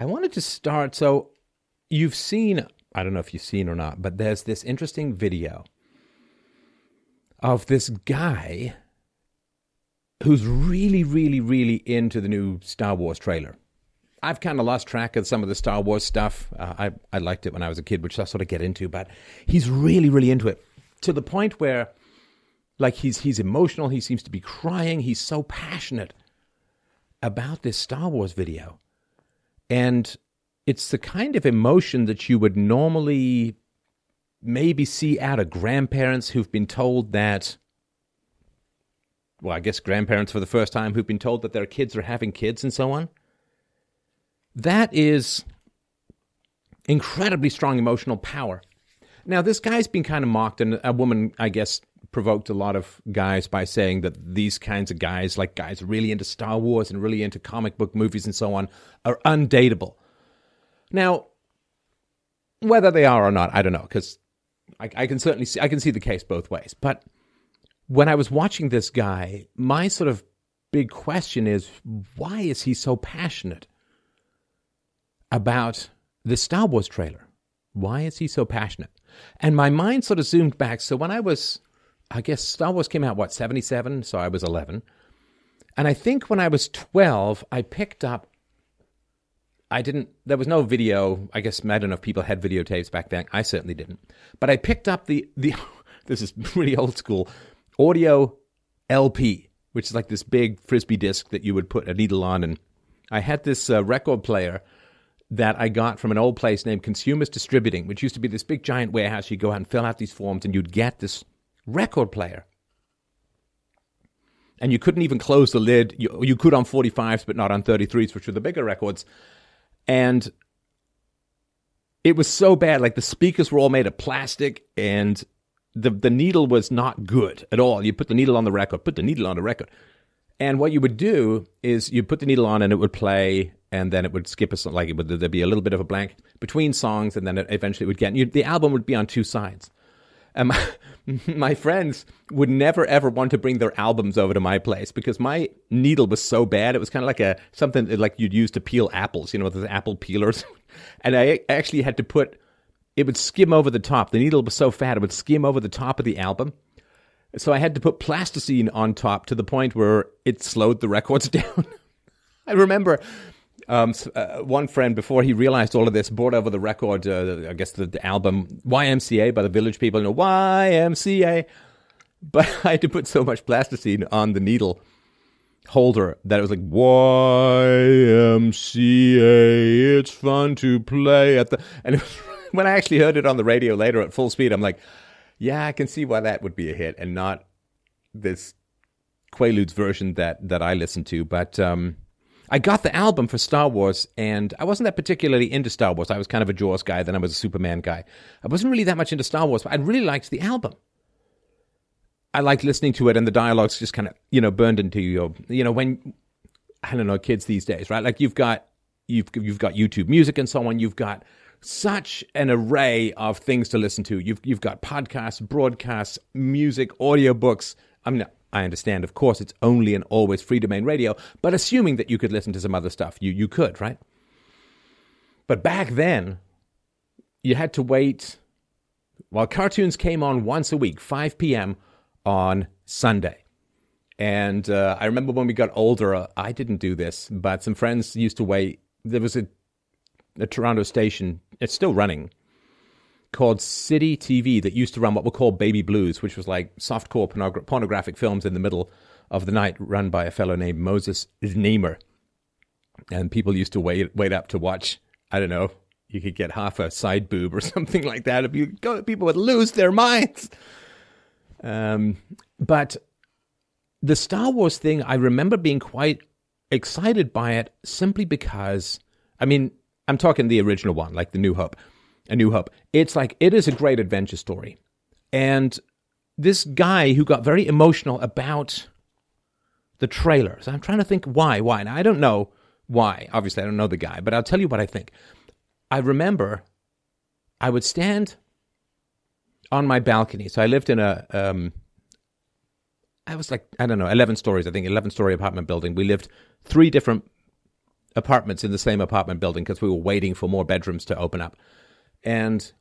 I wanted to start. So, you've seen, I don't know if you've seen or not, but there's this interesting video of this guy who's really, really, really into the new Star Wars trailer. I've kind of lost track of some of the Star Wars stuff. Uh, I, I liked it when I was a kid, which I sort of get into, but he's really, really into it to the point where, like, he's he's emotional. He seems to be crying. He's so passionate about this Star Wars video, and it's the kind of emotion that you would normally maybe see out of grandparents who've been told that well, I guess grandparents for the first time who've been told that their kids are having kids and so on. That is incredibly strong emotional power. Now, this guy's been kind of mocked, and a woman, I guess, provoked a lot of guys by saying that these kinds of guys, like guys really into Star Wars and really into comic book movies and so on, are undateable. Now, whether they are or not, I don't know, because I, I, can certainly see I can see the case both ways. But when I was watching this guy, my sort of big question is why is he so passionate about the Star Wars trailer? Why is he so passionate? And my mind sort of zoomed back. So when I was, I guess Star Wars came out, what, 77? So I was 11. And I think when I was 12, I picked up, I didn't, there was no video. I guess, I don't know if people had videotapes back then. I certainly didn't. But I picked up the, the, this is really old school, audio LP, which is like this big frisbee disc that you would put a needle on. And I had this uh, record player that I got from an old place named Consumers Distributing, which used to be this big giant warehouse. You'd go out and fill out these forms, and you'd get this record player. And you couldn't even close the lid. You, you could on 45s, but not on 33s, which were the bigger records. And it was so bad. Like the speakers were all made of plastic, and the the needle was not good at all. You put the needle on the record, put the needle on the record, and what you would do is you put the needle on and it would play, and then it would skip a song. Like it would, there'd be a little bit of a blank between songs, and then it eventually it would get. You, the album would be on two sides. And my, my friends would never ever want to bring their albums over to my place because my needle was so bad. It was kind of like a something like you'd use to peel apples, you know, the apple peelers. and I actually had to put it would skim over the top. The needle was so fat it would skim over the top of the album. So I had to put plasticine on top to the point where it slowed the records down. I remember um, uh, one friend before he realized all of this brought over the record, uh, I guess the, the, album YMCA by the Village People, you know YMCA. But I had to put so much plasticine on the needle holder that it was like YMCA. It's fun to play at the and was when I actually heard it on the radio later at full speed, I'm like, yeah, I can see why that would be a hit and not this Quaaludes version that that I listened to. But um, I got the album for Star Wars, and I wasn't that particularly into Star Wars. I was kind of a Jaws guy, then I was a Superman guy. I wasn't really that much into Star Wars, but I really liked the album. I liked listening to it, and the dialogues just kind of you know burned into your you know when I don't know kids these days, right? Like you've got you've you've got YouTube Music and so on. You've got such an array of things to listen to. You've you've got podcasts, broadcasts, music, audiobooks. I mean, I understand, of course, it's only and always free domain radio, but assuming that you could listen to some other stuff, you you could, right? But back then, you had to wait. While cartoons came on once a week, 5 p.m. on Sunday. And uh, I remember when we got older, uh, I didn't do this, but some friends used to wait. There was a a Toronto station. It's still running called City TV that used to run what we call Baby Blues, which was like softcore pornog- pornographic films in the middle of the night, run by a fellow named Moses Znaimer. And people used to wait wait up to watch. I don't know. You could get half a side boob or something like that. If you go, people would lose their minds. Um, but the Star Wars thing, I remember being quite excited by it simply because, I mean, I'm talking the original one, like the New Hope, A New Hope. It's like it is a great adventure story, and this guy who got very emotional about the trailers. I'm trying to think why. Why? And I don't know why. Obviously, I don't know the guy, but I'll tell you what I think. I remember I would stand on my balcony. So I lived in a, um, I was like, I don't know, 11 stories, I think, 11 story apartment building. We lived three different apartments in the same apartment building because we were waiting for more bedrooms to open up. And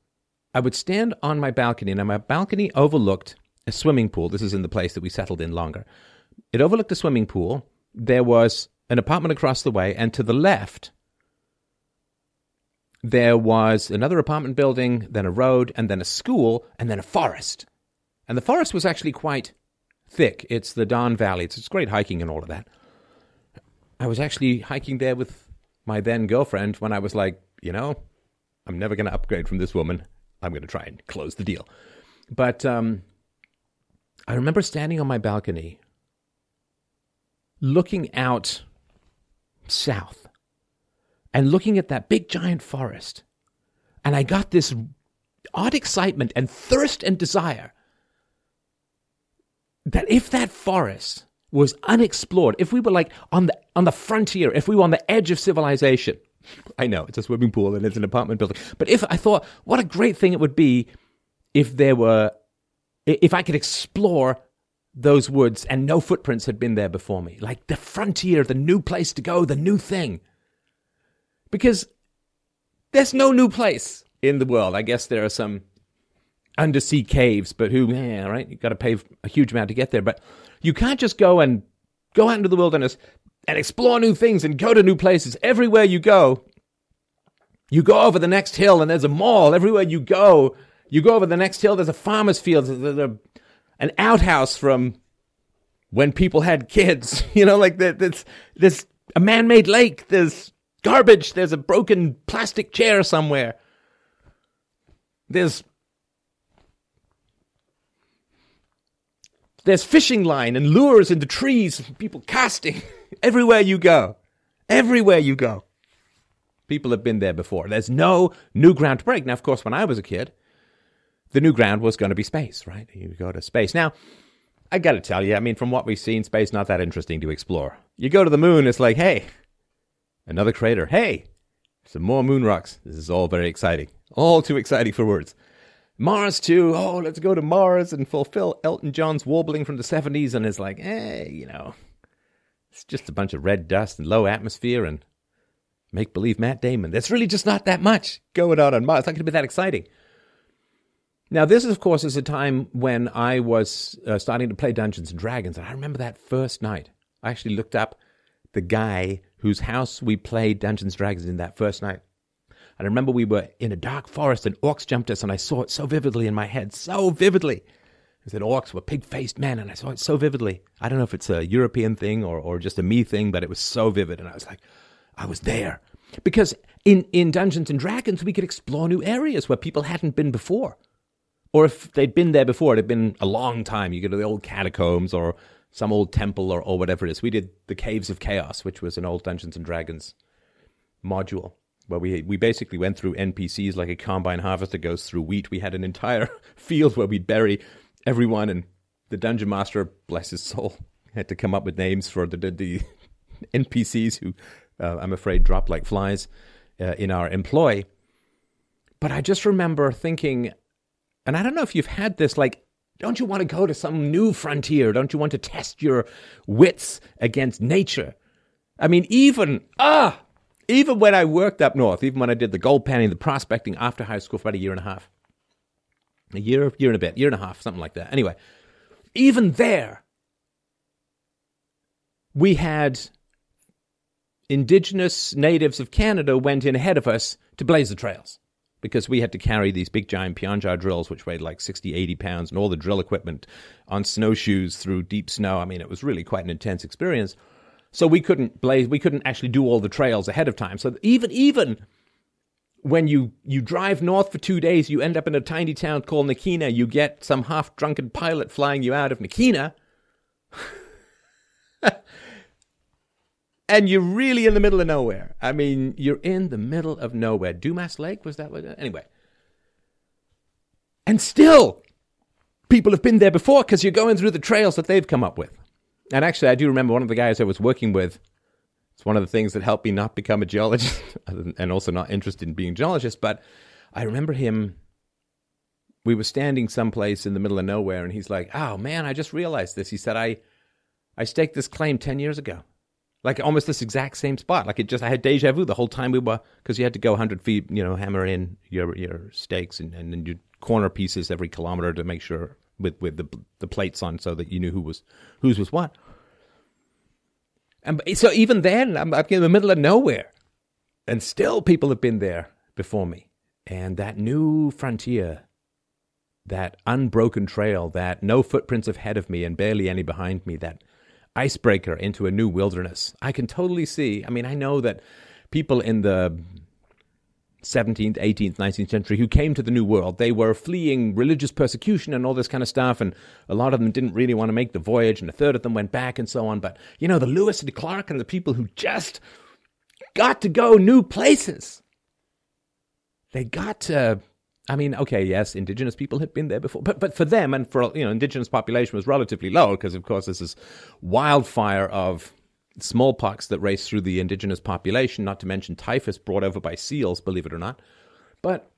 I would stand on my balcony, and my balcony overlooked a swimming pool. This is in the place that we settled in longer. It overlooked a swimming pool. There was an apartment across the way, and to the left, there was another apartment building, then a road, and then a school, and then a forest. And the forest was actually quite thick. It's the Don Valley. It's, it's great hiking and all of that. I was actually hiking there with my then girlfriend when I was like, you know, I'm never going to upgrade from this woman. I'm going to try and close the deal. But um, I remember standing on my balcony, looking out south and looking at that big giant forest. And I got this odd excitement and thirst and desire that if that forest was unexplored, if we were like on the on the frontier, if we were on the edge of civilization, I know it's a swimming pool and it's an apartment building, but if I thought what a great thing it would be if there were if I could explore those woods and no footprints had been there before me, like the frontier, the new place to go, the new thing. Because there's no new place in the world. I guess there are some undersea caves, but who, yeah, right? You've got to pay a huge amount to get there. But you can't just go and go out into the wilderness and explore new things and go to new places. Everywhere you go, you go over the next hill and there's a mall. Everywhere you go, you go over the next hill, there's a farmer's field, there's a, an outhouse from when people had kids. You know, like there's, there's a man made lake, there's garbage, there's a broken plastic chair somewhere. There's There's fishing line and lures in the trees, people casting everywhere you go. Everywhere you go. People have been there before. There's no new ground to break. Now, of course, when I was a kid, the new ground was going to be space, right? You go to space. Now, I got to tell you, I mean, from what we've seen, space not that interesting to explore. You go to the moon, it's like, hey, another crater. Hey, some more moon rocks. This is all very exciting. All too exciting for words. Mars too. Oh, let's go to Mars and fulfill Elton John's warbling from the 70s. And it's like, hey, you know, it's just a bunch of red dust and low atmosphere and make believe Matt Damon. There's really just not that much going on on Mars. It's not going to be that exciting. Now, this, of course, is a time when I was uh, starting to play Dungeons and Dragons. And I remember that first night. I actually looked up the guy whose house we played Dungeons and Dragons in that first night. And I remember we were in a dark forest and orcs jumped us, and I saw it so vividly in my head, so vividly. I said orcs were pig faced men, and I saw it so vividly. I don't know if it's a European thing or, or just a me thing, but it was so vivid. And I was like, I was there. Because in, in Dungeons and Dragons, we could explore new areas where people hadn't been before. Or if they'd been there before, it had been a long time. You go to the old catacombs or some old temple or, or whatever it is. We did the Caves of Chaos, which was an old Dungeons and Dragons module where we we basically went through NPCs like a combine harvester goes through wheat. We had an entire field where we'd bury everyone, and the dungeon master, bless his soul, had to come up with names for the the, the NPCs who uh, I'm afraid dropped like flies uh, in our employ. But I just remember thinking, and I don't know if you've had this, like, don't you want to go to some new frontier? Don't you want to test your wits against nature? I mean, even ah, even when I worked up north, even when I did the gold panning, the prospecting after high school for about a year and a half, a year, year and a bit, year and a half, something like that. Anyway, even there, we had indigenous natives of Canada went in ahead of us to blaze the trails because we had to carry these big giant Pionjar drills, which weighed like 60, 80 pounds, and all the drill equipment on snowshoes through deep snow. I mean, it was really quite an intense experience. So we couldn't blaze, we couldn't actually do all the trails ahead of time. So even, even when you, you drive north for two days, you end up in a tiny town called Nakina, you get some half drunken pilot flying you out of Nakina. and you're really in the middle of nowhere. I mean, you're in the middle of nowhere. Dumas Lake, was that? Anyway. And still, people have been there before because you're going through the trails that they've come up with. And actually, I do remember one of the guys I was working with. It's one of the things that helped me not become a geologist and also not interested in being a geologist. But I remember him. We were standing someplace in the middle of nowhere, and he's like, "Oh man, I just realized this." He said, "I, I staked this claim ten years ago, like almost this exact same spot. Like it just, I had deja vu the whole time we were, because you had to go 100 feet, you know, hammer in your your stakes and, and then you corner pieces every kilometer to make sure with with the the plates on so that you knew who was whose was what. And so even then, I'm, I'm in the middle of nowhere, and still people have been there before me. And that new frontier, that unbroken trail, that no footprints ahead of me and barely any behind me, that icebreaker into a new wilderness. I can totally see. I mean, I know that people in the 17th, 18th, 19th century who came to the New World. They were fleeing religious persecution and all this kind of stuff, and a lot of them didn't really want to make the voyage, and a third of them went back and so on. But, you know, the Lewis and Clark and the people who just got to go new places. They got to I mean, okay, yes, indigenous people had been there before, but but for them and for you know, indigenous population was relatively low because, of course, this is wildfire of smallpox that raced through the indigenous population. Not to mention typhus brought over by seals, believe it or not. But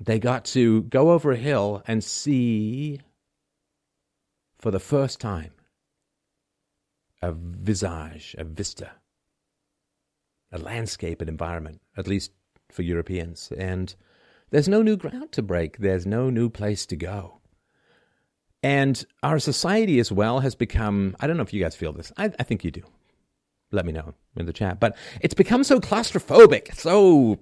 they got to go over a hill and see, for the first time, a visage, a vista, a landscape, an environment, at least for Europeans, and there's no new ground to break, there's no new place to go. And our society as well has become, I don't know if you guys feel this, I, I think you do. Let me know in the chat. But it's become so claustrophobic, so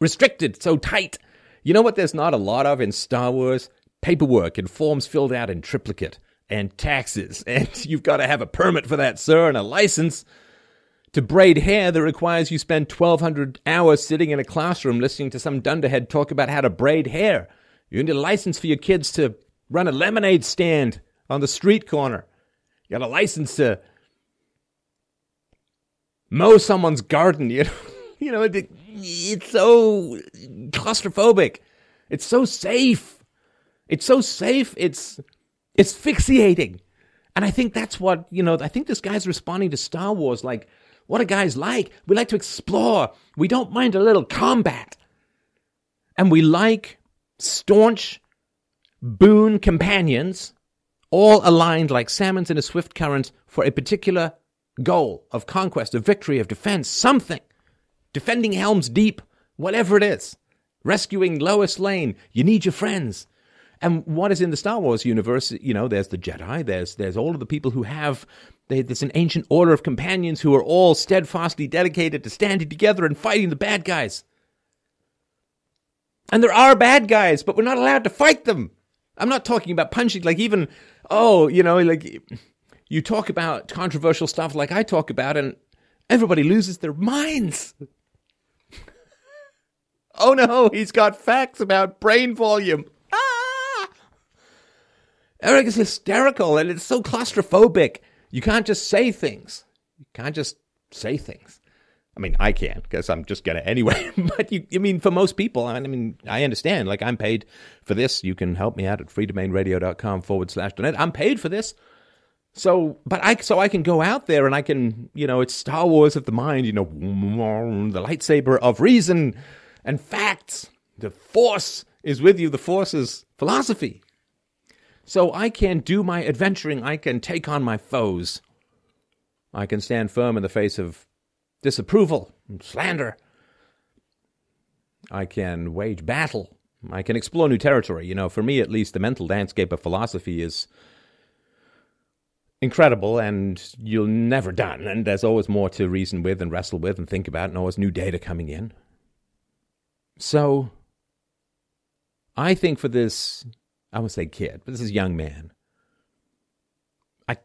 restricted, so tight. You know what there's not a lot of in Star Wars? Paperwork and forms filled out in triplicate and taxes. And you've got to have a permit for that, sir, and a license to braid hair that requires you spend 1200 hours sitting in a classroom listening to some dunderhead talk about how to braid hair. You need a license for your kids to run a lemonade stand on the street corner. You got a license to mow someone's garden. You know, you know it, it's so claustrophobic. It's so safe. It's so safe. It's it's asphyxiating. And I think that's what, you know, I think this guy's responding to Star Wars like what a guy's like. We like to explore. We don't mind a little combat. And we like staunch boon companions, all aligned like salmons in a swift current for a particular goal of conquest, of victory, of defense, something. Defending Helm's Deep, whatever it is. Rescuing Lois Lane. You need your friends. And what is in the Star Wars universe? You know, there's the Jedi, there's there's all of the people who have they, there's an ancient order of companions who are all steadfastly dedicated to standing together and fighting the bad guys. And there are bad guys, but we're not allowed to fight them. I'm not talking about punching, like even, oh, you know, like you talk about controversial stuff like I talk about, and everybody loses their minds. oh no, he's got facts about brain volume. Ah! Eric is hysterical and it's so claustrophobic. You can't just say things. You can't just say things. I mean, I can because I'm just gonna anyway. but you, I mean, for most people, I mean, I understand. Like, I'm paid for this. You can help me out at freedomainradio.com forward slash donate. I'm paid for this. So, but I, so I can go out there and I can, you know, it's Star Wars of the mind, you know, the lightsaber of reason and facts. The Force is with you. The Force is philosophy. So I can do my adventuring, I can take on my foes. I can stand firm in the face of disapproval and slander. I can wage battle. I can explore new territory. You know, for me at least, the mental landscape of philosophy is incredible and you're never done. And there's always more to reason with and wrestle with and think about, and always new data coming in. So, I think for this I would say kid, but this is young man. I,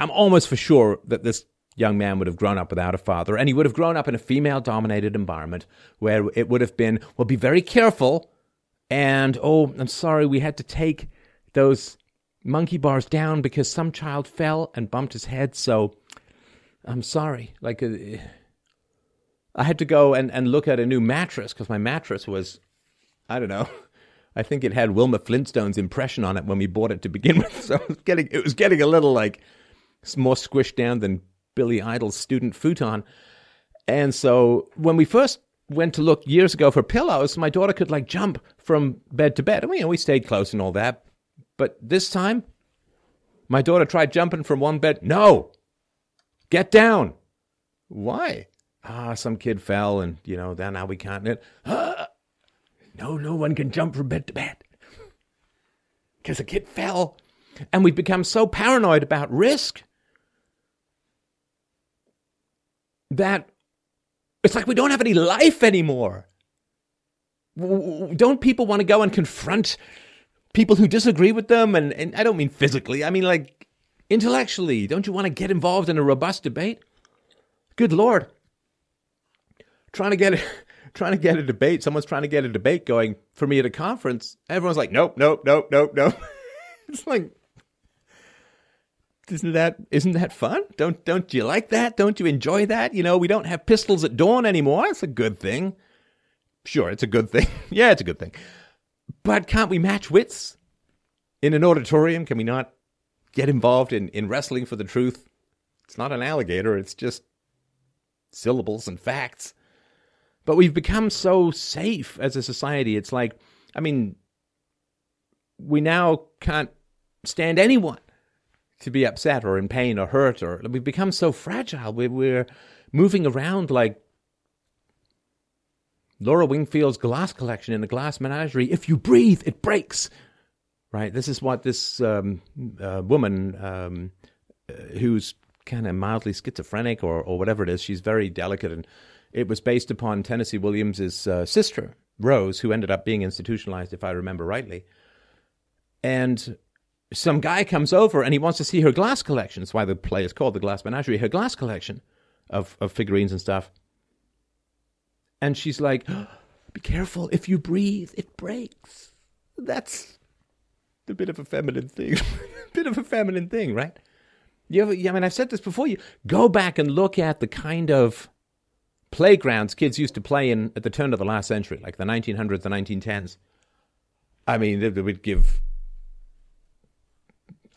I'm almost for sure that this young man would have grown up without a father, and he would have grown up in a female dominated environment where it would have been, well, be very careful. And, oh, I'm sorry, we had to take those monkey bars down because some child fell and bumped his head. So I'm sorry. Like, uh, I had to go and, and look at a new mattress because my mattress was, I don't know. I think it had Wilma Flintstone's impression on it when we bought it to begin with. So it was getting, it was getting a little like more squished down than Billy Idol's student futon. And so when we first went to look years ago for pillows, my daughter could like jump from bed to bed. And we, you know, we stayed close and all that. But this time, my daughter tried jumping from one bed. No, Get down. Why? Ah, some kid fell and, you know, then now we can't. Ah, no, no one can jump from bed to bed. Because a kid fell. And we've become so paranoid about risk that it's like we don't have any life anymore. Don't people want to go and confront people who disagree with them? And, and I don't mean physically, I mean like intellectually. Don't you want to get involved in a robust debate? Good Lord. Trying to get trying to get a debate, someone's trying to get a debate going for me at a conference. Everyone's like, nope, nope, nope, nope, nope. it's like isn't that isn't that fun? Don't don't you like that? Don't you enjoy that? You know, we don't have pistols at dawn anymore. It's a good thing. Sure, it's a good thing. yeah, it's a good thing. But can't we match wits in an auditorium? Can we not get involved in, in wrestling for the truth? It's not an alligator, it's just syllables and facts. But we've become so safe as a society. It's like, I mean, we now can't stand anyone to be upset or in pain or hurt or we've become so fragile. We're, we're moving around like Laura Wingfield's glass collection in the glass menagerie. If you breathe, it breaks. Right. This is what this um, uh, woman um, uh, who's kind of mildly schizophrenic or, or whatever it is. She's very delicate, and it was based upon Tennessee Williams's uh, sister Rose, who ended up being institutionalized, if I remember rightly. And some guy comes over and he wants to see her glass collection. That's why the play is called The Glass Menagerie, her glass collection of, of figurines and stuff. And she's like, oh, Be careful. If you breathe, it breaks. That's a bit of a feminine thing. a bit of a feminine thing, right? You ever, I mean, I've said this before. You go back and look at the kind of playgrounds kids used to play in at the turn of the last century, like the 1900s, the 1910s. I mean, they, they would give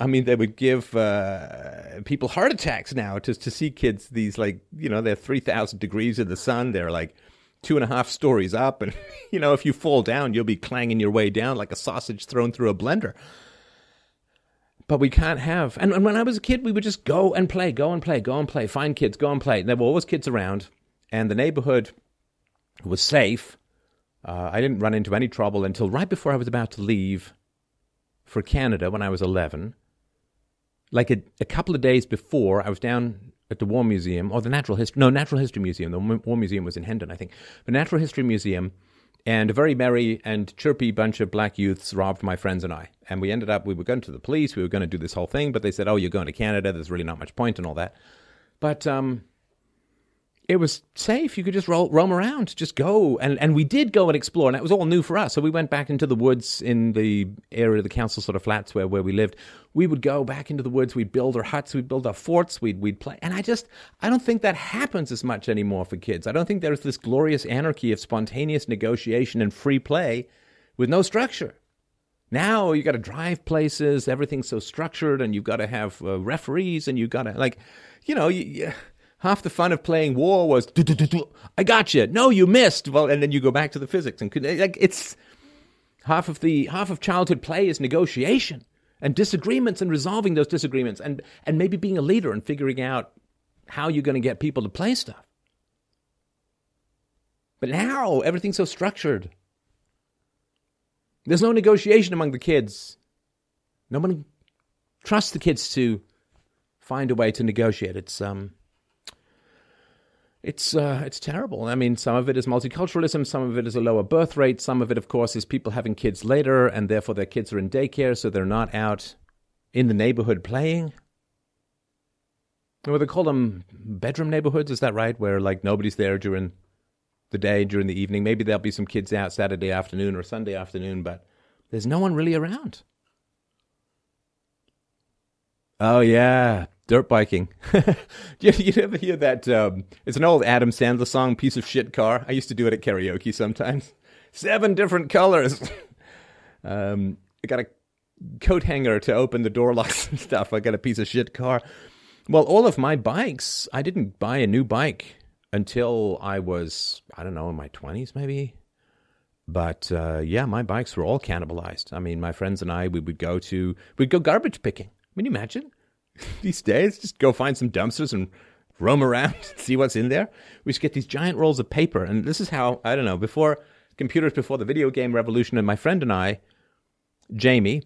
I mean, they would give uh, people heart attacks now to to see kids. These like you know they're three thousand degrees in the sun. They're like two and a half stories up, and you know if you fall down, you'll be clanging your way down like a sausage thrown through a blender. But we can't have. And, and when I was a kid, we would just go and play, go and play, go and play, find kids, go and play. There were always kids around, and the neighborhood was safe. Uh, I didn't run into any trouble until right before I was about to leave for Canada when I was 11 like a, a couple of days before, I was down at the War Museum or the Natural History, no, Natural History Museum. The War Museum was in Hendon, I think. The Natural History Museum, and a very merry and chirpy bunch of black youths robbed my friends and I. And we ended up, we were going to the police, we were going to do this whole thing, but they said, oh, you're going to Canada, there's really not much point and all that. But um, it was safe. You could just roll, roam around, just go. And, and we did go and explore, and that was all new for us. So we went back into the woods in the area of the council sort of flats where, where we lived. We would go back into the woods. We'd build our huts. We'd build our forts. We'd, we'd play. And I just, I don't think that happens as much anymore for kids. I don't think there's this glorious anarchy of spontaneous negotiation and free play with no structure. Now you got to drive places. Everything's so structured, and you've got to have uh, referees, and you've got to, like, you know, you, you half the fun of playing war was I got you. No, you missed. Well, and then you go back to the physics and like it's half of the half of childhood play is negotiation and disagreements and resolving those disagreements and and maybe being a leader and figuring out how you're going to get people to play stuff. But now everything's so structured. There's no negotiation among the kids. No one trusts the kids to find a way to negotiate. It's um it's uh, it's terrible. I mean, some of it is multiculturalism, some of it is a lower birth rate, some of it, of course, is people having kids later, and therefore their kids are in daycare, so they're not out in the neighborhood playing. Well, they call them bedroom neighborhoods. Is that right? Where like nobody's there during the day, during the evening. Maybe there'll be some kids out Saturday afternoon or Sunday afternoon, but there's no one really around. Oh yeah, dirt biking. you, you ever hear that? Um, it's an old Adam Sandler song, "Piece of Shit Car." I used to do it at karaoke sometimes. Seven different colors. um, I got a coat hanger to open the door locks and stuff. I got a piece of shit car. Well, all of my bikes, I didn't buy a new bike until I was, I don't know, in my 20s maybe. But uh, yeah, my bikes were all cannibalized. I mean, my friends and I, we would go to, we'd go garbage picking. I mean, you imagine? These days. Just go find some dumpsters and roam around, and see what's in there. We to get these giant rolls of paper, and this is how I don't know before computers, before the video game revolution, and my friend and I, Jamie,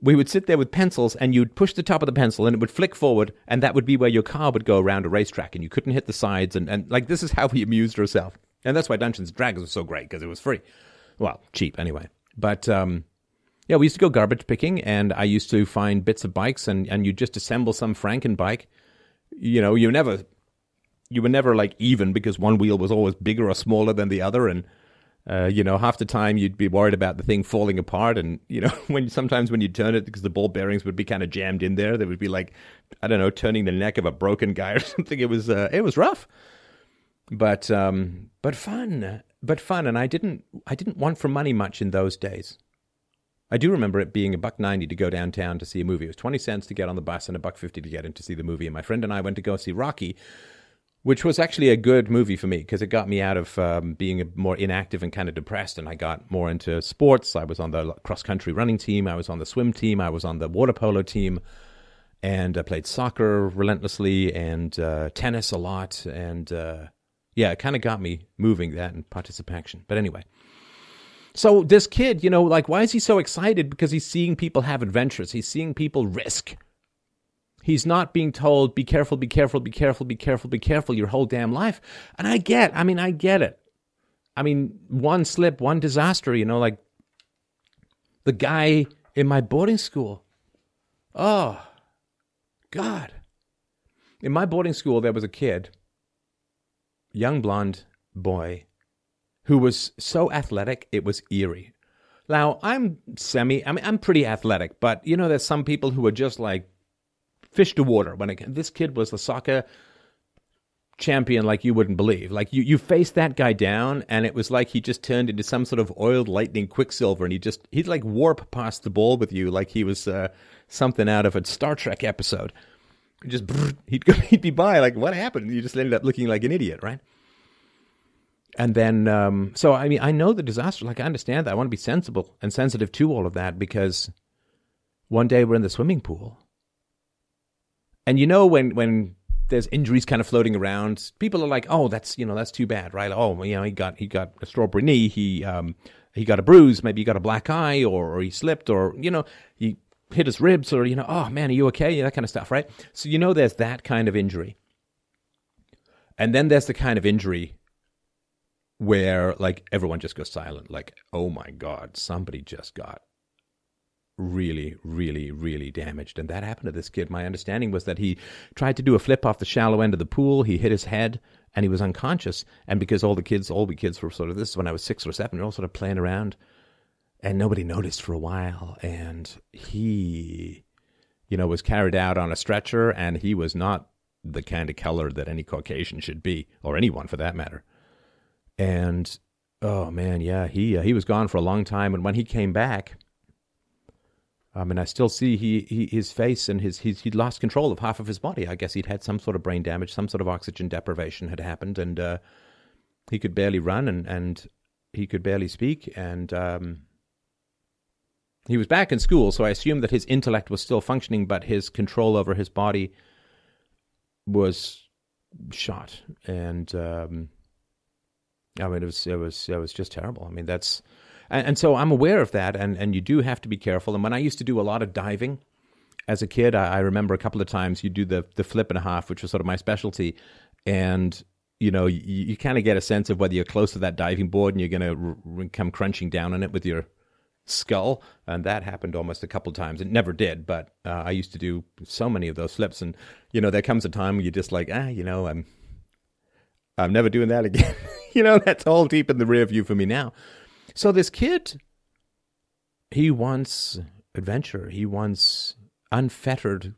we would sit there with pencils and you'd push the top of the pencil and it would flick forward and that would be where your car would go around a racetrack and you couldn't hit the sides and, and like this is how we amused ourselves and that's why dungeons and dragons was so great because it was free well cheap anyway but um, yeah we used to go garbage picking and i used to find bits of bikes and, and you just assemble some franken bike you know you never you were never like even because one wheel was always bigger or smaller than the other and uh, you know, half the time you'd be worried about the thing falling apart, and you know, when sometimes when you turn it because the ball bearings would be kind of jammed in there, there would be like, I don't know, turning the neck of a broken guy or something. It was uh, it was rough, but um, but fun, but fun, and I didn't I didn't want for money much in those days. I do remember it being a buck ninety to go downtown to see a movie. It was twenty cents to get on the bus and a buck fifty to get in to see the movie. And my friend and I went to go see Rocky, which was actually a good movie for me because it got me out of um, being more inactive and kind of depressed, and I got more into sports. I was on the cross country running team, I was on the swim team, I was on the water polo team, and I played soccer relentlessly and uh, tennis a lot, and uh, yeah, it kind of got me moving that and participation. But anyway. So this kid, you know, like, why is he so excited? Because he's seeing people have adventures. He's seeing people risk He's not being told, be careful, be careful, be careful, be careful, be careful your whole damn life. And I get, I mean, I get it. I mean, one slip, one disaster, you know, like the guy in my boarding school. Oh, God. In my boarding school, there was a kid, young blonde boy, who was so athletic, it was eerie. Now, I'm semi, I mean, I'm pretty athletic, but you know, there's some people who are just like fish to water. When it, this kid was the soccer champion like you wouldn't believe. Like you, you faced that guy down, and it was like he just turned into some sort of oiled lightning quicksilver, and he just he'd like warp past the ball with you like he was uh, something out of a Star Trek episode. Just he'd go, he'd be by like what happened? You just ended up looking like an idiot, right? And then, um, so I mean, I know the disaster. Like I understand that. I want to be sensible and sensitive to all of that because one day we're in the swimming pool and you know when when there's injuries kind of floating around, people are like, "Oh, that's you know that's too bad, right? Oh, you know he got he got a strawberry knee, he um he got a bruise, maybe he got a black eye, or, or he slipped, or you know he hit his ribs, or you know, oh man, are you okay? Yeah, that kind of stuff, right? So you know there's that kind of injury, and then there's the kind of injury where like everyone just goes silent, like, oh my god, somebody just got really, really, really damaged. And that happened to this kid. My understanding was that he tried to do a flip off the shallow end of the pool. He hit his head and he was unconscious. And because all the kids, all the kids were sort of this, when I was six or seven, they're all sort of playing around and nobody noticed for a while. And he, you know, was carried out on a stretcher and he was not the kind of color that any Caucasian should be, or anyone for that matter. And oh man, yeah, he uh, he was gone for a long time. And when he came back, I mean, I still see he, he his face and his he's, he'd lost control of half of his body. I guess he'd had some sort of brain damage, some sort of oxygen deprivation had happened, and uh, he could barely run and, and he could barely speak. And um, he was back in school, so I assumed that his intellect was still functioning, but his control over his body was shot. And um, I mean, it was it was it was just terrible. I mean, that's and, and, so I'm aware of that, and, and you do have to be careful. And when I used to do a lot of diving as a kid, I, I remember a couple of times you do the the flip and a half, which was sort of my specialty, and you know you, you kind of get a sense of whether you're close to that diving board and you're going to r- come crunching down on it with your skull, and that happened almost a couple of times. It never did, but uh, I used to do so many of those flips, and you know there comes a time where you're just like, ah, you know, I'm I'm never doing that again. you know, that's all deep in the rear view for me now. So this kid, he wants adventure. He wants unfettered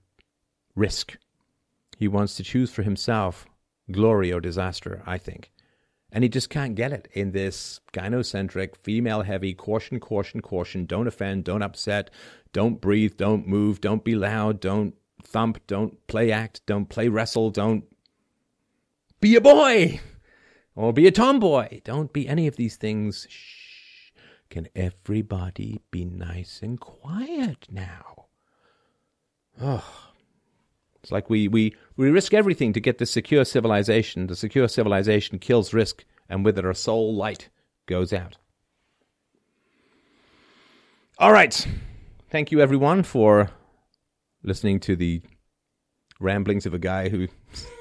risk. He wants to choose for himself glory or disaster, I think. And he just can't get it in this gynocentric, female heavy, caution, caution, caution, don't offend, don't upset, don't breathe, don't move, don't be loud, don't thump, don't play act, don't play wrestle, don't be a boy or be a tomboy. Don't be any of these things. Shh. Can everybody be nice and quiet now? Oh, It's like we, we, we risk everything to get the secure civilization. The secure civilization kills risk, and with it, our soul light goes out. All right. Thank you, everyone, for listening to the ramblings of a guy who,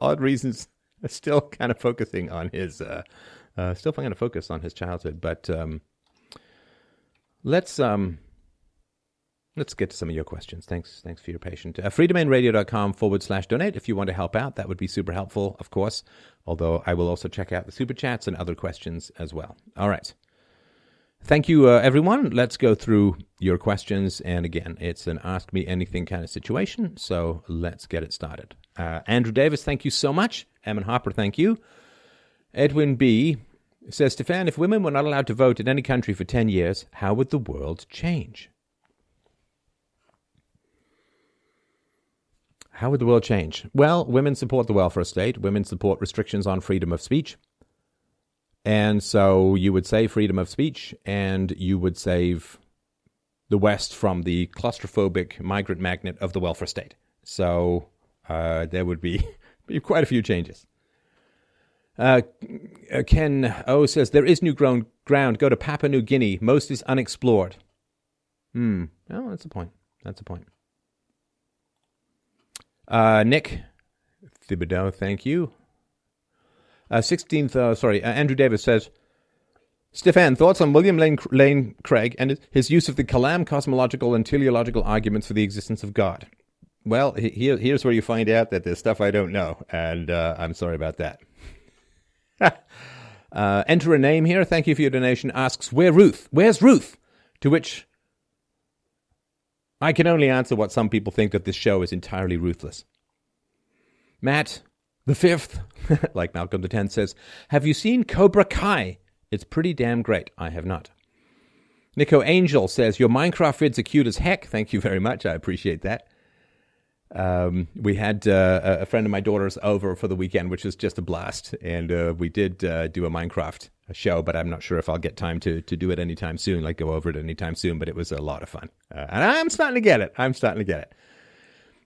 odd reasons, still kind of focusing on his, uh, uh, still kind of focus on his childhood. But um, let's um, let's get to some of your questions. Thanks, thanks for your patience. Uh, freedomainradio.com forward slash donate if you want to help out. That would be super helpful, of course. Although I will also check out the super chats and other questions as well. All right. Thank you, uh, everyone. Let's go through your questions. And again, it's an ask me anything kind of situation. So let's get it started. Uh, Andrew Davis, thank you so much. Emin Hopper, thank you. Edwin B says, Stefan, if women were not allowed to vote in any country for 10 years, how would the world change? How would the world change? Well, women support the welfare state. Women support restrictions on freedom of speech. And so you would save freedom of speech and you would save the West from the claustrophobic migrant magnet of the welfare state. So uh, there would be, be quite a few changes. Uh, Ken O says there is new ground. Ground. Go to Papua New Guinea. Most is unexplored. Hmm. Oh, that's a point. That's a point. Uh, Nick Thibodeau, thank you. Uh, 16th, uh, sorry, uh, Andrew Davis says, Stefan, thoughts on William Lane, Lane Craig and his use of the Kalam cosmological and teleological arguments for the existence of God? Well, here, here's where you find out that there's stuff I don't know, and uh, I'm sorry about that. uh, enter a name here. Thank you for your donation. Asks, where Ruth? Where's Ruth? To which I can only answer what some people think that this show is entirely ruthless. Matt, the fifth, like Malcolm the Tenth says, Have you seen Cobra Kai? It's pretty damn great. I have not. Nico Angel says, Your Minecraft vids are cute as heck. Thank you very much. I appreciate that. Um, we had uh, a friend of my daughter's over for the weekend, which was just a blast. And uh, we did uh, do a Minecraft show, but I'm not sure if I'll get time to, to do it anytime soon, like go over it anytime soon. But it was a lot of fun. Uh, and I'm starting to get it. I'm starting to get it.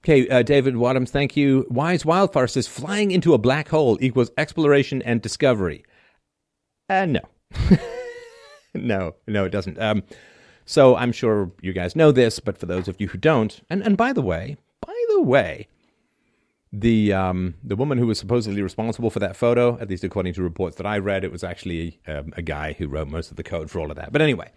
Okay, uh, David Wadhams, thank you. Wise Wildfire says flying into a black hole equals exploration and discovery. Uh, no. no, no, it doesn't. Um, so I'm sure you guys know this, but for those of you who don't, and, and by the way, by the way, the um, the woman who was supposedly responsible for that photo, at least according to reports that I read, it was actually um, a guy who wrote most of the code for all of that. But anyway,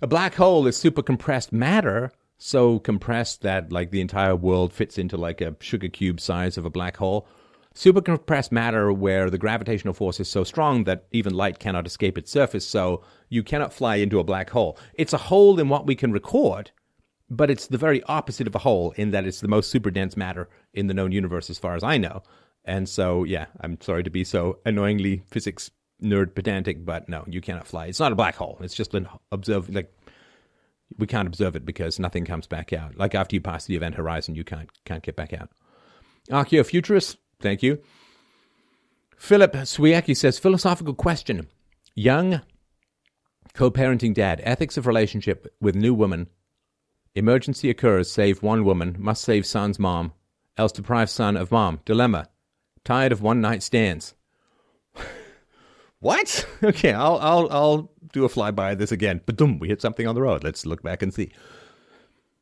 a black hole is super compressed matter so compressed that like the entire world fits into like a sugar cube size of a black hole. Super compressed matter where the gravitational force is so strong that even light cannot escape its surface, so you cannot fly into a black hole. It's a hole in what we can record, but it's the very opposite of a hole in that it's the most super dense matter in the known universe as far as I know. And so, yeah, I'm sorry to be so annoyingly physics nerd pedantic, but no, you cannot fly. It's not a black hole. It's just an observed like we can't observe it because nothing comes back out. Like after you pass the event horizon, you can't can't get back out. Archaeofuturist, thank you. Philip Swiecki says philosophical question: Young co-parenting dad, ethics of relationship with new woman. Emergency occurs, save one woman, must save son's mom, else deprive son of mom. Dilemma: tired of one night stands. What? Okay, I'll I'll I'll do a flyby of this again. But boom, we hit something on the road. Let's look back and see.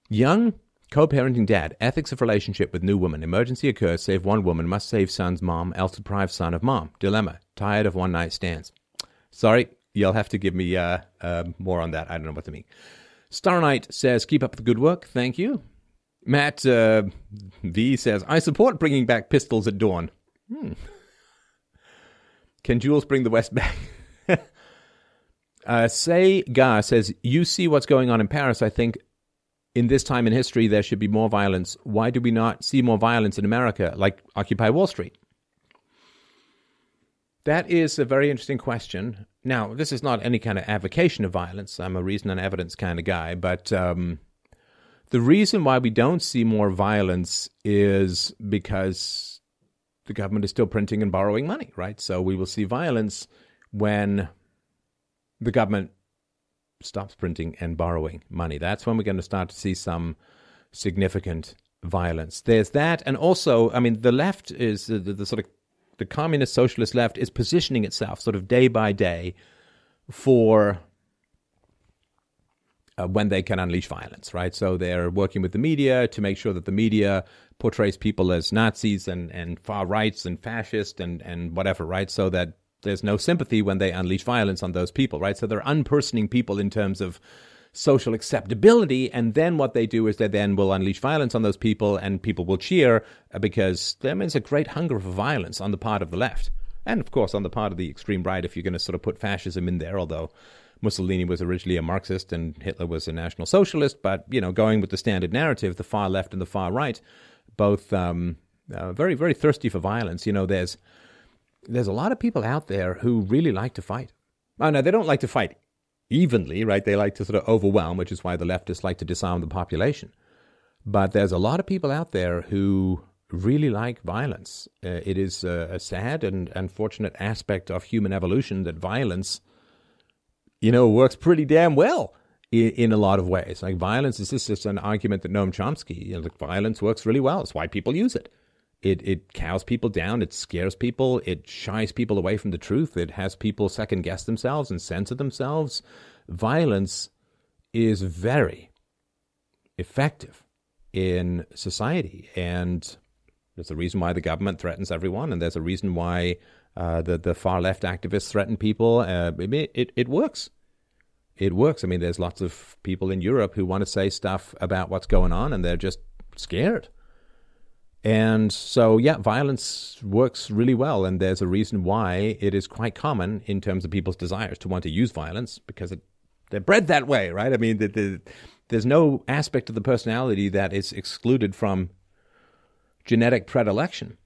Young co-parenting dad, ethics of relationship with new woman. Emergency occurs, save one woman, must save son's mom, else deprive son of mom. Dilemma, tired of one night stands. Sorry, you'll have to give me uh, uh, more on that. I don't know what to mean. Star Knight says, keep up the good work. Thank you. Matt uh, V says, I support bringing back pistols at dawn. Hmm. Can Jules bring the West back? Uh, Say Ga says, You see what's going on in Paris. I think in this time in history, there should be more violence. Why do we not see more violence in America, like Occupy Wall Street? That is a very interesting question. Now, this is not any kind of avocation of violence. I'm a reason and evidence kind of guy. But um, the reason why we don't see more violence is because the government is still printing and borrowing money, right? So we will see violence when the government stops printing and borrowing money. That's when we're going to start to see some significant violence. There's that, and also, I mean, the left is the, the, the sort of the communist socialist left is positioning itself sort of day by day for uh, when they can unleash violence, right? So they're working with the media to make sure that the media portrays people as Nazis and, and far rights and fascist and, and whatever, right? So that there's no sympathy when they unleash violence on those people, right? So they're unpersoning people in terms of social acceptability. And then what they do is they then will unleash violence on those people and people will cheer uh, because there is a great hunger for violence on the part of the left. And of course, on the part of the extreme right, if you're going to sort of put fascism in there, although Mussolini was originally a Marxist and Hitler was a National Socialist, but, you know, going with the standard narrative, the far left and the far right, both um, uh, very, very thirsty for violence. You know, there's, there's a lot of people out there who really like to fight. Oh, no, they don't like to fight evenly, right? They like to sort of overwhelm, which is why the leftists like to disarm the population. But there's a lot of people out there who really like violence. Uh, it is a, a, sad and unfortunate aspect of human evolution that violence, you know, works pretty damn well in, in a lot of ways. Like violence is just, an argument that Noam Chomsky, you know, like violence works really well. It's why people use it. It it cows people down. It scares people. It shies people away from the truth. It has people second guess themselves and censor themselves. Violence is very effective in society, and there's a reason why the government threatens everyone, and there's a reason why uh, the the far left activists threaten people. Uh, it, it it works. It works. I mean, there's lots of people in Europe who want to say stuff about what's going on, and they're just scared and so, yeah, violence works really well. And there's a reason why it is quite common in terms of people's desires to want to use violence because it, they're bred that way, right? I mean, the, the, there's no aspect of the personality that is excluded from genetic predilection.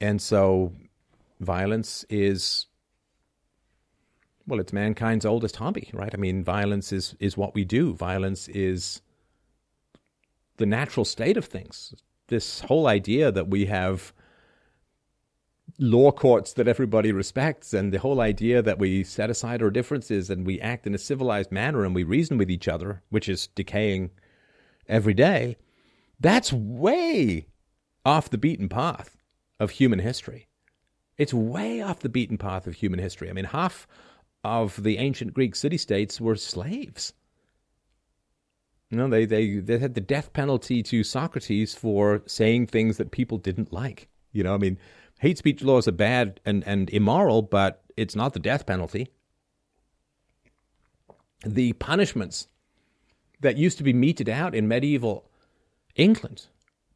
And so, violence is, well, it's mankind's oldest hobby, right? I mean, violence is, is what we do, violence is the natural state of things this whole idea that we have law courts that everybody respects and the whole idea that we set aside our differences and we act in a civilized manner and we reason with each other, which is decaying every day, that's way off the beaten path of human history. It's way off the beaten path of human history. I mean, half of the ancient Greek city states were slaves. You know, they, they, they had the death penalty to Socrates for saying things that people didn't like. You know, I mean, hate speech laws are bad and, and immoral, but it's not the death penalty. The punishments that used to be meted out in medieval England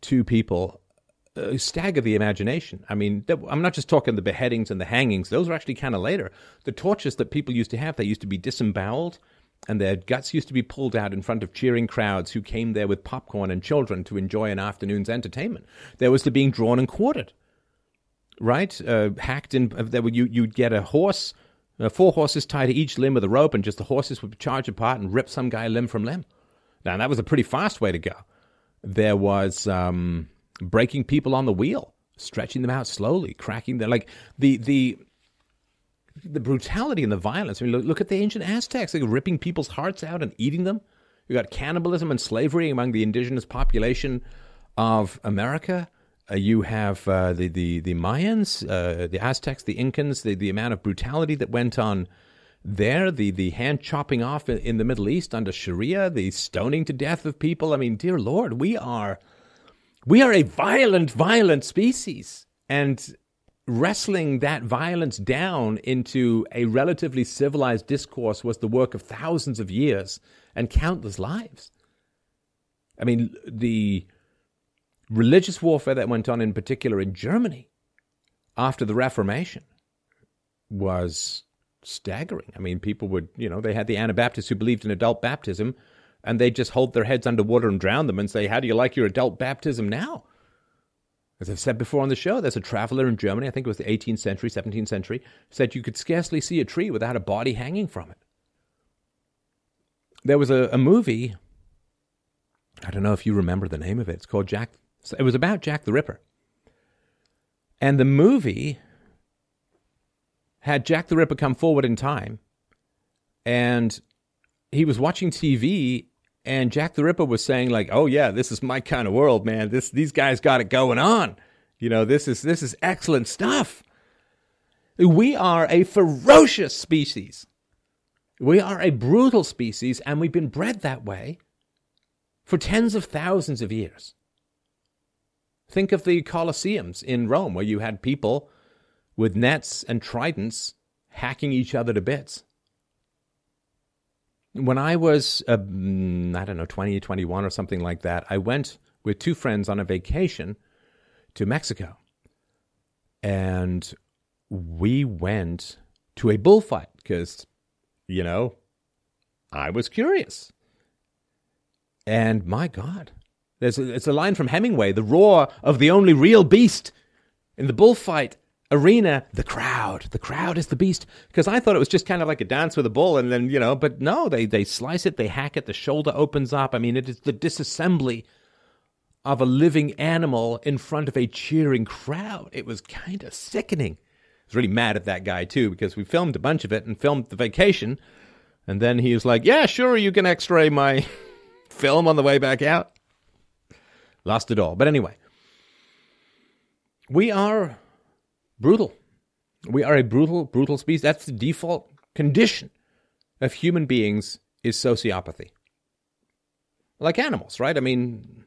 to people stagger the imagination. I mean, I'm not just talking the beheadings and the hangings; those are actually kind of later. The tortures that people used to have, they used to be disemboweled and their guts used to be pulled out in front of cheering crowds who came there with popcorn and children to enjoy an afternoon's entertainment. There was the being drawn and quartered, right? Uh, hacked in. Uh, there would you you'd get a horse, uh, four horses tied to each limb with a rope, and just the horses would charge apart and rip some guy limb from limb. Now that was a pretty fast way to go. There was um, breaking people on the wheel, stretching them out slowly, cracking them like the the the brutality and the violence. I mean, look, look at the ancient Aztecs, like ripping people's hearts out and eating them. You got cannibalism and slavery among the indigenous population of America. Uh, you have uh, the, the, the Mayans, uh, the Aztecs, the Incans, the, the amount of brutality that went on there, the, the hand chopping off in, in the Middle East under Sharia, the stoning to death of people. I mean, dear Lord, we are we are a violent, violent species. And wrestling that violence down into a relatively civilized discourse was the work of thousands of years and countless lives. I mean, the religious warfare that went on, in particular in Germany after the Reformation, was staggering. I mean, people would, you know, they had the Anabaptists who believed in adult baptism, and they'd just hold their heads underwater and drown them and say, How do you like your adult baptism now? As I've said before on the show, there's a traveler in Germany, I think it was the 18th century, 17th century, said you could scarcely see a tree without a body hanging from it. There was a, a movie, I don't know if you remember the name of it, it's called Jack, it was about Jack the Ripper. And the movie had Jack the Ripper come forward in time, and he was watching TV and Jack the Ripper was saying like, "Oh yeah, this is my kind of world, man. This these guys got it going on. You know, this is this is excellent stuff. We are a ferocious species. We are a brutal species, and we've been bred that way for tens of thousands of years. Think of the Colosseums in Rome, where you had people with nets and tridents hacking each other to bits. When I was, uh, I don't know, 20, 21 or something like that, I went with two friends on a vacation to Mexico. And we went to a bullfight because, you know, I was curious. And my God, there's a, it's a line from Hemingway the roar of the only real beast in the bullfight arena, the crowd. The crowd is the beast. Because I thought it was just kind of like a dance with a bull, and then, you know, but no, they, they slice it, they hack it, the shoulder opens up. I mean, it is the disassembly of a living animal in front of a cheering crowd. It was kind of sickening. I was really mad at that guy, too, because we filmed a bunch of it and filmed the vacation. And then he was like, Yeah, sure, you can x ray my film on the way back out. Lost it all. But anyway, we are brutal. We are a brutal, brutal species. That's the default condition of human beings is sociopathy. Like animals, right? I mean,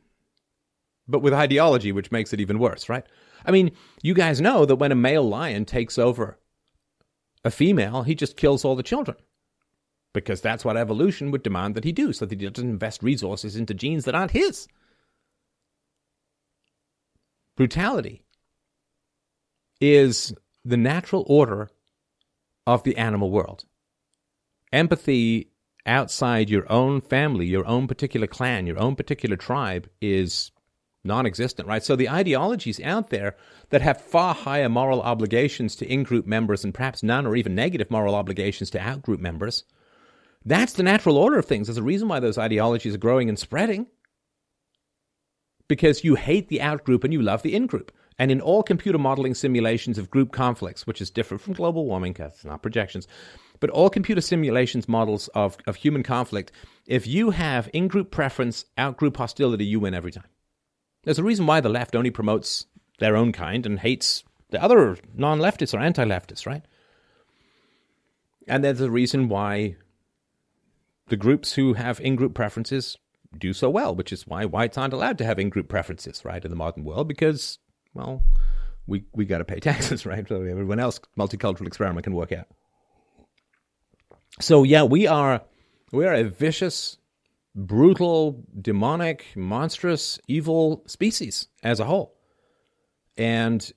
but with ideology, which makes it even worse, right? I mean, you guys know that when a male lion takes over a female, he just kills all the children. Because that's what evolution would demand that he do, so that he doesn't invest resources into genes that aren't his. Brutality is the natural order of the animal world. Empathy outside your own family, your own particular clan, your own particular tribe is non existent, right? So the ideologies out there that have far higher moral obligations to in group members and perhaps none or even negative moral obligations to out group members, that's the natural order of things. There's a reason why those ideologies are growing and spreading. Because you hate the out group and you love the in group. And in all computer modeling simulations of group conflicts, which is different from global warming, because it's not projections, but all computer simulations models of, of human conflict, if you have in group preference, out group hostility, you win every time. There's a reason why the left only promotes their own kind and hates the other non leftists or anti leftists, right? And there's a reason why the groups who have in group preferences do so well, which is why whites aren't allowed to have in group preferences, right, in the modern world, because well, we we got to pay taxes, right? So everyone else, multicultural experiment can work out. So yeah, we are we are a vicious, brutal, demonic, monstrous, evil species as a whole, and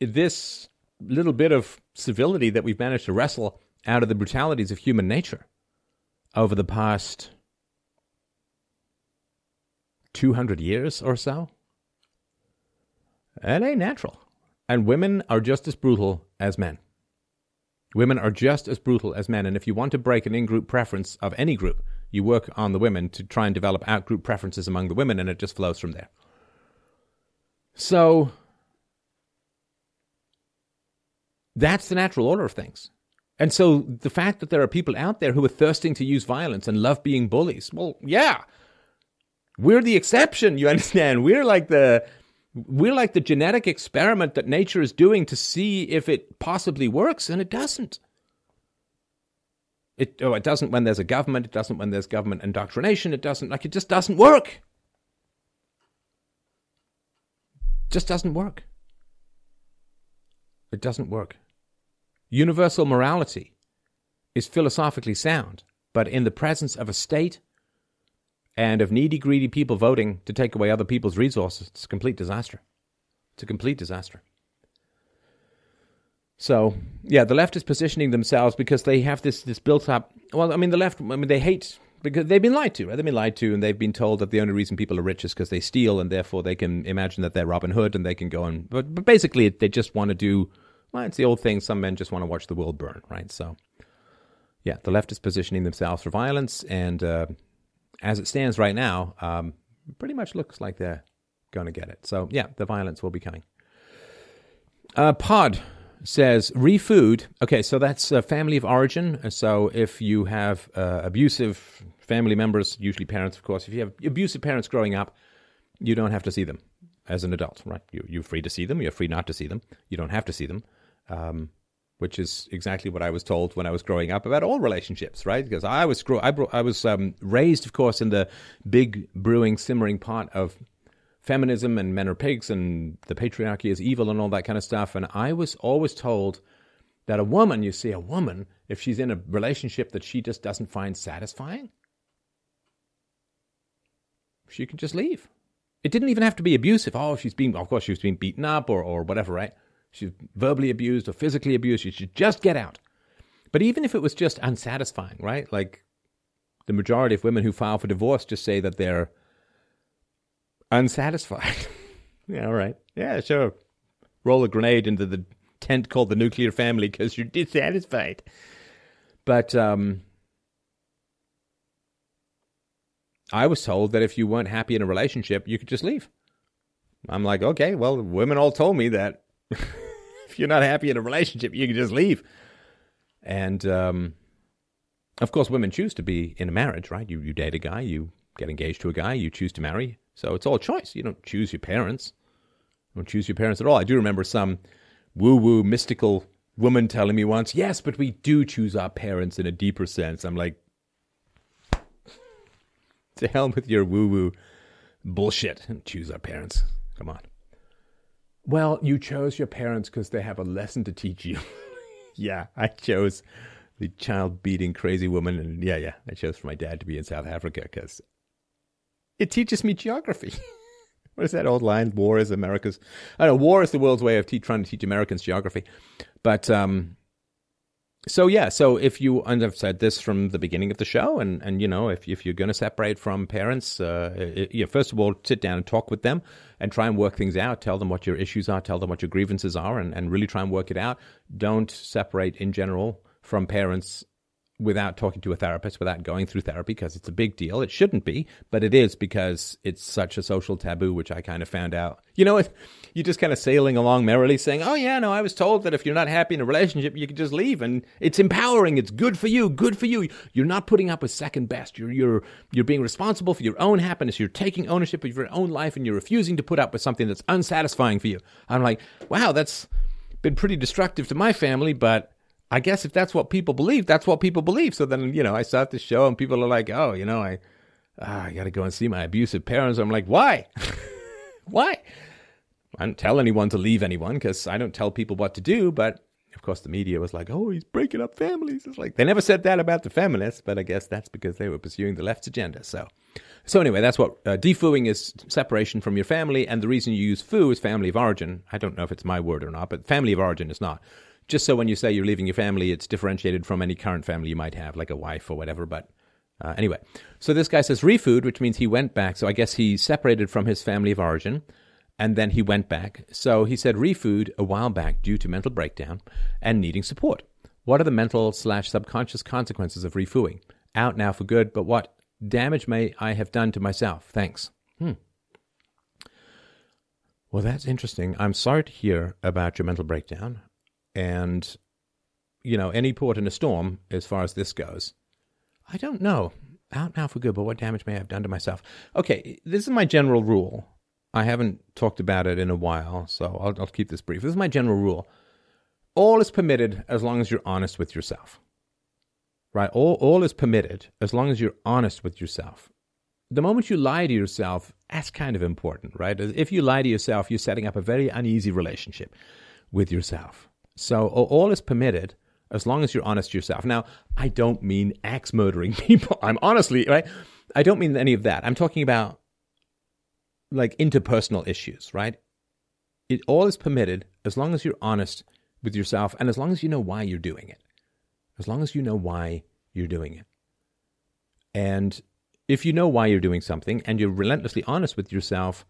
this little bit of civility that we've managed to wrestle out of the brutalities of human nature over the past 200 years or so it ain't natural. And women are just as brutal as men. Women are just as brutal as men. And if you want to break an in group preference of any group, you work on the women to try and develop out group preferences among the women, and it just flows from there. So that's the natural order of things. And so the fact that there are people out there who are thirsting to use violence and love being bullies, well, yeah, we're the exception, you understand? We're like the we're like the genetic experiment that nature is doing to see if it possibly works, and it doesn't. It, oh, it doesn't when there's a government. It doesn't when there's government indoctrination. It doesn't like it just doesn't work. Just doesn't work. It doesn't work. Universal morality is philosophically sound, but in the presence of a state and of needy, greedy people voting to take away other people's resources. It's a complete disaster. It's a complete disaster. So, yeah, the left is positioning themselves because they have this this built up. Well, I mean, the left, I mean, they hate because they've been lied to, right? They've been lied to, and they've been told that the only reason people are rich is because they steal, and therefore they can imagine that they're Robin Hood, and they can go and. But, but basically, they just want to do. Well, it's the old thing. Some men just want to watch the world burn, right? So, yeah, the left is positioning themselves for violence, and uh, as it stands right now, um, pretty much looks like they're going to get it. So, yeah, the violence will be coming. Uh, Pod says refood. Okay, so that's a family of origin. So, if you have uh, abusive family members, usually parents, of course. If you have abusive parents growing up, you don't have to see them as an adult, right? You, you're free to see them. You're free not to see them. You don't have to see them. Um, which is exactly what I was told when I was growing up about all relationships, right? Because I was I, I was um, raised, of course, in the big brewing, simmering pot of feminism and men are pigs and the patriarchy is evil and all that kind of stuff. And I was always told that a woman, you see, a woman, if she's in a relationship that she just doesn't find satisfying, she can just leave. It didn't even have to be abusive. Oh, she's being, of course, she was being beaten up or, or whatever, right? She's verbally abused or physically abused. She should just get out. But even if it was just unsatisfying, right? Like the majority of women who file for divorce just say that they're unsatisfied. yeah, all right. Yeah, sure. Roll a grenade into the tent called the nuclear family because you're dissatisfied. But um, I was told that if you weren't happy in a relationship, you could just leave. I'm like, okay, well, women all told me that if you're not happy in a relationship, you can just leave. And um, of course, women choose to be in a marriage, right? You, you date a guy, you get engaged to a guy, you choose to marry. So it's all choice. You don't choose your parents. You don't choose your parents at all. I do remember some woo woo mystical woman telling me once, yes, but we do choose our parents in a deeper sense. I'm like, to hell with your woo woo bullshit. And choose our parents. Come on. Well, you chose your parents because they have a lesson to teach you. yeah, I chose the child beating crazy woman. And yeah, yeah, I chose for my dad to be in South Africa because it teaches me geography. what is that old line? War is America's. I know war is the world's way of te- trying to teach Americans geography. But um, so yeah, so if you and I've said this from the beginning of the show, and and you know if if you're going to separate from parents, uh, you know, first of all, sit down and talk with them and try and work things out. Tell them what your issues are, tell them what your grievances are, and and really try and work it out. Don't separate in general from parents without talking to a therapist, without going through therapy, because it's a big deal. It shouldn't be, but it is because it's such a social taboo, which I kind of found out. You know, if you're just kind of sailing along merrily saying, oh, yeah, no, I was told that if you're not happy in a relationship, you can just leave. And it's empowering. It's good for you. Good for you. You're not putting up with second best. You're, you're, you're being responsible for your own happiness. You're taking ownership of your own life and you're refusing to put up with something that's unsatisfying for you. I'm like, wow, that's been pretty destructive to my family, but I guess if that's what people believe, that's what people believe. So then, you know, I start the show and people are like, oh, you know, I, ah, I got to go and see my abusive parents. I'm like, why? why? I don't tell anyone to leave anyone because I don't tell people what to do. But of course, the media was like, oh, he's breaking up families. It's like they never said that about the feminists, but I guess that's because they were pursuing the left's agenda. So, so anyway, that's what uh, defooing is separation from your family. And the reason you use foo is family of origin. I don't know if it's my word or not, but family of origin is not just so when you say you're leaving your family, it's differentiated from any current family you might have, like a wife or whatever. But uh, anyway, so this guy says refood, which means he went back. So I guess he separated from his family of origin and then he went back. So he said refood a while back due to mental breakdown and needing support. What are the mental slash subconscious consequences of refooing? Out now for good, but what damage may I have done to myself? Thanks. Hmm. Well, that's interesting. I'm sorry to hear about your mental breakdown and you know any port in a storm as far as this goes i don't know. Out now for good but what damage may i have done to myself? Okay this is my general rule. I haven't talked about it in a while so I'll, I'll keep this brief. This is my general rule. All is permitted as long as you're honest with yourself. Right? All, all is permitted as long as you're honest with yourself. The moment you lie to yourself that's kind of important right? If you lie to yourself you're setting up a very uneasy relationship with yourself so all is permitted as long as you're honest to yourself. Now, I don't mean axe murdering people. I'm honestly, right? I don't mean any of that. I'm talking about like interpersonal issues, right? It all is permitted as long as you're honest with yourself and as long as you know why you're doing it. As long as you know why you're doing it. And if you know why you're doing something and you're relentlessly honest with yourself,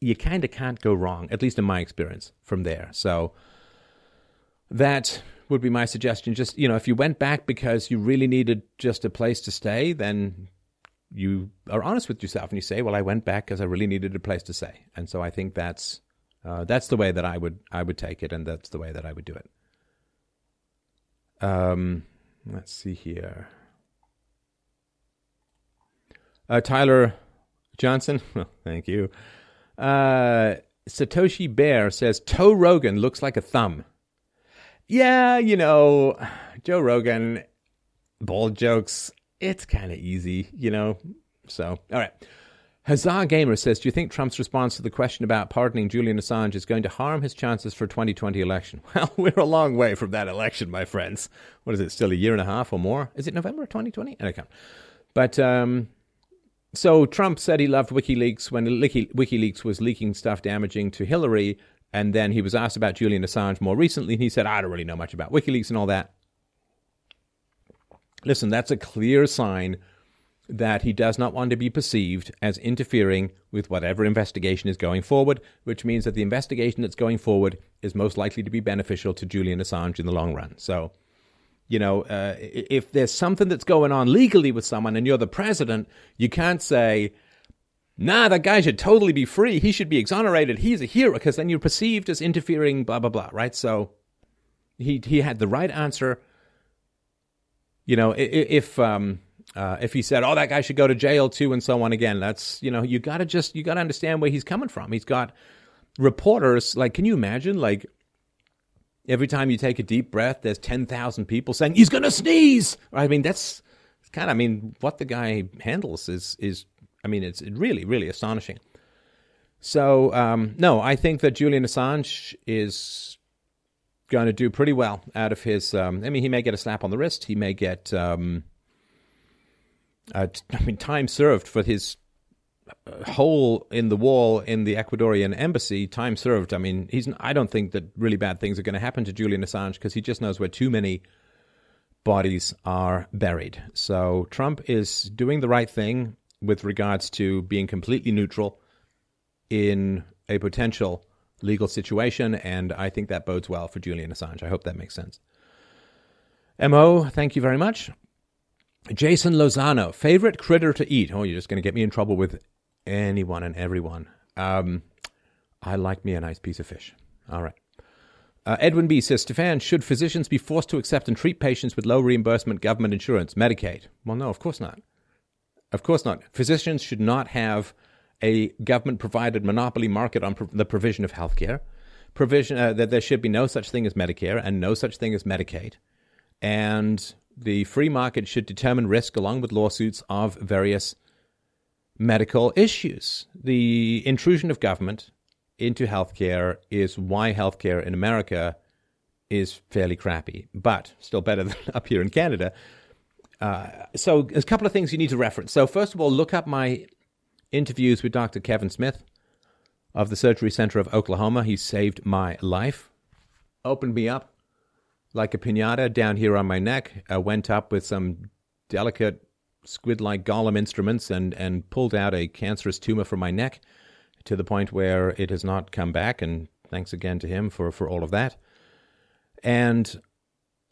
you kind of can't go wrong, at least in my experience, from there. So, that would be my suggestion. Just, you know, if you went back because you really needed just a place to stay, then you are honest with yourself and you say, "Well, I went back because I really needed a place to stay." And so I think that's uh, that's the way that I would I would take it, and that's the way that I would do it. Um, let's see here. Uh, Tyler Johnson, thank you. Uh, Satoshi Bear says Toe Rogan looks like a thumb. Yeah, you know, Joe Rogan, bold jokes, it's kind of easy, you know. So, all right. Huzzah Gamer says, Do you think Trump's response to the question about pardoning Julian Assange is going to harm his chances for 2020 election? Well, we're a long way from that election, my friends. What is it, still a year and a half or more? Is it November 2020? I can't. But, um, so Trump said he loved WikiLeaks when WikiLeaks was leaking stuff damaging to Hillary. And then he was asked about Julian Assange more recently, and he said, I don't really know much about WikiLeaks and all that. Listen, that's a clear sign that he does not want to be perceived as interfering with whatever investigation is going forward, which means that the investigation that's going forward is most likely to be beneficial to Julian Assange in the long run. So, you know, uh, if there's something that's going on legally with someone and you're the president, you can't say, nah, that guy should totally be free. He should be exonerated. He's a hero, because then you're perceived as interfering, blah, blah, blah, right? So he, he had the right answer. You know, if, um, uh, if he said, "Oh, that guy should go to jail too," and so on again, that's you know, you got to just you got to understand where he's coming from. He's got reporters like, can you imagine like every time you take a deep breath, there's ten thousand people saying he's going to sneeze. I mean, that's kind of I mean, what the guy handles is is I mean, it's really really astonishing. So um, no, I think that Julian Assange is going to do pretty well out of his. Um, I mean, he may get a slap on the wrist. He may get. Um, uh, I mean, time served for his uh, hole in the wall in the Ecuadorian embassy. Time served. I mean, he's. I don't think that really bad things are going to happen to Julian Assange because he just knows where too many bodies are buried. So Trump is doing the right thing with regards to being completely neutral in a potential legal situation, and I think that bodes well for Julian Assange. I hope that makes sense. Mo, thank you very much. Jason Lozano, favorite critter to eat. Oh, you're just going to get me in trouble with anyone and everyone. Um, I like me a nice piece of fish. All right. Uh, Edwin B says, Stefan, should physicians be forced to accept and treat patients with low reimbursement government insurance, Medicaid? Well, no, of course not. Of course not. Physicians should not have a government provided monopoly market on the provision of health care. Provision uh, that there should be no such thing as Medicare and no such thing as Medicaid. And the free market should determine risk along with lawsuits of various medical issues. The intrusion of government into healthcare is why healthcare in America is fairly crappy, but still better than up here in Canada. Uh, so, there's a couple of things you need to reference. So, first of all, look up my interviews with Dr. Kevin Smith of the Surgery Center of Oklahoma. He saved my life, opened me up like a pinata down here on my neck. I went up with some delicate squid like golem instruments and, and pulled out a cancerous tumor from my neck to the point where it has not come back. And thanks again to him for, for all of that. And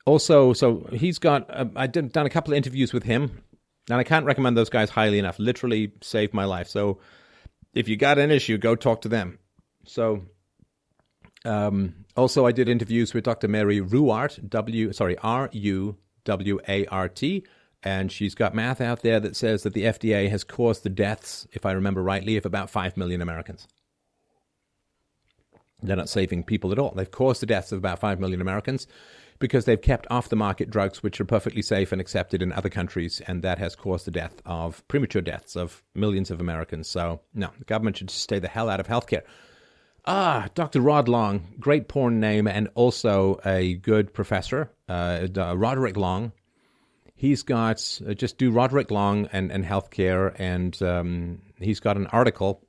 also, so he's got, uh, I've done a couple of interviews with him, and I can't recommend those guys highly enough. Literally saved my life. So if you got an issue, go talk to them. So um, also, I did interviews with Dr. Mary Ruwart, W, sorry, R U W A R T, and she's got math out there that says that the FDA has caused the deaths, if I remember rightly, of about 5 million Americans. They're not saving people at all. They've caused the deaths of about 5 million Americans because they've kept off the market drugs which are perfectly safe and accepted in other countries, and that has caused the death of premature deaths of millions of Americans. So, no, the government should stay the hell out of healthcare. Ah, Dr. Rod Long, great porn name and also a good professor, uh, Roderick Long. He's got, uh, just do Roderick Long and, and healthcare, and um, he's got an article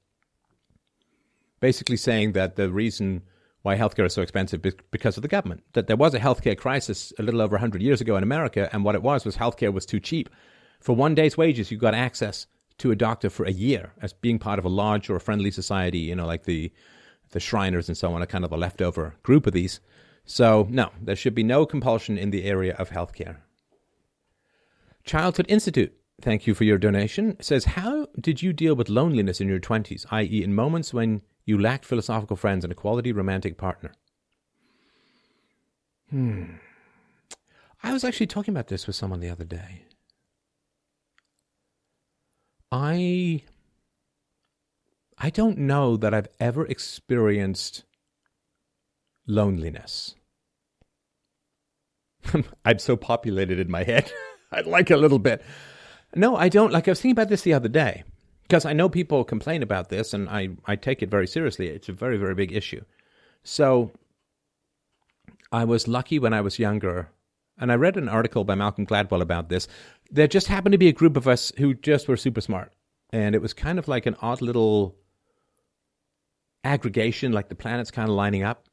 basically saying that the reason why healthcare is so expensive because of the government. That there was a healthcare crisis a little over 100 years ago in America, and what it was was healthcare was too cheap. For one day's wages, you got access to a doctor for a year as being part of a large or a friendly society, you know, like the the Shriners and so on are kind of a leftover group of these. So, no, there should be no compulsion in the area of healthcare. Childhood Institute, thank you for your donation, says, How did you deal with loneliness in your 20s, i.e., in moments when you lacked philosophical friends and a quality romantic partner? Hmm. I was actually talking about this with someone the other day. I I don't know that I've ever experienced loneliness. I'm so populated in my head. I'd like a little bit. No, I don't. Like I was thinking about this the other day because I know people complain about this, and I I take it very seriously. It's a very very big issue. So I was lucky when I was younger, and I read an article by Malcolm Gladwell about this. There just happened to be a group of us who just were super smart, and it was kind of like an odd little aggregation, like the planets kind of lining up.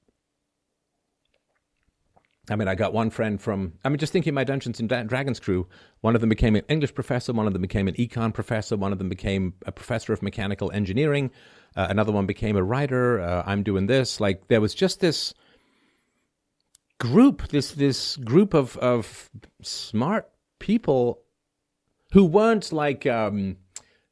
I mean, I got one friend from, I mean, just thinking my Dungeons and Dragons crew, one of them became an English professor, one of them became an econ professor, one of them became a professor of mechanical engineering, uh, another one became a writer. Uh, I'm doing this. Like, there was just this group, this, this group of, of smart people who weren't like, um,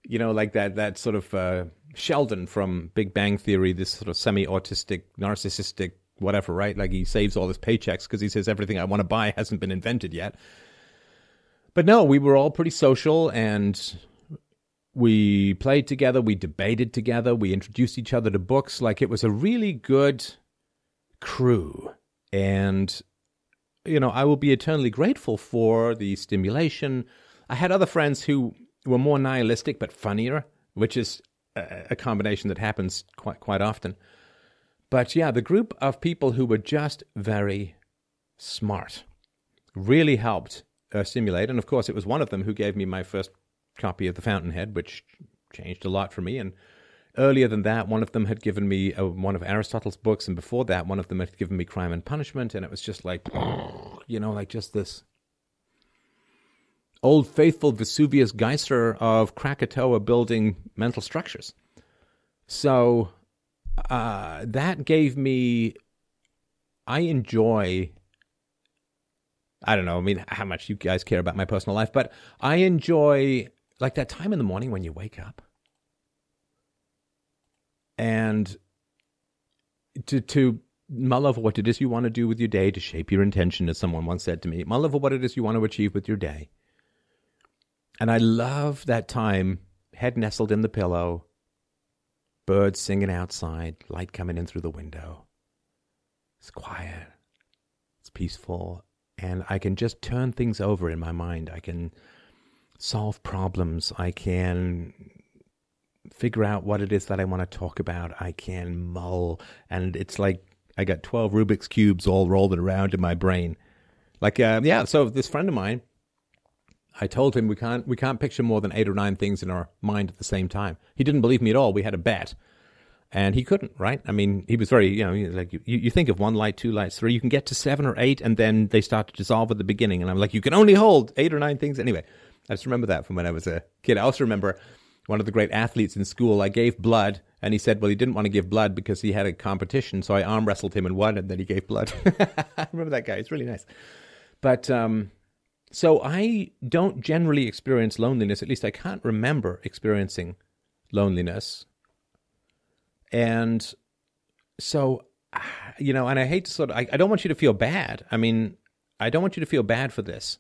you know, like that, that sort of, uh, Sheldon from Big Bang Theory, this sort of semi autistic, narcissistic whatever, right? Like he saves all his paychecks because he says everything I want to buy hasn't been invented yet. But no, we were all pretty social and we played together, we debated together, we introduced each other to books. Like it was a really good crew. And, you know, I will be eternally grateful for the stimulation. I had other friends who were more nihilistic but funnier, which is a combination that happens quite quite often. But yeah, the group of people who were just very smart really helped uh, stimulate. And of course, it was one of them who gave me my first copy of The Fountainhead, which changed a lot for me. And earlier than that, one of them had given me uh, one of Aristotle's books. And before that, one of them had given me Crime and Punishment. And it was just like, you know, like just this old faithful Vesuvius Geyser of Krakatoa building mental structures. So uh, that gave me. I enjoy. I don't know. I mean, how much you guys care about my personal life, but I enjoy like that time in the morning when you wake up and to to mull over what it is you want to do with your day, to shape your intention, as someone once said to me. Mull over what it is you want to achieve with your day. And I love that time, head nestled in the pillow, birds singing outside, light coming in through the window. It's quiet, it's peaceful, and I can just turn things over in my mind. I can solve problems, I can figure out what it is that I want to talk about, I can mull, and it's like I got 12 Rubik's Cubes all rolled around in my brain. Like, uh, yeah, so this friend of mine, I told him we can't we can't picture more than eight or nine things in our mind at the same time. He didn't believe me at all. We had a bet, and he couldn't. Right? I mean, he was very you know like you, you think of one light, two lights, three. You can get to seven or eight, and then they start to dissolve at the beginning. And I'm like, you can only hold eight or nine things anyway. I just remember that from when I was a kid. I also remember one of the great athletes in school. I gave blood, and he said, well, he didn't want to give blood because he had a competition. So I arm wrestled him and won, and then he gave blood. I remember that guy. It's really nice. But um, so I don't generally experience loneliness, at least I can't remember experiencing loneliness. And so, you know, and I hate to sort of, I, I don't want you to feel bad. I mean, I don't want you to feel bad for this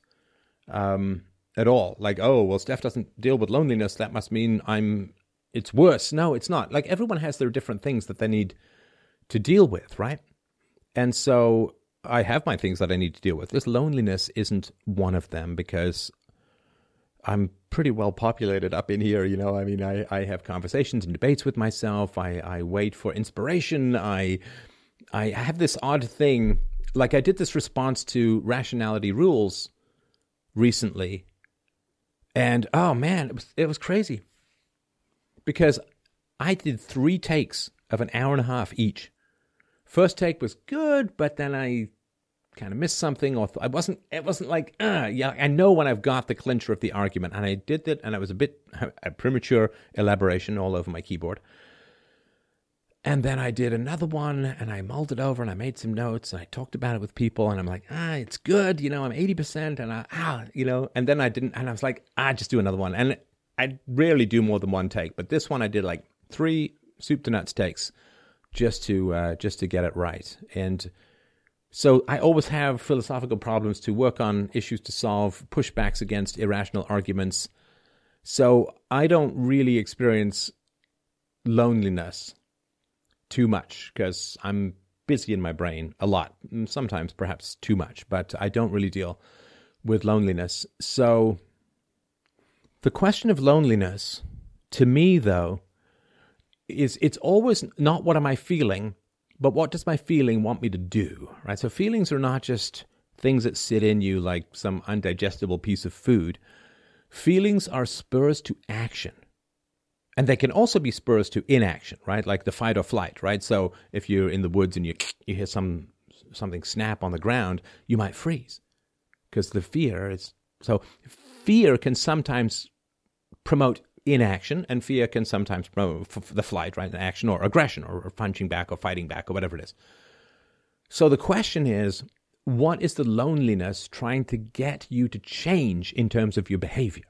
um, at all. Like, oh, well, Steph doesn't deal with loneliness. That must mean I'm, it's worse. No, it's not. Like, everyone has their different things that they need to deal with, right? And so I have my things that I need to deal with. This loneliness isn't one of them because I'm pretty well populated up in here. You know, I mean, I, I have conversations and debates with myself. I, I wait for inspiration. I, I have this odd thing. Like I did this response to rationality rules recently. And oh man, it was, it was crazy because I did three takes of an hour and a half each. First take was good, but then I kind of missed something or th- I wasn't it wasn't like uh yeah I know when I've got the clincher of the argument and I did that and it was a bit a premature elaboration all over my keyboard. And then I did another one and I mulled it over and I made some notes and I talked about it with people and I'm like ah it's good you know I'm 80% and I ah you know and then I didn't and I was like ah just do another one and I rarely do more than one take but this one I did like three soup to nuts takes just to uh, just to get it right and so I always have philosophical problems to work on, issues to solve, pushbacks against irrational arguments. So I don't really experience loneliness too much because I'm busy in my brain a lot, mm, sometimes perhaps too much, but I don't really deal with loneliness. So the question of loneliness to me though is it's always not what am I feeling, but what does my feeling want me to do, right? So feelings are not just things that sit in you like some undigestible piece of food. Feelings are spurs to action. And they can also be spurs to inaction, right? Like the fight or flight, right? So if you're in the woods and you you hear some something snap on the ground, you might freeze because the fear is so fear can sometimes promote inaction and fear can sometimes promote the flight, right? Action or aggression or, punching back or fighting back or whatever it is. So the question is what is the loneliness trying to get you to change in terms of your behavior?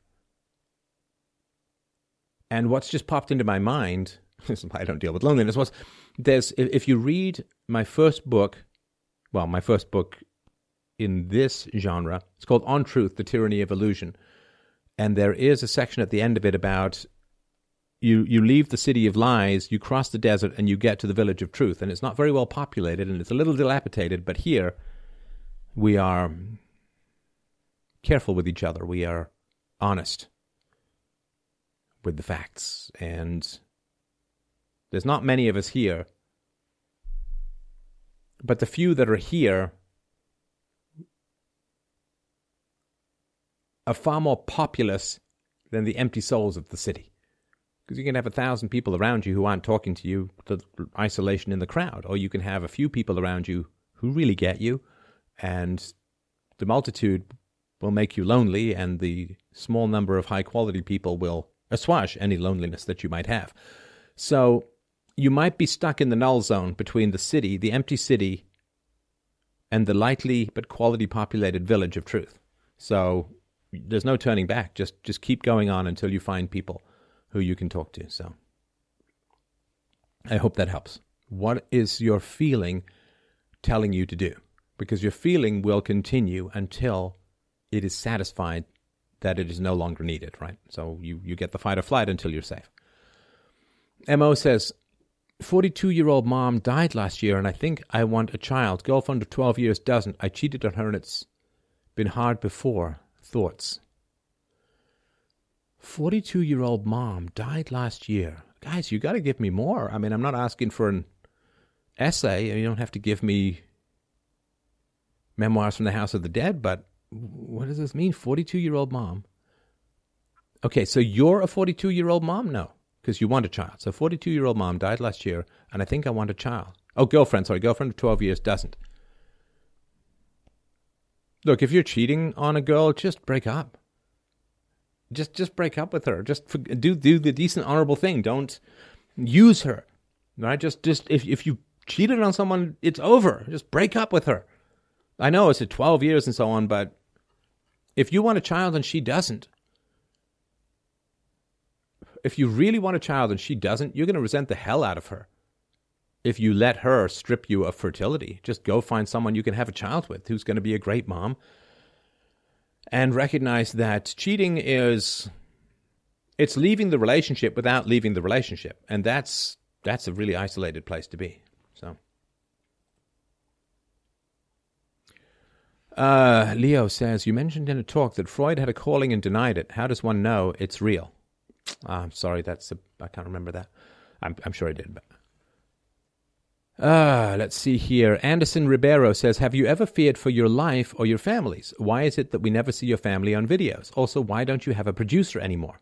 And what's just popped into my mind, I don't deal with loneliness, was there's if you read my first book, well, my first book in this genre, it's called On Truth, The Tyranny of Illusion. And there is a section at the end of it about you you leave the city of lies, you cross the desert, and you get to the village of truth. And it's not very well populated and it's a little dilapidated, but here we are careful with each other. We are honest with the facts. And there's not many of us here. But the few that are here are far more populous than the empty souls of the city. Because you can have a thousand people around you who aren't talking to you, the isolation in the crowd, or you can have a few people around you who really get you and the multitude will make you lonely, and the small number of high quality people will assuage any loneliness that you might have. So you might be stuck in the null zone between the city, the empty city, and the lightly but quality populated village of truth. So there's no turning back. Just just keep going on until you find people who you can talk to. So I hope that helps. What is your feeling telling you to do? because your feeling will continue until it is satisfied that it is no longer needed, right? So you, you get the fight or flight until you're safe. MO says, 42 year old mom died last year, and I think I want a child. Girlfriend of 12 years doesn't. I cheated on her, and it's been hard before. Thoughts. 42 year old mom died last year. Guys, you got to give me more. I mean, I'm not asking for an essay. You don't have to give me Memoirs from the House of the Dead, but what does this mean? 42 year old mom. Okay, so you're a 42 year old mom? No, because you want a child. So 42 year old mom died last year, and I think I want a child. Oh, girlfriend, sorry, girlfriend of 12 years doesn't. Look, if you're cheating on a girl, just break up. Just just break up with her. Just for, do do the decent, honorable thing. Don't use her. Right? Just just if if you cheated on someone, it's over. Just break up with her. I know it's at 12 years and so on, but if you want a child and she doesn't, if you really want a child and she doesn't, you're going to resent the hell out of her. If you let her strip you of fertility, just go find someone you can have a child with who's going to be a great mom. And recognize that cheating is it's leaving the relationship without leaving the relationship. And that's that's a really isolated place to be. So Uh, Leo says, You mentioned in a talk that Freud had a calling and denied it. How does one know it's real? Uh, I'm sorry, that's a, I can't remember that. I'm, I'm sure I did. But. Uh, let's see here. Anderson Ribeiro says, Have you ever feared for your life or your families? Why is it that we never see your family on videos? Also, why don't you have a producer anymore?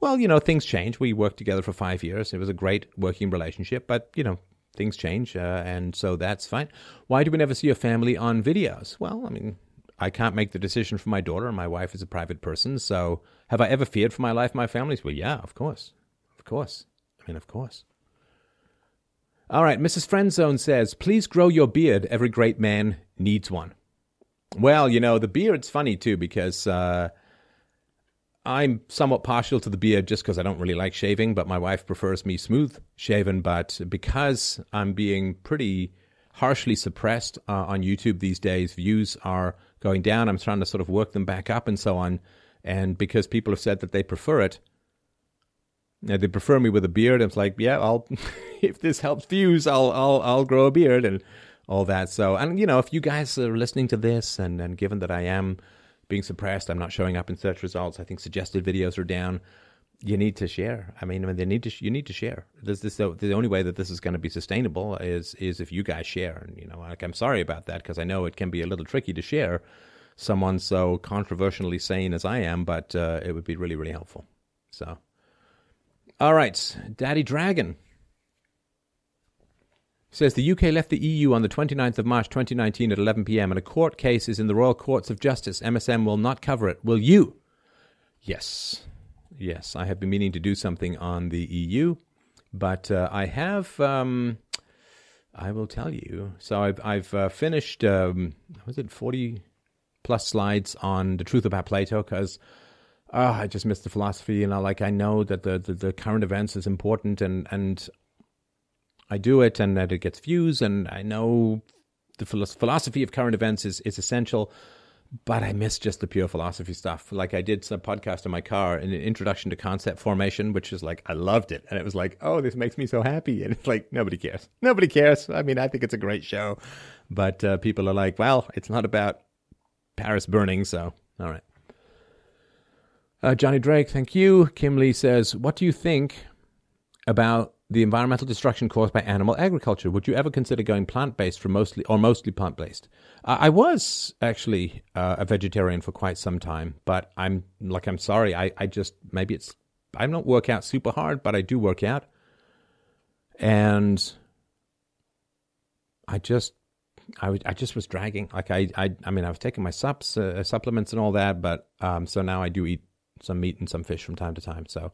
Well, you know, things change. We worked together for five years. It was a great working relationship, but, you know, things change, uh, and so that's fine. Why do we never see your family on videos? Well, I mean, I can't make the decision for my daughter. And my wife is a private person, so have I ever feared for my life, my family's? Well, yeah, of course, of course. I mean, of course. All right, Mrs. Friendzone says, please grow your beard. Every great man needs one. Well, you know, the beard's funny too because uh, I'm somewhat partial to the beard just because I don't really like shaving, but my wife prefers me smooth shaven. But because I'm being pretty harshly suppressed uh, on YouTube these days, views are going down. I'm trying to sort of work them back up and so on. and because people have said that they prefer it, they prefer me with a beard. It's like, yeah, I'll if this helps views, I'll I'll I'll grow a beard and all that. So, and you know, if you guys are listening to this, and and given that I am being suppressed, I'm not showing up in search results. I think suggested videos are down. You need to share. I mean, I mean, they need to. You need to share. This, this, the only way that this is going to be sustainable is is if you guys share. And you know, like I'm sorry about that because I know it can be a little tricky to share someone so controversially sane as I am, but uh, it would be really, really helpful. So, all right, Daddy Dragon says the UK left the EU on the 29th of March 2019 at 11 p.m. and a court case is in the Royal Courts of Justice. MSM will not cover it. Will you? Yes. Yes, I have been meaning to do something on the EU, but uh, I have. Um, I will tell you. So I've I've uh, finished. Um, was it forty plus slides on the truth about Plato? Because oh, I just miss the philosophy. You know, like I know that the, the, the current events is important, and and I do it and that it gets views, and I know the philosophy of current events is, is essential, but I miss just the pure philosophy stuff. Like I did some podcast in my car, in an introduction to concept formation, which is like I loved it, and it was like, oh, this makes me so happy, and it's like nobody cares, nobody cares. I mean, I think it's a great show, but uh, people are like, well, it's not about Paris burning, so all right. Uh, Johnny Drake, thank you. Kim Lee says, what do you think about the environmental destruction caused by animal agriculture. Would you ever consider going plant based for mostly or mostly plant based? I was actually uh, a vegetarian for quite some time, but I'm like I'm sorry. I I just maybe it's I don't work out super hard, but I do work out, and I just I, I just was dragging. Like I, I, I mean, I was taking my sups, uh, supplements and all that, but um, so now I do eat some meat and some fish from time to time. So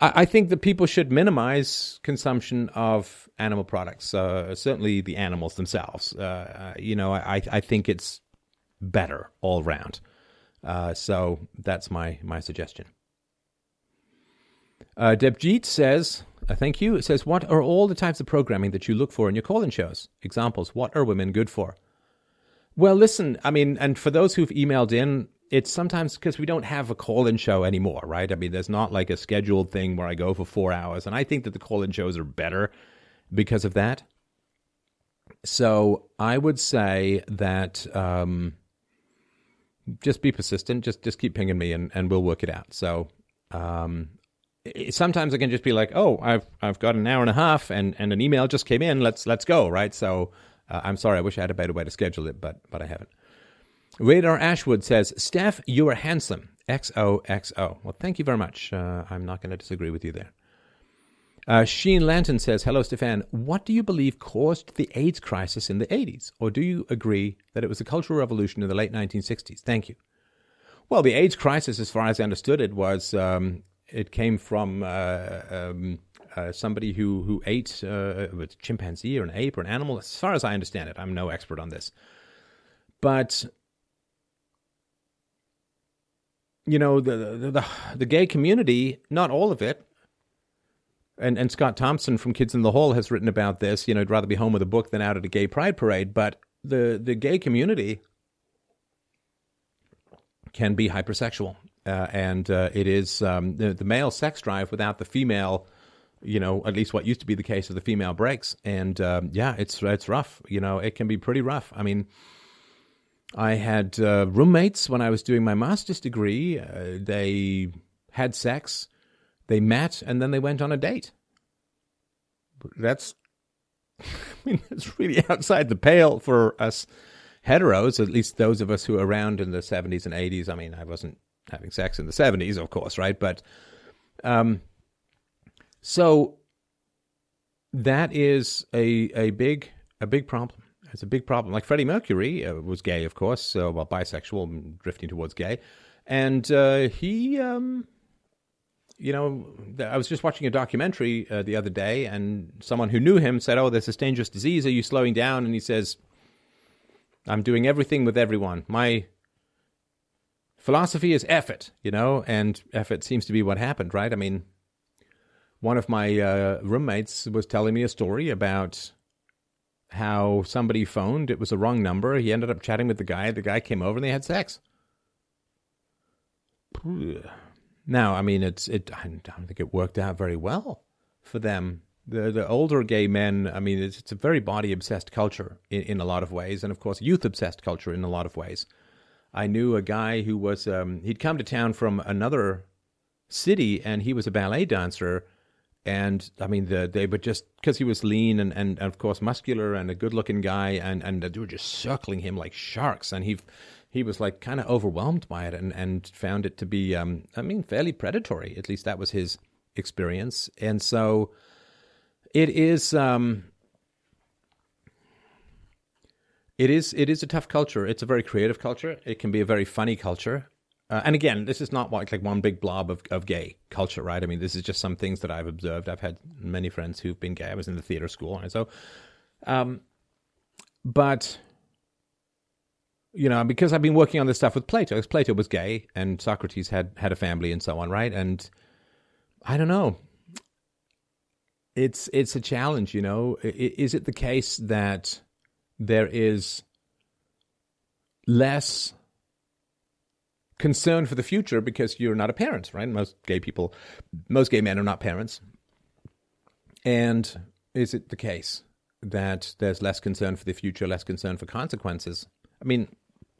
I, think that people should minimize consumption of animal products. Uh, certainly, the animals themselves. Uh, uh, you know, I, I think it's better all round. Uh, so that's my my suggestion. Uh, Debjeet says, uh, "Thank you." It says, "What are all the types of programming that you look for in your call-in shows? Examples. What are women good for?" Well, listen. I mean, and for those who've emailed in, it's sometimes because we don't have a call in show anymore, right? I mean, there's not like a scheduled thing where I go for four hours. And I think that the call in shows are better because of that. So I would say that um, just be persistent. Just just keep pinging me, and, and we'll work it out. So um, it, sometimes I can just be like, oh, I've I've got an hour and a half, and, and an email just came in. Let's let's go, right? So uh, I'm sorry. I wish I had a better way to schedule it, but but I haven't. Radar Ashwood says, Steph, you are handsome. XOXO. Well, thank you very much. Uh, I'm not going to disagree with you there. Uh, Sheen Lanton says, Hello, Stefan. What do you believe caused the AIDS crisis in the 80s? Or do you agree that it was a cultural revolution in the late 1960s? Thank you. Well, the AIDS crisis, as far as I understood it, was um, it came from uh, um, uh, somebody who, who ate uh, a chimpanzee or an ape or an animal. As far as I understand it, I'm no expert on this. But you know the, the the, gay community, not all of it. And and Scott Thompson from Kids in the Hall has written about this. You know, I'd rather be home with a book than out at a gay pride parade. But the the gay community can be hypersexual, uh, and uh, it is um, the, the male sex drive without the female you know, at least what used to be the case of the female breaks. And um, yeah, it's it's rough. You know, it can be pretty rough. I mean, I had uh, roommates when I was doing my master's degree. Uh, they had sex, they met, and then they went on a date. That's, I mean, it's really outside the pale for us heteros, at least those of us who were around in the 70s and 80s. I mean, I wasn't having sex in the 70s, of course, right? But, um, so that is a a big a big problem. It's a big problem. Like Freddie Mercury uh, was gay, of course, uh, well, bisexual, drifting towards gay, and uh, he, um, you know, I was just watching a documentary uh, the other day, and someone who knew him said, "Oh, there's this dangerous disease. Are you slowing down?" And he says, "I'm doing everything with everyone. My philosophy is effort, you know, and effort seems to be what happened, right? I mean." One of my uh, roommates was telling me a story about how somebody phoned. It was the wrong number. He ended up chatting with the guy. The guy came over and they had sex. now, I mean, it's it. I don't think it worked out very well for them. The the older gay men. I mean, it's, it's a very body obsessed culture in, in a lot of ways, and of course, youth obsessed culture in a lot of ways. I knew a guy who was um, he'd come to town from another city, and he was a ballet dancer. And I mean, the, they were just because he was lean and, and, and, of course muscular and a good looking guy, and, and they were just circling him like sharks. And he he was like kind of overwhelmed by it and, and found it to be, um, I mean, fairly predatory. At least that was his experience. And so it is, um, it is, it is a tough culture. It's a very creative culture. It can be a very funny culture. Uh, and again, this is not like, like one big blob of, of gay culture, right? I mean, this is just some things that I've observed. I've had many friends who've been gay. I was in the theater school, and so, um, but you know, because I've been working on this stuff with Plato, because Plato was gay and Socrates had had a family and so on, right? And I don't know. It's it's a challenge, you know. Is it the case that there is less concern for the future because you're not a parent, right? Most gay people, most gay men are not parents. And is it the case that there's less concern for the future, less concern for consequences? I mean,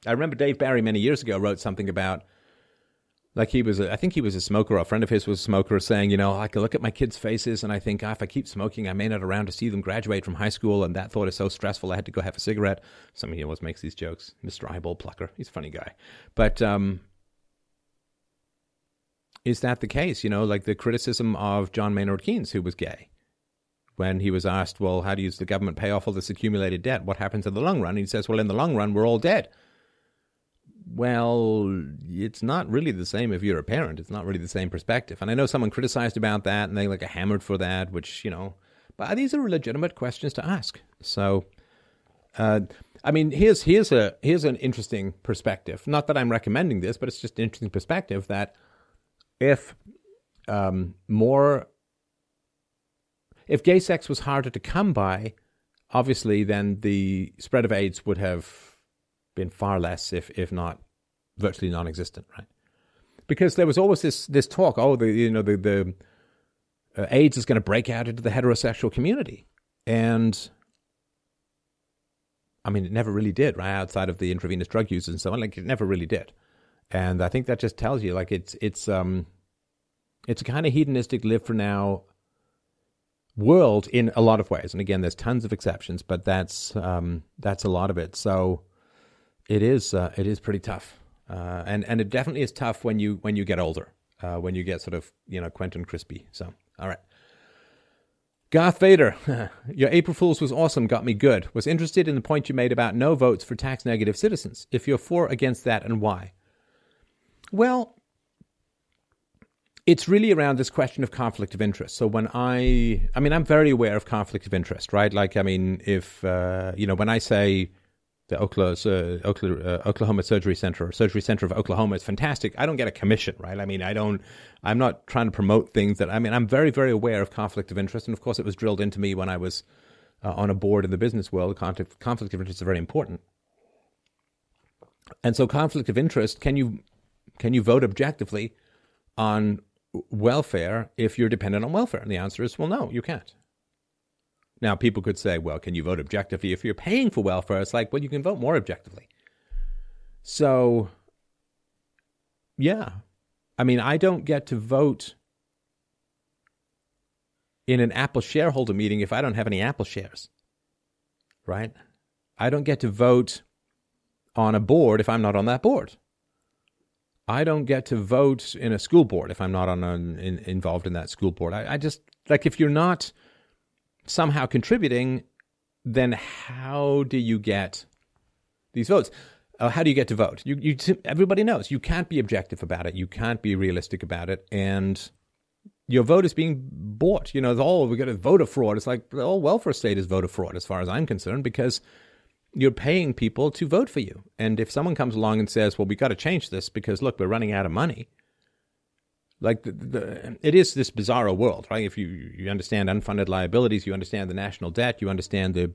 I remember Dave Barry many years ago wrote something about like he was a, I think he was a smoker a friend of his was a smoker saying you know I can look at my kids faces and I think oh, if I keep smoking I may not around to see them graduate from high school and that thought is so stressful I had to go have a cigarette somebody always makes these jokes Mr. Eyeball Plucker he's a funny guy but um is that the case you know like the criticism of John Maynard Keynes who was gay when he was asked well how does the government pay off all this accumulated debt what happens in the long run and he says well in the long run we're all dead well, it's not really the same if you're a parent. It's not really the same perspective. And I know someone criticized about that and they like a hammered for that, which, you know, but these are legitimate questions to ask. So, uh, I mean, here's here's a here's an interesting perspective. Not that I'm recommending this, but it's just an interesting perspective that if um, more if gay sex was harder to come by, obviously, then the spread of AIDS would have been far less, if if not virtually non-existent, right? Because there was always this this talk, oh, the you know the the uh, AIDS is going to break out into the heterosexual community, and I mean, it never really did, right? Outside of the intravenous drug users and so on, like it never really did, and I think that just tells you, like it's it's um it's a kind of hedonistic live for now world in a lot of ways, and again, there's tons of exceptions, but that's um that's a lot of it. So it is uh, it is pretty tough, uh, and and it definitely is tough when you when you get older, uh, when you get sort of you know Quentin Crispy. So all right. Garth Vader, your April Fools was awesome, got me good. Was interested in the point you made about no votes for tax negative citizens. If you're for against that and why? Well, it's really around this question of conflict of interest. So when I, I mean, I'm very aware of conflict of interest, right? Like, I mean, if, uh, you know, when I say the Oklahoma, uh, Oklahoma Surgery Center or Surgery Center of Oklahoma is fantastic. I don't get a commission, right? I mean, I don't. I'm not trying to promote things that. I mean, I'm very, very aware of conflict of interest, and of course, it was drilled into me when I was uh, on a board in the business world. Conflict, conflict of interest is very important, and so conflict of interest. Can you can you vote objectively on welfare if you're dependent on welfare? And the answer is, well, no, you can't. Now, people could say, well, can you vote objectively? If you're paying for welfare, it's like, well, you can vote more objectively. So, yeah. I mean, I don't get to vote in an Apple shareholder meeting if I don't have any Apple shares, right? I don't get to vote on a board if I'm not on that board. I don't get to vote in a school board if I'm not on an, in, involved in that school board. I, I just like if you're not somehow contributing, then how do you get these votes? Uh, how do you get to vote? You, you, everybody knows you can't be objective about it. You can't be realistic about it, and your vote is being bought. You know, all we got a voter fraud. It's like the whole welfare state is voter fraud, as far as I'm concerned, because you're paying people to vote for you. And if someone comes along and says, "Well, we got to change this because look, we're running out of money," like the, the, it is this bizarre world, right? If you you understand unfunded liabilities, you understand the national debt, you understand the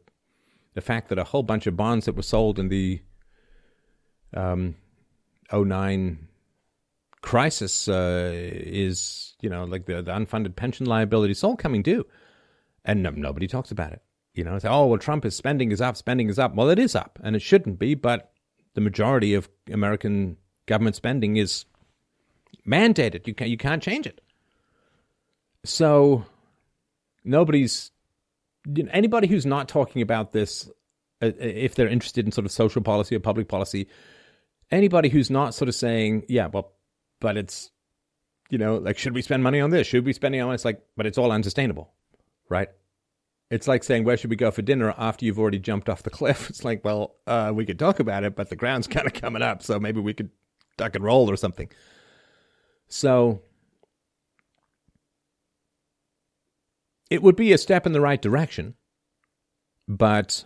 the fact that a whole bunch of bonds that were sold in the um, 09 crisis uh, is, you know, like the, the unfunded pension liability, it's all coming due. And no, nobody talks about it. You know, say, oh, well, Trump is spending is up, spending is up. Well, it is up, and it shouldn't be, but the majority of American government spending is mandated. You can't, you can't change it. So nobody's anybody who's not talking about this, uh, if they're interested in sort of social policy or public policy, anybody who's not sort of saying, yeah, well, but it's, you know, like, should we spend money on this? Should we spending on it? It's like, but it's all unsustainable, right? It's like saying, where should we go for dinner after you've already jumped off the cliff? It's like, well, uh, we could talk about it, but the ground's kind of coming up, so maybe we could duck and roll or something. So it would be a step in the right direction, but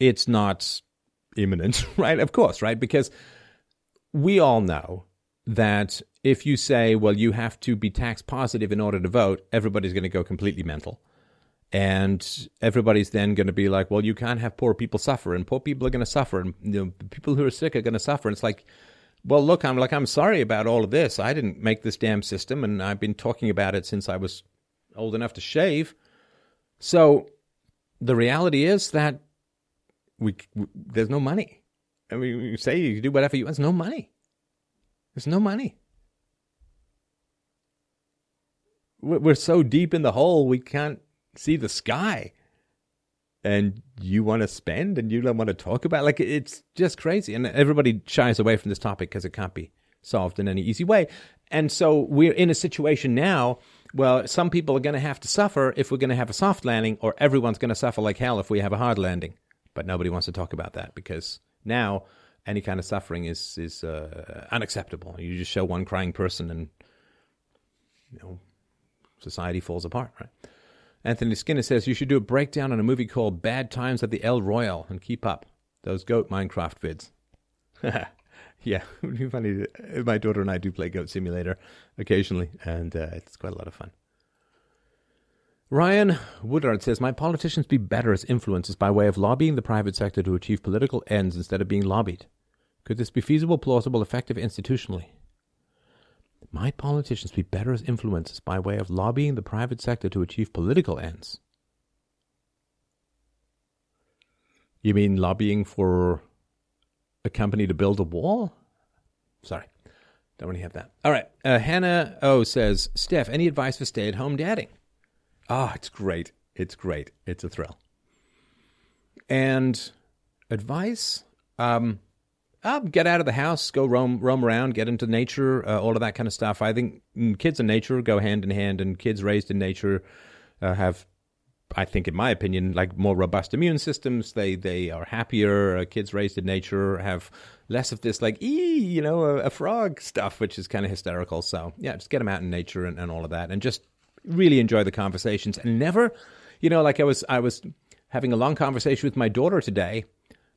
it's not imminent, right? Of course, right? Because we all know that if you say, well, you have to be tax positive in order to vote, everybody's going to go completely mental. And everybody's then going to be like, well, you can't have poor people suffer, and poor people are going to suffer, and you know, people who are sick are going to suffer. And it's like, well, look, I'm like, I'm sorry about all of this. I didn't make this damn system, and I've been talking about it since I was old enough to shave. So the reality is that we, we there's no money. I mean, you say you do whatever you want. There's no money. There's no money. We're so deep in the hole we can't see the sky. And you want to spend and you don't want to talk about like it's just crazy. And everybody shies away from this topic because it can't be solved in any easy way. And so we're in a situation now well, some people are going to have to suffer if we're going to have a soft landing, or everyone's going to suffer like hell if we have a hard landing. But nobody wants to talk about that because now any kind of suffering is is uh, unacceptable. You just show one crying person, and you know society falls apart, right? Anthony Skinner says you should do a breakdown on a movie called Bad Times at the El Royale and keep up those goat Minecraft vids. Yeah, it would be funny. My daughter and I do play Goat Simulator occasionally, and uh, it's quite a lot of fun. Ryan Woodard says, My politicians be better as influencers by way of lobbying the private sector to achieve political ends instead of being lobbied. Could this be feasible, plausible, effective institutionally? My politicians be better as influencers by way of lobbying the private sector to achieve political ends. You mean lobbying for a company to build a wall? Sorry, don't really have that. All right. Uh, Hannah O says, Steph, any advice for stay at home dadding? Ah, oh, it's great. It's great. It's a thrill. And advice? Um, uh, get out of the house, go roam roam around, get into nature, uh, all of that kind of stuff. I think mm, kids and nature go hand in hand, and kids raised in nature uh, have I think, in my opinion, like more robust immune systems. They they are happier. Uh, kids raised in nature have less of this like ee, you know, a, a frog stuff, which is kind of hysterical. So yeah, just get them out in nature and, and all of that, and just really enjoy the conversations. And never, you know, like I was I was having a long conversation with my daughter today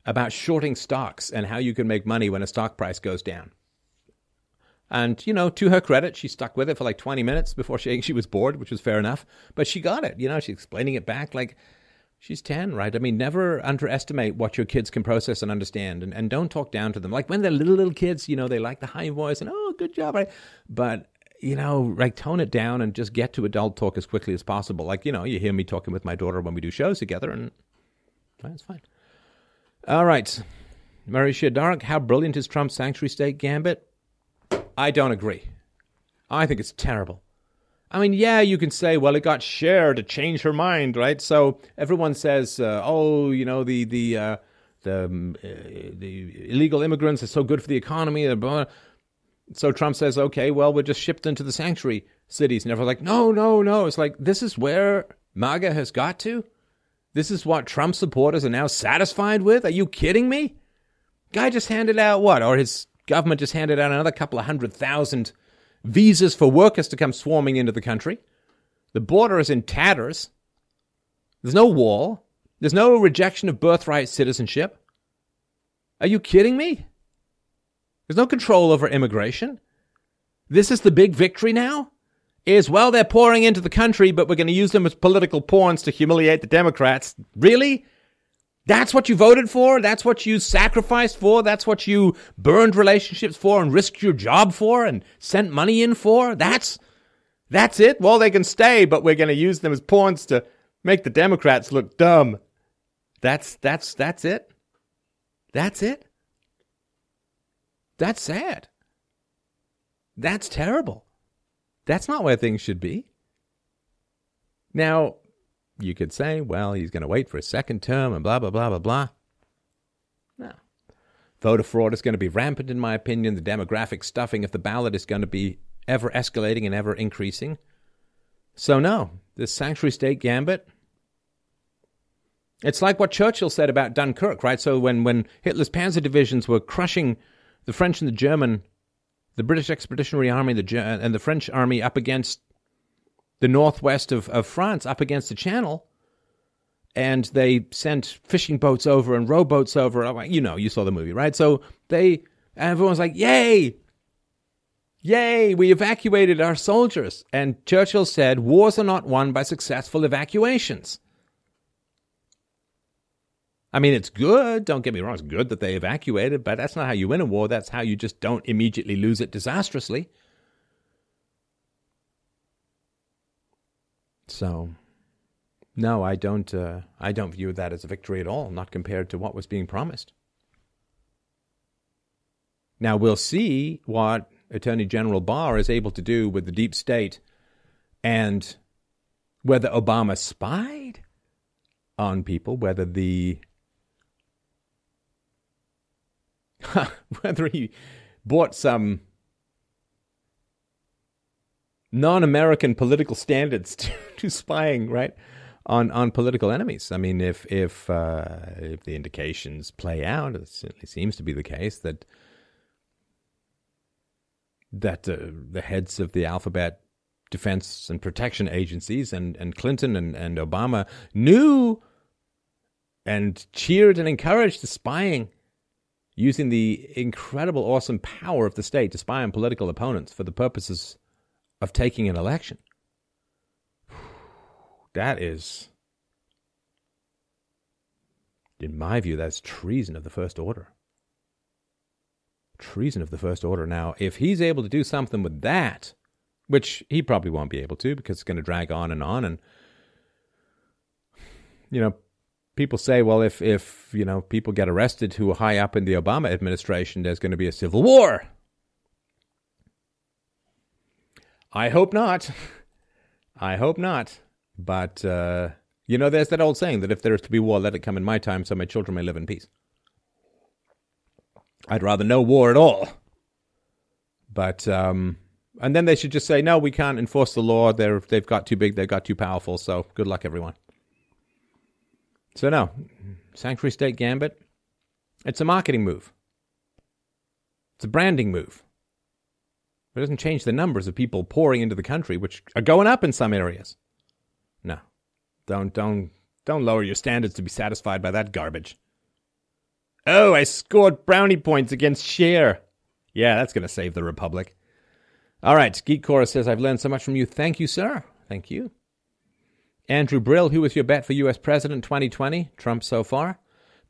about shorting stocks and how you can make money when a stock price goes down. And, you know, to her credit, she stuck with it for like 20 minutes before she, she was bored, which was fair enough. But she got it. You know, she's explaining it back like she's 10, right? I mean, never underestimate what your kids can process and understand. And, and don't talk down to them. Like when they're little, little kids, you know, they like the high voice and, oh, good job, right? But, you know, like tone it down and just get to adult talk as quickly as possible. Like, you know, you hear me talking with my daughter when we do shows together, and that's fine. All right. Marisha Dark, how brilliant is Trump's sanctuary state gambit? I don't agree. I think it's terrible. I mean, yeah, you can say, well, it got Cher to change her mind, right? So everyone says, uh, oh, you know, the the uh, the um, uh, the illegal immigrants are so good for the economy. So Trump says, okay, well, we're just shipped into the sanctuary cities, and everyone's like, no, no, no. It's like this is where MAGA has got to. This is what Trump supporters are now satisfied with. Are you kidding me? Guy just handed out what, or his Government just handed out another couple of hundred thousand visas for workers to come swarming into the country. The border is in tatters. There's no wall. There's no rejection of birthright citizenship. Are you kidding me? There's no control over immigration. This is the big victory now? Is, well, they're pouring into the country, but we're going to use them as political pawns to humiliate the Democrats. Really? That's what you voted for? That's what you sacrificed for? That's what you burned relationships for and risked your job for and sent money in for? That's that's it? Well, they can stay, but we're going to use them as pawns to make the Democrats look dumb. That's that's that's it. That's it. That's sad. That's terrible. That's not where things should be. Now, you could say, well, he's going to wait for a second term and blah, blah, blah, blah, blah. No. Voter fraud is going to be rampant, in my opinion. The demographic stuffing of the ballot is going to be ever escalating and ever increasing. So, no, this sanctuary state gambit, it's like what Churchill said about Dunkirk, right? So, when, when Hitler's panzer divisions were crushing the French and the German, the British Expeditionary Army the, and the French army up against the northwest of, of France up against the channel and they sent fishing boats over and rowboats over. Uh, you know, you saw the movie, right? So they, everyone's like, yay, yay, we evacuated our soldiers. And Churchill said, wars are not won by successful evacuations. I mean, it's good, don't get me wrong, it's good that they evacuated, but that's not how you win a war. That's how you just don't immediately lose it disastrously. So, no, I don't. Uh, I don't view that as a victory at all. Not compared to what was being promised. Now we'll see what Attorney General Barr is able to do with the deep state, and whether Obama spied on people, whether the whether he bought some non-American political standards to, to, spying, right, on on political enemies. I mean, if if uh, if the indications play out, it certainly seems to be the case that that uh, the heads of the alphabet defense and protection agencies and, and Clinton and, and Obama knew and cheered and encouraged the spying using the incredible, awesome power of the state to spy on political opponents for the purposes of taking an election. That is, in my view, that's treason of the first order. Treason of the first order. Now, if he's able to do something with that, which he probably won't be able to because it's going to drag on and on, and you know, people say, well, if if you know people get arrested who are high up in the Obama administration, there's going to be a civil war. I hope not. I hope not. But, uh, you know, there's that old saying that if there is to be war, let it come in my time so my children may live in peace. I'd rather no war at all. But, um, and then they should just say, no, we can't enforce the law. They're, they've got too big, they've got too powerful. So good luck, everyone. So, no, Sanctuary State Gambit, it's a marketing move, it's a branding move. It doesn't change the numbers of people pouring into the country, which are going up in some areas. No, don't don't don't lower your standards to be satisfied by that garbage. Oh, I scored brownie points against Cher. Yeah, that's going to save the Republic. All right, Geek Chorus says, I've learned so much from you. Thank you, sir. Thank you. Andrew Brill, who was your bet for U.S. President 2020? Trump so far.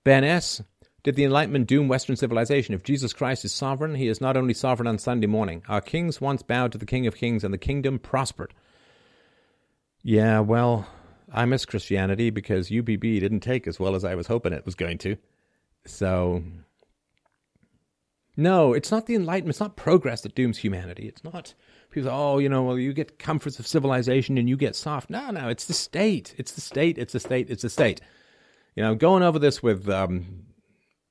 Ben S. Did the Enlightenment doom Western civilization? If Jesus Christ is sovereign, he is not only sovereign on Sunday morning. Our kings once bowed to the King of Kings, and the kingdom prospered. Yeah, well, I miss Christianity because UPB didn't take as well as I was hoping it was going to. So, no, it's not the Enlightenment. It's not progress that dooms humanity. It's not people. Say, oh, you know, well, you get comforts of civilization and you get soft. No, no, it's the state. It's the state. It's the state. It's the state. You know, going over this with um,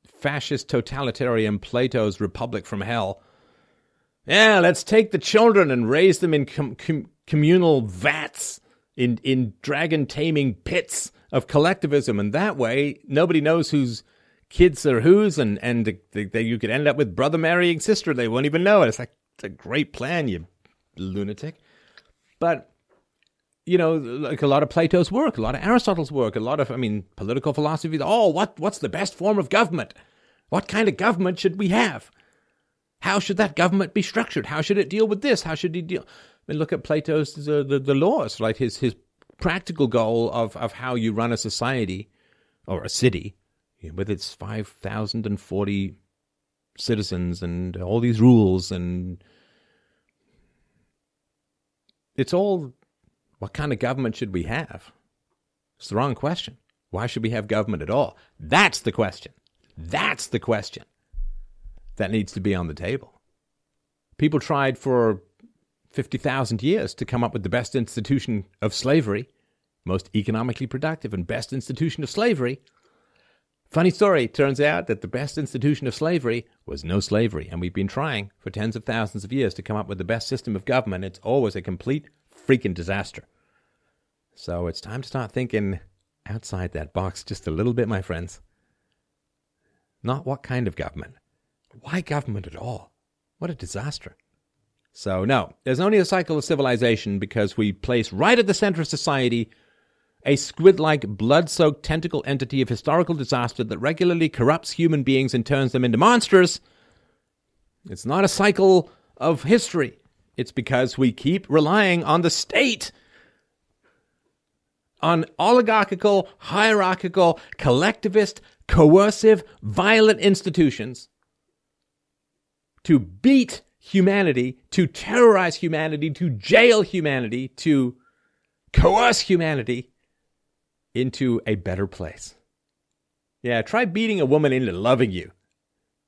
fascist totalitarian Plato's Republic from Hell. Yeah, let's take the children and raise them in com- com- communal vats, in, in dragon taming pits of collectivism. And that way, nobody knows whose kids are whose, and, and they, you could end up with brother marrying sister. They won't even know it. It's like, it's a great plan, you lunatic. But you know, like a lot of Plato's work, a lot of Aristotle's work, a lot of, I mean, political philosophy. Oh, what, what's the best form of government? What kind of government should we have? How should that government be structured? How should it deal with this? How should he deal? I mean, look at Plato's uh, the, the laws, right? His his practical goal of, of how you run a society or a city with its 5,040 citizens and all these rules and it's all what kind of government should we have? It's the wrong question. Why should we have government at all? That's the question. That's the question that needs to be on the table. People tried for 50,000 years to come up with the best institution of slavery, most economically productive and best institution of slavery. Funny story, turns out that the best institution of slavery was no slavery, and we've been trying for tens of thousands of years to come up with the best system of government. It's always a complete freaking disaster. So it's time to start thinking outside that box just a little bit, my friends. Not what kind of government. Why government at all? What a disaster. So, no, there's only a cycle of civilization because we place right at the center of society a squid like, blood soaked tentacle entity of historical disaster that regularly corrupts human beings and turns them into monsters. It's not a cycle of history. It's because we keep relying on the state, on oligarchical, hierarchical, collectivist, coercive, violent institutions to beat humanity, to terrorize humanity, to jail humanity, to coerce humanity into a better place. Yeah, try beating a woman into loving you.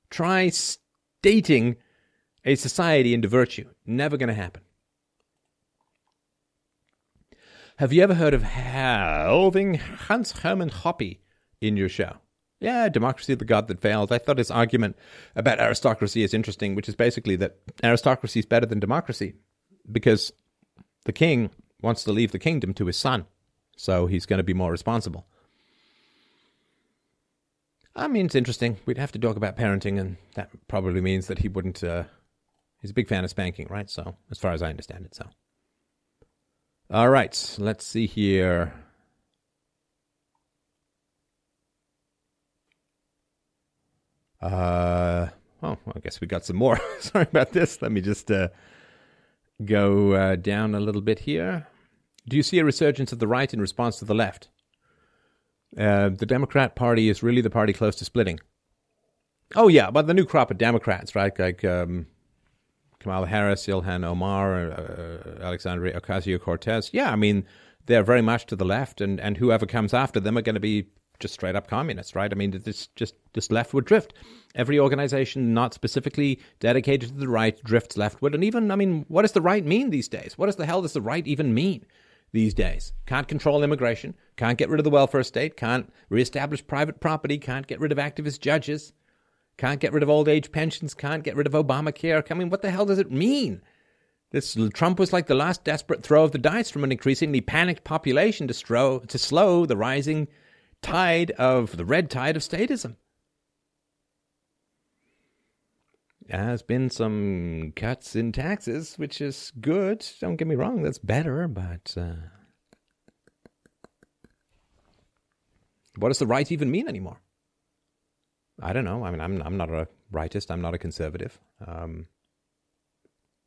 Try stating a society into virtue. Never going to happen. Have you ever heard of having Hans Hermann Hoppe in your show? Yeah, democracy, the god that fails. I thought his argument about aristocracy is interesting, which is basically that aristocracy is better than democracy because the king wants to leave the kingdom to his son, so he's going to be more responsible. I mean, it's interesting. We'd have to talk about parenting, and that probably means that he wouldn't. Uh, he's a big fan of spanking, right? So, as far as I understand it, so. All right, let's see here. Uh, oh, I guess we got some more. Sorry about this. Let me just uh, go uh, down a little bit here. Do you see a resurgence of the right in response to the left? Uh, the Democrat Party is really the party close to splitting. Oh yeah, but the new crop of Democrats, right? Like um, Kamala Harris, Ilhan Omar, uh, Alexandria Ocasio Cortez. Yeah, I mean they're very much to the left, and, and whoever comes after them are going to be just straight up communists, right? I mean, this just this leftward drift. Every organization not specifically dedicated to the right drifts leftward, and even I mean, what does the right mean these days? What does the hell does the right even mean these days? Can't control immigration, can't get rid of the welfare state, can't reestablish private property, can't get rid of activist judges, can't get rid of old age pensions, can't get rid of Obamacare. I mean, what the hell does it mean? This Trump was like the last desperate throw of the dice from an increasingly panicked population to, stro- to slow the rising tide of the red tide of statism. There has been some cuts in taxes, which is good. Don't get me wrong, that's better, but uh, what does the right even mean anymore? I don't know. I mean, I'm I'm not a rightist. I'm not a conservative. Um,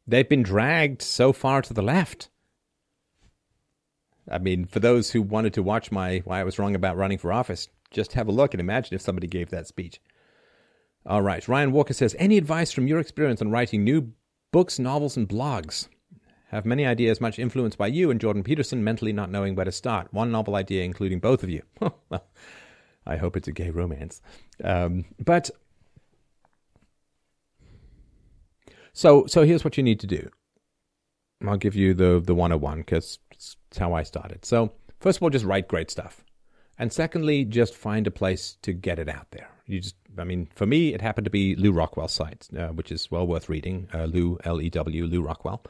they've been dragged so far to the left I mean, for those who wanted to watch my why I was wrong about running for office, just have a look and imagine if somebody gave that speech. All right. Ryan Walker says, any advice from your experience on writing new books, novels, and blogs? Have many ideas much influenced by you and Jordan Peterson, mentally not knowing where to start. One novel idea, including both of you. well, I hope it's a gay romance. Um, but so so here's what you need to do. I'll give you the the 101 because it's how I started. So, first of all, just write great stuff. And secondly, just find a place to get it out there. You just, I mean, for me, it happened to be Lew Rockwell's site, uh, which is well worth reading. Uh, Lew, L E W, Lew Rockwell.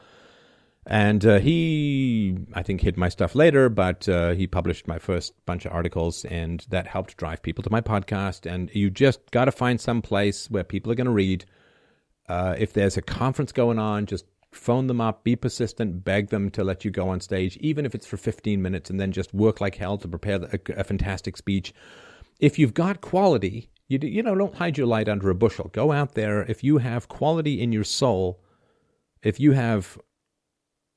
And uh, he, I think, hid my stuff later, but uh, he published my first bunch of articles, and that helped drive people to my podcast. And you just got to find some place where people are going to read. Uh, if there's a conference going on, just phone them up, be persistent, beg them to let you go on stage, even if it's for 15 minutes, and then just work like hell to prepare a, a fantastic speech. If you've got quality, you, you know, don't hide your light under a bushel. Go out there. If you have quality in your soul, if you have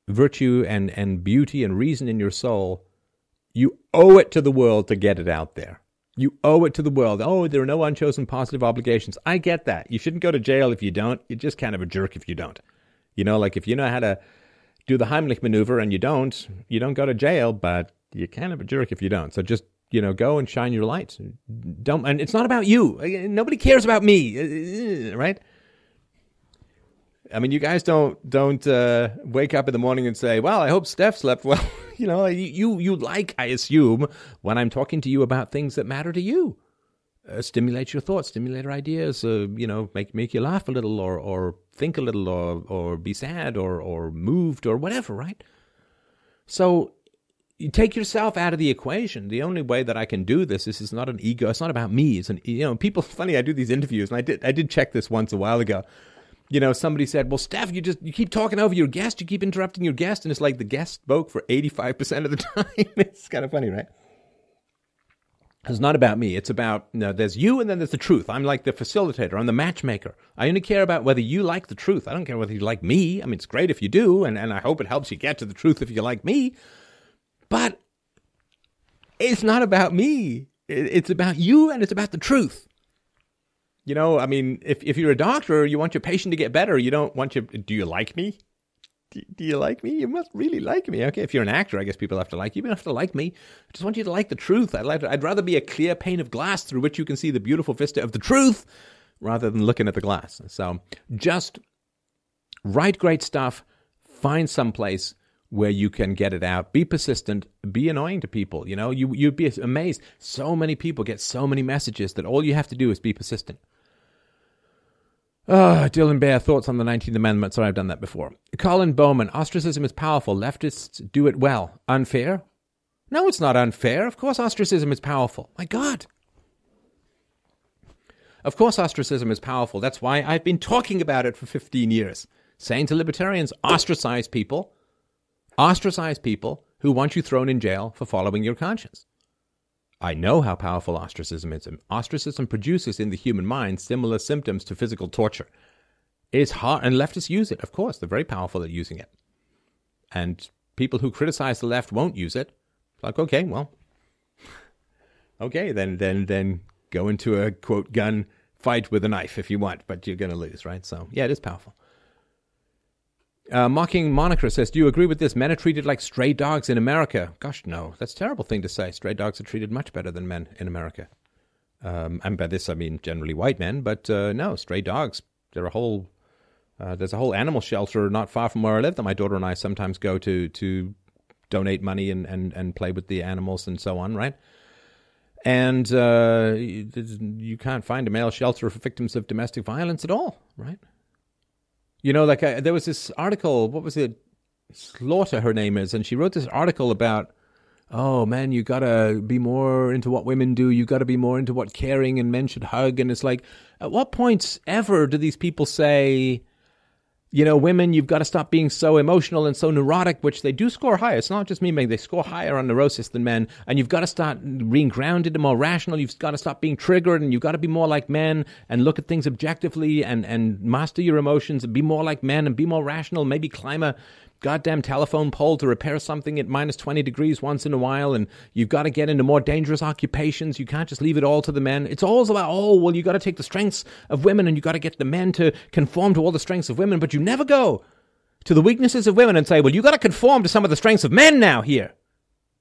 virtue and, and beauty and reason in your soul, you owe it to the world to get it out there. You owe it to the world. Oh, there are no unchosen positive obligations. I get that. You shouldn't go to jail if you don't. You're just kind of a jerk if you don't. You know, like if you know how to do the Heimlich maneuver and you don't, you don't go to jail, but you're kind of a jerk if you don't. So just, you know, go and shine your lights. Don't, and it's not about you. Nobody cares about me, right? I mean, you guys don't don't uh, wake up in the morning and say, "Well, I hope Steph slept well." you know, you you like, I assume, when I'm talking to you about things that matter to you, uh, stimulate your thoughts, stimulate your ideas. Uh, you know, make make you laugh a little, or or think a little, or or be sad, or or moved, or whatever. Right. So you take yourself out of the equation. The only way that I can do this this is not an ego. It's not about me. It's an you know people. Funny, I do these interviews, and I did I did check this once a while ago you know, somebody said, "Well, Steph, you just you keep talking over your guest, you keep interrupting your guest," and it's like the guest spoke for eighty five percent of the time. it's kind of funny, right? It's not about me. It's about you know, there's you and then there's the truth. I'm like the facilitator. I'm the matchmaker. I only care about whether you like the truth. I don't care whether you like me. I mean, it's great if you do, and, and I hope it helps you get to the truth if you like me. But it's not about me. It's about you and it's about the truth. You know, I mean, if, if you're a doctor, you want your patient to get better. You don't want your. Do you like me? Do, do you like me? You must really like me. Okay, if you're an actor, I guess people have to like you. You don't have to like me. I just want you to like the truth. I'd, like I'd rather be a clear pane of glass through which you can see the beautiful vista of the truth rather than looking at the glass. So just write great stuff, find some place where you can get it out. Be persistent. Be annoying to people. You know, you you'd be amazed. So many people get so many messages that all you have to do is be persistent. Uh, Dylan Bear, thoughts on the 19th Amendment. Sorry, I've done that before. Colin Bowman, ostracism is powerful. Leftists do it well. Unfair? No, it's not unfair. Of course, ostracism is powerful. My God. Of course, ostracism is powerful. That's why I've been talking about it for 15 years. Saying to libertarians, ostracize people, ostracize people who want you thrown in jail for following your conscience. I know how powerful ostracism is. Ostracism produces in the human mind similar symptoms to physical torture. It's hard, and leftists use it, of course. They're very powerful at using it. And people who criticize the left won't use it. Like, okay, well, okay, then, then, then go into a quote gun fight with a knife if you want, but you're going to lose, right? So, yeah, it is powerful. Uh, mocking Monica says, "Do you agree with this? Men are treated like stray dogs in America." Gosh, no, that's a terrible thing to say. Stray dogs are treated much better than men in America. Um, and by this I mean generally white men, but uh, no, stray dogs. There are whole uh, there's a whole animal shelter not far from where I live that my daughter and I sometimes go to to donate money and, and, and play with the animals and so on, right? And uh, you can't find a male shelter for victims of domestic violence at all, right? You know, like I, there was this article. What was it? Slaughter, her name is, and she wrote this article about. Oh man, you gotta be more into what women do. You gotta be more into what caring and men should hug. And it's like, at what points ever do these people say, you know, women, you've got to stop being so emotional and so neurotic, which they do score higher. It's not just me, they score higher on neurosis than men. And you've got to start being grounded and more rational. You've got to stop being triggered and you've got to be more like men and look at things objectively and, and master your emotions and be more like men and be more rational. Maybe climb a, goddamn telephone pole to repair something at minus 20 degrees once in a while and you've got to get into more dangerous occupations. You can't just leave it all to the men. It's always about oh well you got to take the strengths of women and you got to get the men to conform to all the strengths of women but you never go to the weaknesses of women and say well you got to conform to some of the strengths of men now here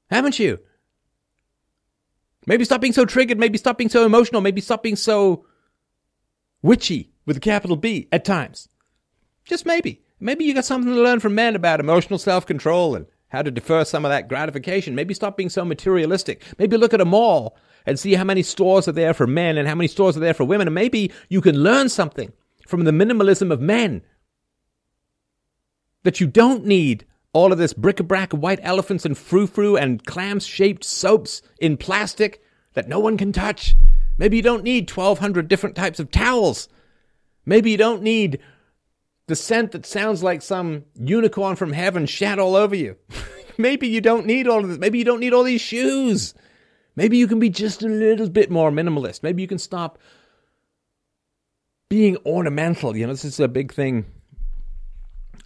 haven't you? Maybe stop being so triggered maybe stop being so emotional maybe stop being so witchy with a capital B at times. Just maybe Maybe you got something to learn from men about emotional self control and how to defer some of that gratification. Maybe stop being so materialistic. Maybe look at a mall and see how many stores are there for men and how many stores are there for women. And maybe you can learn something from the minimalism of men. That you don't need all of this bric-a-brac white elephants and frou-frou and clam-shaped soaps in plastic that no one can touch. Maybe you don't need 1,200 different types of towels. Maybe you don't need the scent that sounds like some unicorn from heaven shat all over you. Maybe you don't need all of this. Maybe you don't need all these shoes. Maybe you can be just a little bit more minimalist. Maybe you can stop being ornamental. You know, this is a big thing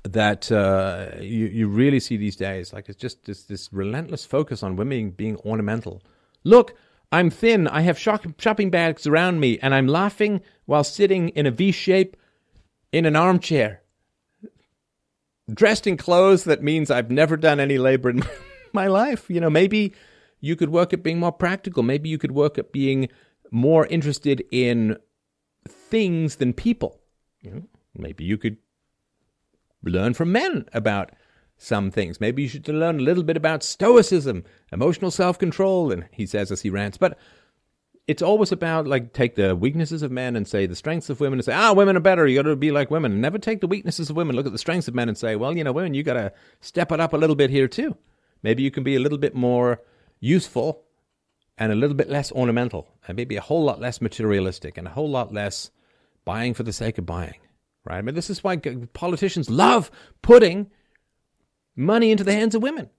that uh, you you really see these days. Like it's just this this relentless focus on women being ornamental. Look, I'm thin. I have shopping bags around me, and I'm laughing while sitting in a V shape in an armchair. Dressed in clothes that means I've never done any labor in my life. You know, maybe you could work at being more practical. Maybe you could work at being more interested in things than people. You know, maybe you could learn from men about some things. Maybe you should learn a little bit about stoicism, emotional self control, and he says as he rants. But it's always about like take the weaknesses of men and say the strengths of women and say, ah, women are better. You got to be like women. And never take the weaknesses of women. Look at the strengths of men and say, well, you know, women, you got to step it up a little bit here too. Maybe you can be a little bit more useful and a little bit less ornamental and maybe a whole lot less materialistic and a whole lot less buying for the sake of buying. Right? I mean, this is why politicians love putting money into the hands of women.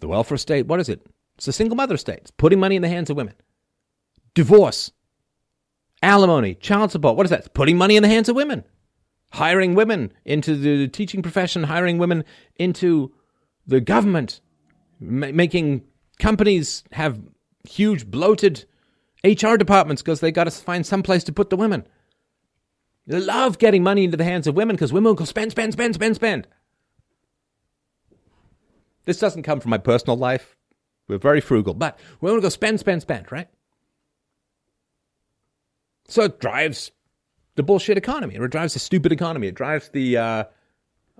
The welfare state, what is it? It's a single mother state. It's putting money in the hands of women. Divorce, alimony, child support, what is that? It's putting money in the hands of women. Hiring women into the teaching profession, hiring women into the government, ma- making companies have huge bloated HR departments because they got to find some place to put the women. They love getting money into the hands of women because women will go spend, spend, spend, spend, spend. This doesn't come from my personal life. We're very frugal, but we want to go spend, spend, spend, right? So it drives the bullshit economy, or it drives the stupid economy. It drives the uh,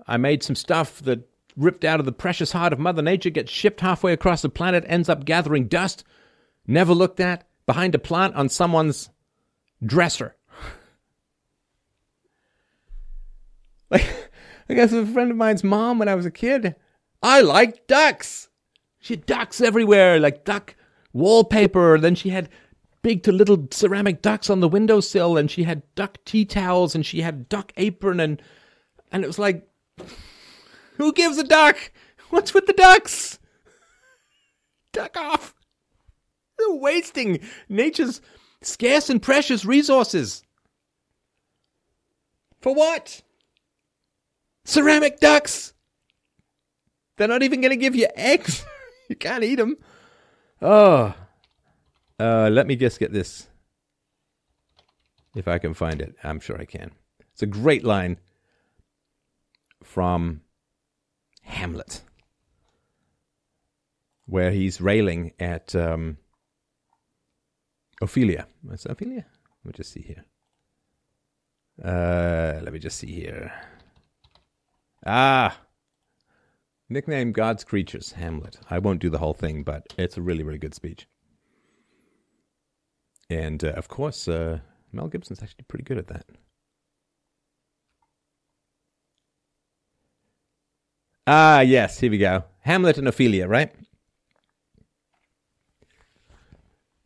I made some stuff that ripped out of the precious heart of Mother Nature, gets shipped halfway across the planet, ends up gathering dust, never looked at, behind a plant on someone's dresser. like, I guess a friend of mine's mom when I was a kid I liked ducks. She had ducks everywhere, like duck wallpaper. Then she had big to little ceramic ducks on the windowsill, and she had duck tea towels, and she had duck apron, and and it was like, who gives a duck? What's with the ducks? Duck off. They're wasting nature's scarce and precious resources. For what? Ceramic ducks. They're not even going to give you eggs. you can't eat them. Oh. Uh, let me just get this. If I can find it, I'm sure I can. It's a great line from Hamlet, where he's railing at um, Ophelia. Is Ophelia? Let me just see here. Uh, let me just see here. Ah, Nickname God's Creatures, Hamlet. I won't do the whole thing, but it's a really, really good speech. And uh, of course, uh, Mel Gibson's actually pretty good at that. Ah, yes, here we go. Hamlet and Ophelia, right?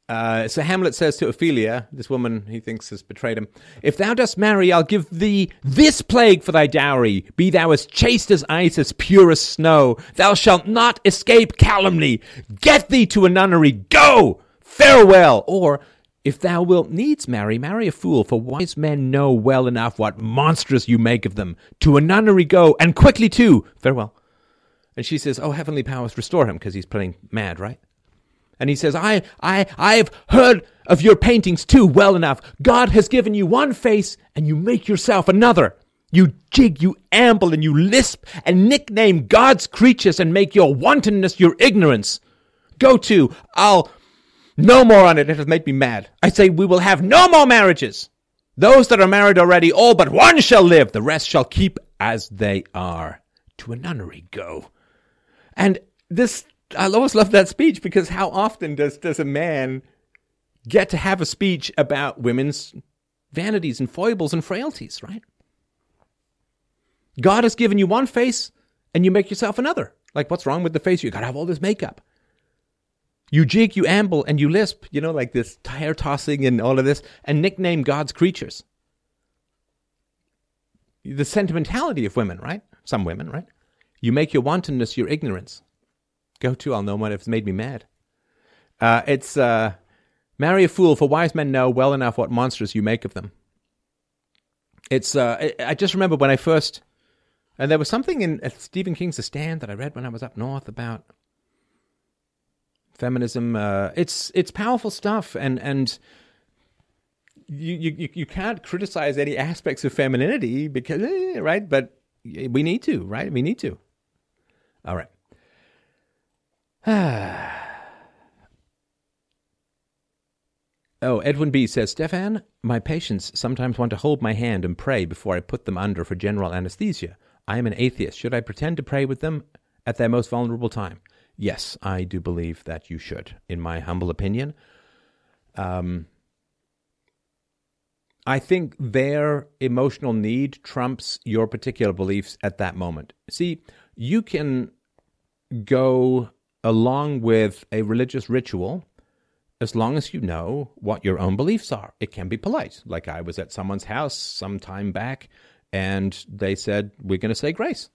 Uh, so Hamlet says to Ophelia, this woman he thinks has betrayed him, If thou dost marry, I'll give thee this plague for thy dowry. Be thou as chaste as ice, as pure as snow. Thou shalt not escape calumny. Get thee to a nunnery. Go! Farewell! Or, if thou wilt needs marry, marry a fool, for wise men know well enough what monstrous you make of them. To a nunnery go, and quickly too. Farewell. And she says, Oh, heavenly powers, restore him, because he's playing mad, right? And he says, I, I, I've heard of your paintings too well enough. God has given you one face and you make yourself another. You jig, you amble, and you lisp and nickname God's creatures and make your wantonness your ignorance. Go to, I'll no more on it. It has made me mad. I say we will have no more marriages. Those that are married already, all but one shall live. The rest shall keep as they are. To a nunnery go. And this I always love that speech because how often does does a man get to have a speech about women's vanities and foibles and frailties, right? God has given you one face and you make yourself another. Like, what's wrong with the face? You got to have all this makeup. You jig, you amble, and you lisp, you know, like this tire tossing and all of this, and nickname God's creatures. The sentimentality of women, right? Some women, right? You make your wantonness your ignorance go to. I'll know when it's made me mad. Uh, it's uh, marry a fool, for wise men know well enough what monsters you make of them. It's uh, I just remember when I first, and there was something in Stephen King's The Stand that I read when I was up north about feminism. Uh, it's it's powerful stuff, and and you you you can't criticize any aspects of femininity because eh, right, but we need to, right? We need to. All right. oh, Edwin B says, Stefan, my patients sometimes want to hold my hand and pray before I put them under for general anesthesia. I am an atheist. Should I pretend to pray with them at their most vulnerable time? Yes, I do believe that you should, in my humble opinion. Um, I think their emotional need trumps your particular beliefs at that moment. See, you can go along with a religious ritual as long as you know what your own beliefs are. It can be polite. Like I was at someone's house some time back and they said, We're going to say grace.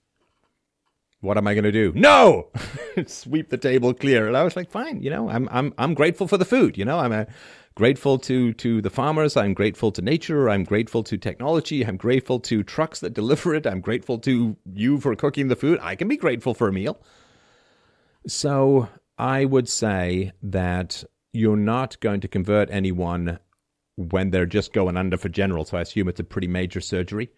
What am I going to do? No, sweep the table clear. And I was like, fine, you know, I'm I'm I'm grateful for the food. You know, I'm a, grateful to to the farmers. I'm grateful to nature. I'm grateful to technology. I'm grateful to trucks that deliver it. I'm grateful to you for cooking the food. I can be grateful for a meal. So I would say that you're not going to convert anyone when they're just going under for general. So I assume it's a pretty major surgery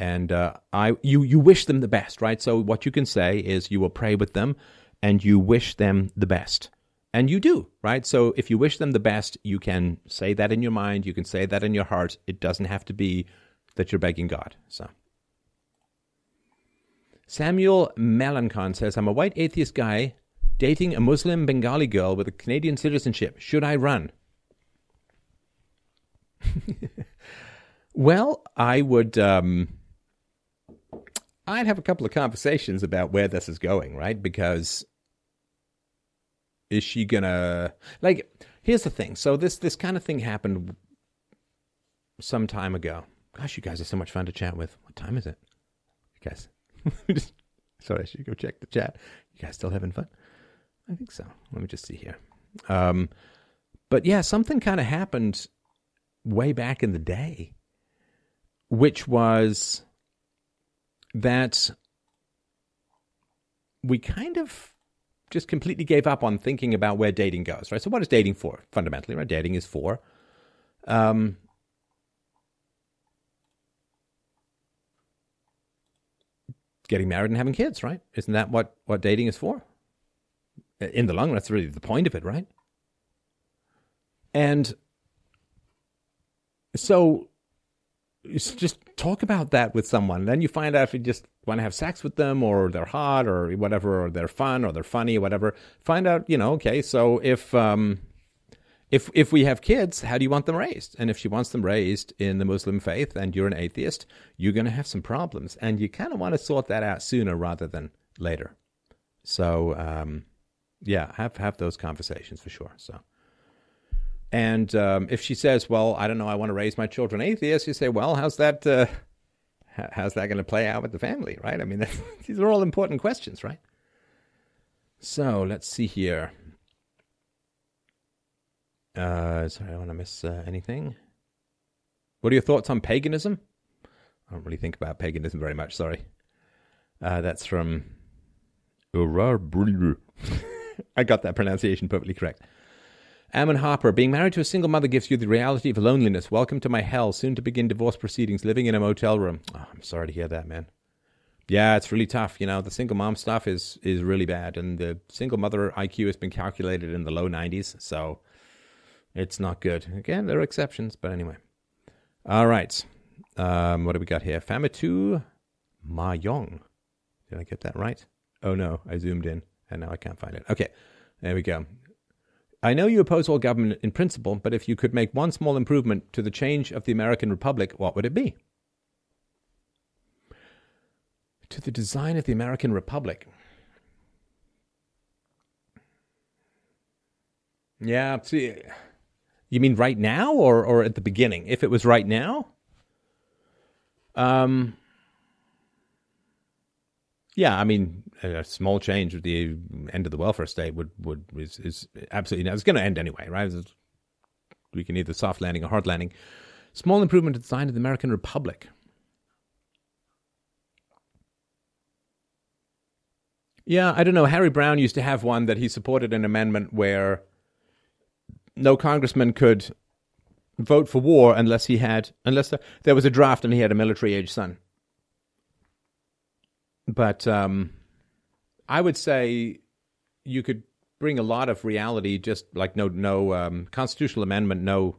and uh, I you you wish them the best, right? So what you can say is you will pray with them, and you wish them the best, and you do, right? So if you wish them the best, you can say that in your mind, you can say that in your heart. It doesn't have to be that you're begging God. So. Samuel Melancon says, I'm a white atheist guy dating a Muslim Bengali girl with a Canadian citizenship. Should I run? well, I would. Um, I'd have a couple of conversations about where this is going, right? Because is she gonna like? Here's the thing. So this this kind of thing happened some time ago. Gosh, you guys are so much fun to chat with. What time is it? You guys, sorry, I should go check the chat. You guys still having fun? I think so. Let me just see here. Um, but yeah, something kind of happened way back in the day, which was that we kind of just completely gave up on thinking about where dating goes, right? So, what is dating for? Fundamentally, right? Dating is for um, getting married and having kids, right? Isn't that what, what dating is for? In the long run, that's really the point of it, right? And so just talk about that with someone. Then you find out if you just want to have sex with them or they're hot or whatever, or they're fun or they're funny or whatever. Find out, you know, okay, so if um, if if we have kids, how do you want them raised? And if she wants them raised in the Muslim faith and you're an atheist, you're going to have some problems, and you kind of want to sort that out sooner rather than later. So um, yeah, have have those conversations for sure. So. And um, if she says, "Well, I don't know, I want to raise my children atheists," you say, "Well, how's that? Uh, how's that going to play out with the family?" Right? I mean, these are all important questions, right? So let's see here. Uh, sorry, I want to miss uh, anything. What are your thoughts on paganism? I don't really think about paganism very much. Sorry. Uh, that's from I got that pronunciation perfectly correct. Ammon Harper, being married to a single mother gives you the reality of loneliness. Welcome to my hell. Soon to begin divorce proceedings, living in a motel room. Oh, I'm sorry to hear that, man. Yeah, it's really tough. You know, the single mom stuff is is really bad, and the single mother IQ has been calculated in the low 90s, so it's not good. Again, there are exceptions, but anyway. All right. Um, what do we got here? Famitu Yong. Did I get that right? Oh no, I zoomed in and now I can't find it. Okay, there we go. I know you oppose all government in principle, but if you could make one small improvement to the change of the American Republic, what would it be? To the design of the American Republic. Yeah, see, you mean right now or, or at the beginning? If it was right now, um, yeah, I mean, a small change with the end of the welfare state would would is, is absolutely it's going to end anyway, right? We can either soft landing or hard landing. Small improvement to the design of the American Republic. Yeah, I don't know. Harry Browne used to have one that he supported an amendment where no congressman could vote for war unless he had unless there was a draft and he had a military age son. But um, I would say you could bring a lot of reality, just like no no um, constitutional amendment, no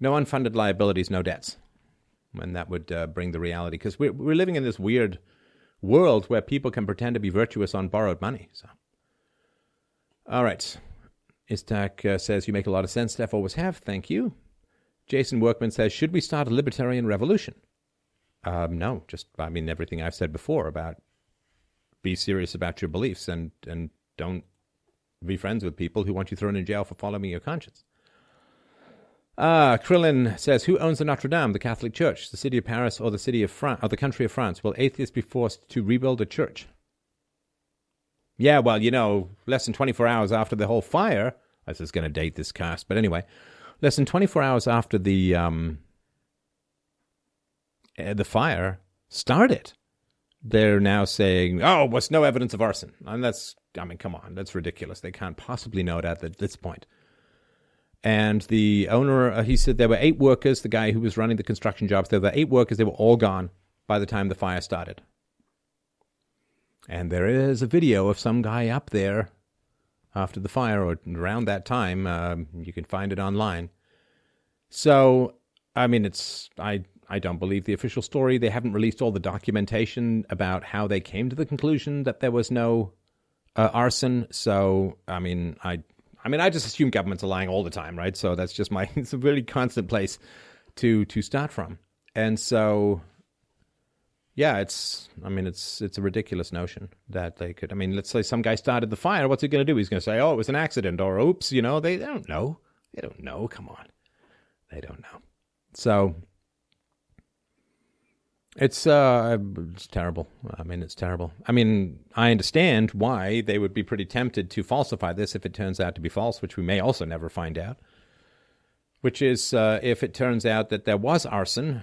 no unfunded liabilities, no debts, and that would uh, bring the reality because we're we're living in this weird world where people can pretend to be virtuous on borrowed money. So, all right. Istak uh, says, You make a lot of sense, Steph. Always have. Thank you. Jason Workman says, Should we start a libertarian revolution? Um, no, just, I mean, everything I've said before about be serious about your beliefs and, and don't be friends with people who want you thrown in jail for following your conscience. Ah, Krillin says, "Who owns the Notre Dame, the Catholic Church, the city of Paris, or the city of France, or the country of France? Will atheists be forced to rebuild a church?" Yeah, well, you know, less than 24 hours after the whole fire, this is going to date this cast, but anyway, less than 24 hours after the um, uh, the fire started, they're now saying, "Oh, what's no evidence of arson?" And that's, I mean, come on, that's ridiculous. They can't possibly know that at this point. And the owner, uh, he said there were eight workers. The guy who was running the construction jobs, there were eight workers. They were all gone by the time the fire started. And there is a video of some guy up there after the fire or around that time. Uh, you can find it online. So, I mean, it's I I don't believe the official story. They haven't released all the documentation about how they came to the conclusion that there was no uh, arson. So, I mean, I I mean, I just assume governments are lying all the time, right? So that's just my it's a really constant place to to start from. And so yeah, it's I mean it's it's a ridiculous notion that they could I mean, let's say some guy started the fire, what's he going to do? He's going to say, "Oh, it was an accident," or "Oops," you know, they, they don't know. They don't know. Come on. They don't know. So it's uh, it's terrible. I mean, it's terrible. I mean, I understand why they would be pretty tempted to falsify this if it turns out to be false, which we may also never find out. Which is uh, if it turns out that there was arson.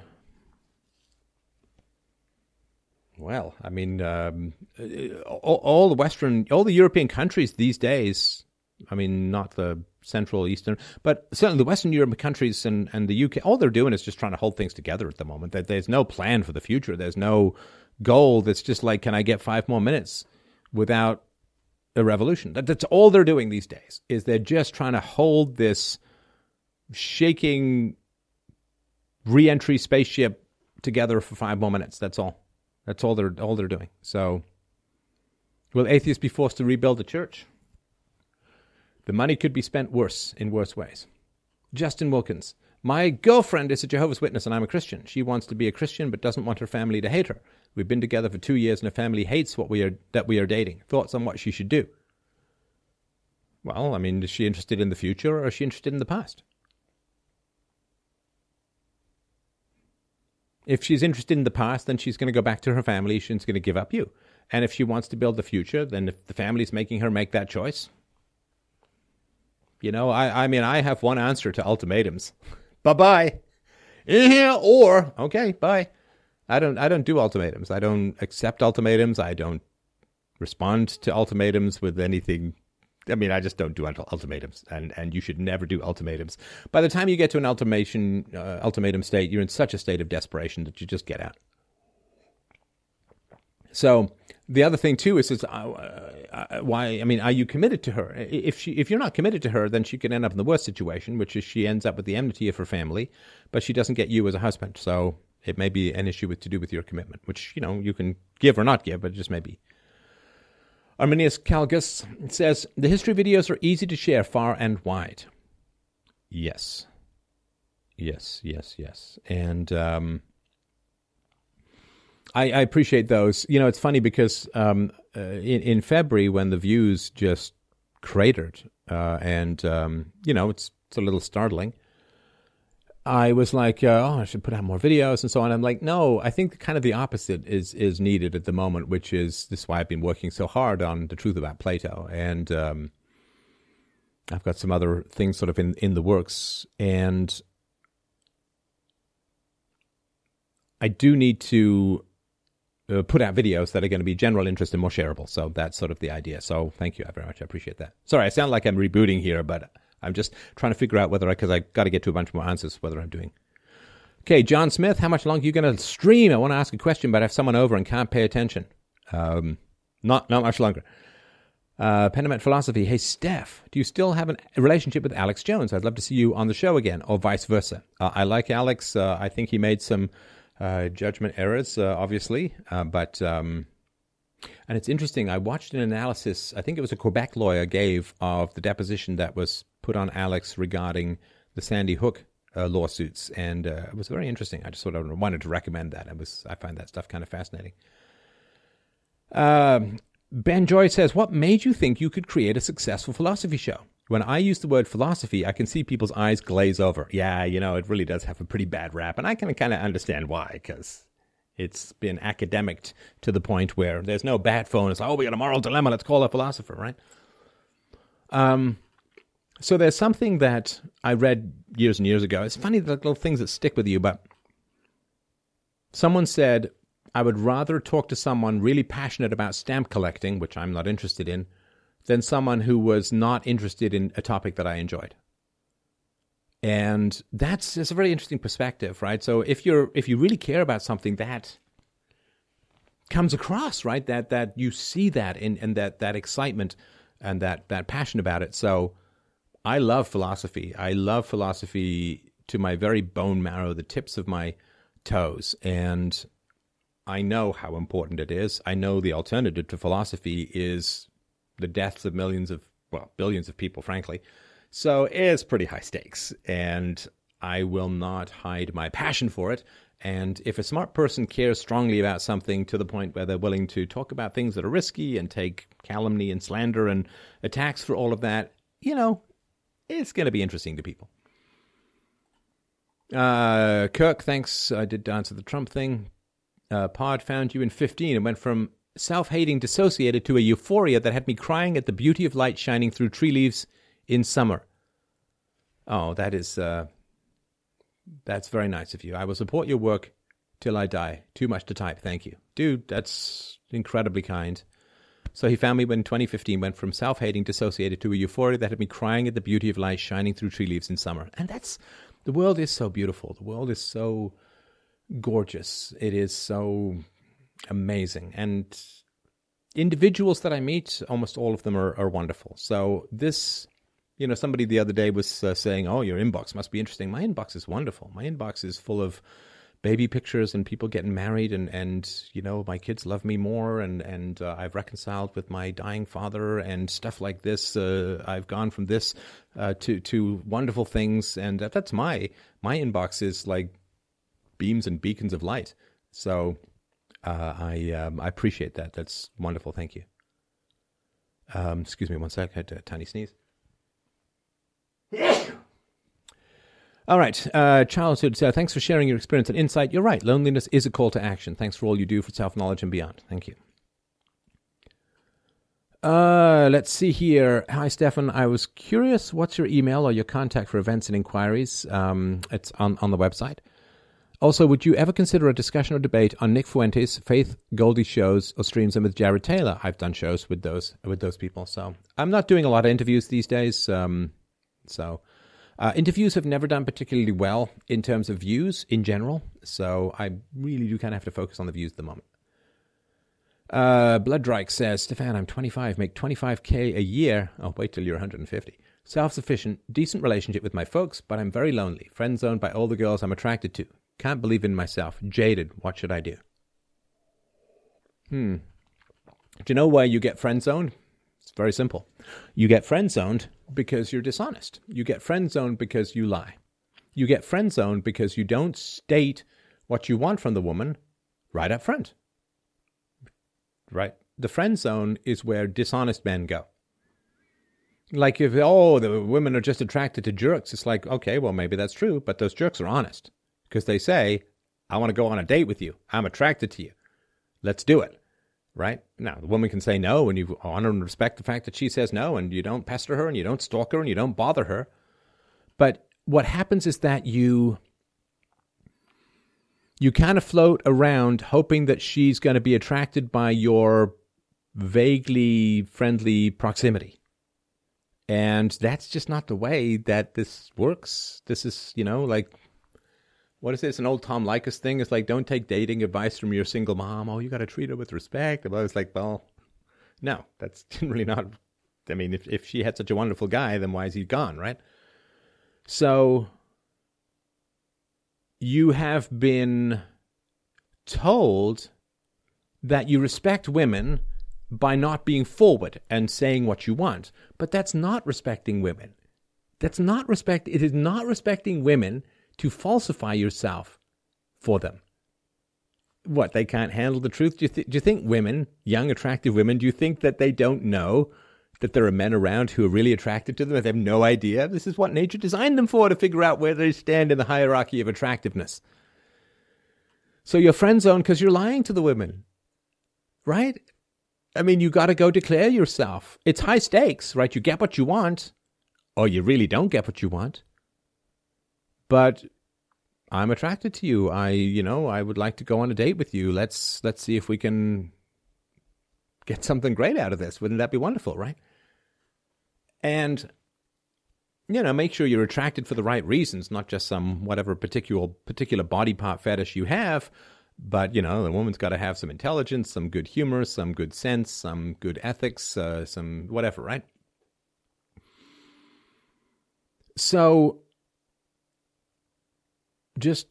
Well, I mean, um, all, all the Western, all the European countries these days. I mean, not the Central, Eastern, but certainly the Western European countries and, and the UK, all they're doing is just trying to hold things together at the moment. That there's no plan for the future. There's no goal that's just like, can I get five more minutes without a revolution? That, that's all they're doing these days. Is they're just trying to hold this shaking reentry spaceship together for five more minutes. That's all. That's all they're all they're doing. So, will atheists be forced to rebuild the church? The money could be spent worse in worse ways. Justin Wilkins. My girlfriend is a Jehovah's Witness and I'm a Christian. She wants to be a Christian but doesn't want her family to hate her. We've been together for two years and her family hates what we are that we are dating. Thoughts on what she should do? Well, I mean, is she interested in the future or is she interested in the past? If she's interested in the past, then she's going to go back to her family. She's going to give up you. And if she wants to build the future, then if the family's making her make that choice, you know, I, I mean, I have one answer to ultimatums. bye bye. Yeah, or okay, bye. I don't I don't do ultimatums. I don't accept ultimatums. I don't respond to ultimatums with anything. I mean, I just don't do ultimatums, and and you should never do ultimatums. By the time you get to an ultimation uh, ultimatum state, you're in such a state of desperation that you just get out. So the other thing too is, is uh, uh, why I mean, are you committed to her? If she, if you're not committed to her, then she could end up in the worst situation, which is she ends up with the enmity of her family, but she doesn't get you as a husband. So it may be an issue with to do with your commitment, which you know you can give or not give, but it just may be. Arminius Calgus says the history videos are easy to share far and wide. Yes, yes, yes, yes, and. Um, I, I, appreciate those. You know, it's funny because um, uh, in, in, February when the views just cratered, uh, and um, you know, it's it's a little startling. I was like, uh, oh, I should put out more videos and so on. I'm like, no, I think kind of the opposite is is needed at the moment, which is this is why I've been working so hard on the truth about Plato, and um, I've got some other things sort of in in the works, and I do need to uh, put out videos that are going to be general interest and more shareable. So that's sort of the idea. So thank you very much. I appreciate that. Sorry, I sound like I'm rebooting here, but I'm just trying to figure out whether I, because I got to get to a bunch more answers, whether I'm doing. Okay, John Smith, how much longer are you going to stream? I want to ask a question, but I have someone over and can't pay attention. Um, not not much longer. Uh, Penament Philosophy. Hey, Steph, do you still have a relationship with Alex Jones? I'd love to see you on the show again, or vice versa. Uh, I like Alex. Uh, I think he made some uh, judgment errors, uh, obviously, uh, but um, and it's interesting. I watched an analysis. I think it was a Quebec lawyer gave of the deposition that was put on Alex regarding the Sandy Hook uh, lawsuits, and uh, it was very interesting. I just sort of wanted to recommend that. It was I find that stuff kind of fascinating. Um, ben Joy says, "What made you think you could create a successful philosophy show?" When I use the word philosophy, I can see people's eyes glaze over. Yeah, you know, it really does have a pretty bad rap, and I can kind of understand why, because it's been academic to the point where there's no bat phone. It's like, oh, we got a moral dilemma. Let's call a philosopher, right? Um, so there's something that I read years and years ago. It's funny the little things that stick with you, but someone said, I would rather talk to someone really passionate about stamp collecting, which I'm not interested in, than someone who was not interested in a topic that I enjoyed. And that's, that's a very interesting perspective, right? So if you're if you really care about something that comes across, right? That that you see that and, and that that excitement and that that passion about it. So I love philosophy. I love philosophy to my very bone marrow, the tips of my toes. And I know how important it is. I know the alternative to philosophy is the deaths of millions of, well, billions of people, frankly. So it's pretty high stakes. And I will not hide my passion for it. And if a smart person cares strongly about something to the point where they're willing to talk about things that are risky and take calumny and slander and attacks for all of that, you know, it's going to be interesting to people. Uh, Kirk, thanks. I did answer the Trump thing. Uh, Pod found you in 15 and went from self hating dissociated to a euphoria that had me crying at the beauty of light shining through tree leaves in summer. Oh, that is, uh, that's very nice of you. I will support your work till I die. Too much to type. Thank you. Dude, that's incredibly kind. So he found me when 2015 went from self hating dissociated to a euphoria that had me crying at the beauty of light shining through tree leaves in summer. And that's the world is so beautiful. The world is so gorgeous. It is so amazing. And individuals that I meet, almost all of them are, are wonderful. So this, you know, somebody the other day was uh, saying, "Oh, your inbox must be interesting." My inbox is wonderful. My inbox is full of baby pictures and people getting married and and you know my kids love me more and and uh, I've reconciled with my dying father and stuff like this uh, I've gone from this uh, to to wonderful things and that's my my inbox is like beams and beacons of light so uh, I um, I appreciate that that's wonderful thank you um, excuse me one sec I had a tiny sneeze All right. Uh, childhood, uh, thanks for sharing your experience and insight. You're right. Loneliness is a call to action. Thanks for all you do for self knowledge and beyond. Thank you. Uh, let's see here. Hi, Stefan. I was curious, what's your email or your contact for events and inquiries? Um, it's on, on the website. Also, would you ever consider a discussion or debate on Nick Fuentes, Faith Goldy shows or streams and with Jared Taylor? I've done shows with those with those people, so I'm not doing a lot of interviews these days. Um, so uh, interviews have never done particularly well in terms of views in general, so I really do kind of have to focus on the views at the moment. Uh, Bloodrike says, Stefan, I'm 25, make 25k a year. Oh, wait till you're 150. Self sufficient, decent relationship with my folks, but I'm very lonely. Friend zoned by all the girls I'm attracted to. Can't believe in myself. Jaded. What should I do? Hmm. Do you know why you get friend zoned? It's very simple. You get friend zoned because you're dishonest. You get friend zoned because you lie. You get friend zoned because you don't state what you want from the woman right up front. Right? The friend zone is where dishonest men go. Like if oh the women are just attracted to jerks, it's like okay, well maybe that's true, but those jerks are honest because they say, "I want to go on a date with you. I'm attracted to you. Let's do it." right? Now, the woman can say no, and you honor and respect the fact that she says no, and you don't pester her, and you don't stalk her, and you don't bother her. But what happens is that you you kind of float around hoping that she's going to be attracted by your vaguely friendly proximity. And that's just not the way that this works. This is, you know, like, what is this? An old Tom Leykis thing? It's like, don't take dating advice from your single mom. Oh, you got to treat her with respect. And I was like, well, no, that's really not. I mean, if, if she had such a wonderful guy, then why is he gone, right? So you have been told that you respect women by not being forward and saying what you want. But that's not respecting women. That's not respect. It is not respecting women to falsify yourself for them. What, they can't handle the truth? Do you, th- do you think women, young, attractive women, do you think that they don't know that there are men around who are really attracted to them they have no idea? This is what nature designed them for, to figure out where they stand in the hierarchy of attractiveness. So you're friend zone because you're lying to the women, right? I mean, you got to go declare yourself. It's high stakes, right? You get what you want, or you really don't get what you want. But I'm attracted to you. I, you know, I would like to go on a date with you. Let's let's see if we can get something great out of this. Wouldn't that be wonderful, right? And you know, make sure you're attracted for the right reasons, not just some whatever particular particular body part fetish you have. But you know, the woman's got to have some intelligence, some good humor, some good sense, some good ethics, uh, some whatever, right? So, just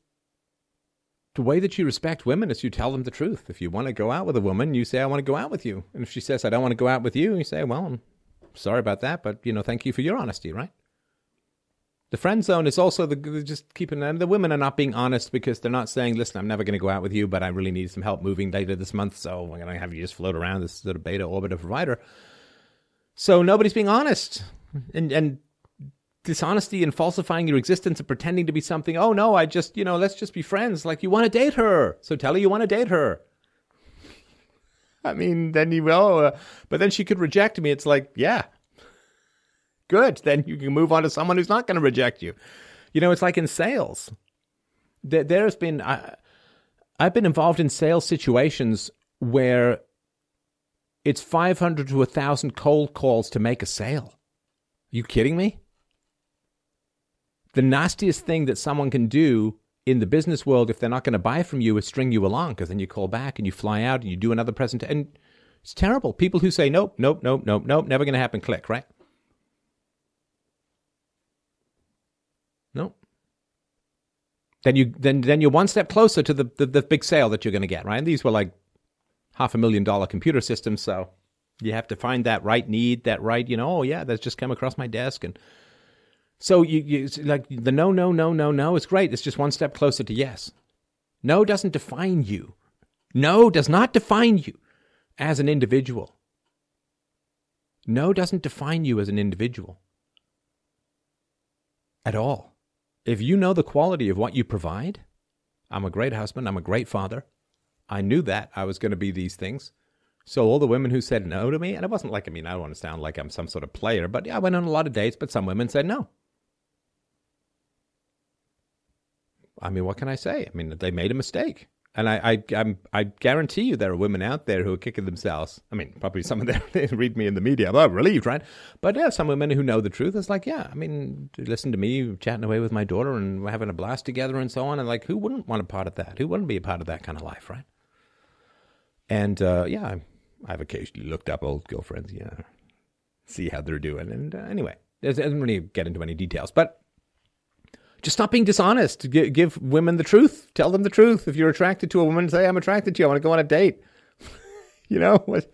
the way that you respect women is you tell them the truth. If you want to go out with a woman, you say, "I want to go out with you," and if she says, "I don't want to go out with you," you say, "Well, I'm sorry about that, but you know, thank you for your honesty," right? The friend zone is also the just keeping and the women are not being honest because they're not saying, "Listen, I'm never going to go out with you, but I really need some help moving later this month, so I'm going to have you just float around this sort of beta orbit of provider." So nobody's being honest, and and dishonesty and falsifying your existence and pretending to be something. Oh no, I just you know let's just be friends. Like you want to date her, so tell her you want to date her. I mean, then you will, uh, but then she could reject me. It's like, yeah, Good. Then you can move on to someone who's not going to reject you. You know, it's like in sales. There, there's been, I, I've been involved in sales situations where it's 500 to 1,000 cold calls to make a sale. Are you kidding me? The nastiest thing that someone can do in the business world if they're not going to buy from you is string you along because then you call back and you fly out and you do another presentation. And it's terrible. People who say, nope, nope, nope, nope, nope, never going to happen, click, right? No. Then you then then you're one step closer to the, the, the big sale that you're going to get, right? And these were like half a million dollar computer systems, so you have to find that right need, that right, you know, oh yeah, that's just come across my desk and so you, you like the no no no no no is great. It's just one step closer to yes. No doesn't define you. No does not define you as an individual. No doesn't define you as an individual at all. If you know the quality of what you provide, I'm a great husband, I'm a great father. I knew that I was going to be these things. So all the women who said no to me, and it wasn't like I mean I don't want to sound like I'm some sort of player, but yeah, I went on a lot of dates, but some women said no. I mean, what can I say? I mean, they made a mistake. And I, I, i guarantee you there are women out there who are kicking themselves. I mean, probably some of them read me in the media. I'm relieved, right? But yeah, some women who know the truth. It's like, yeah, I mean, listen to me chatting away with my daughter and we're having a blast together and so on. And like, who wouldn't want a part of that? Who wouldn't be a part of that kind of life, right? And uh, yeah, I've occasionally looked up old girlfriends, yeah, see how they're doing. And uh, anyway, it doesn't really get into any details, but just stop being dishonest. G- give women the truth. Tell them the truth. If you're attracted to a woman, say, I'm attracted to you. I want to go on a date. you know, what?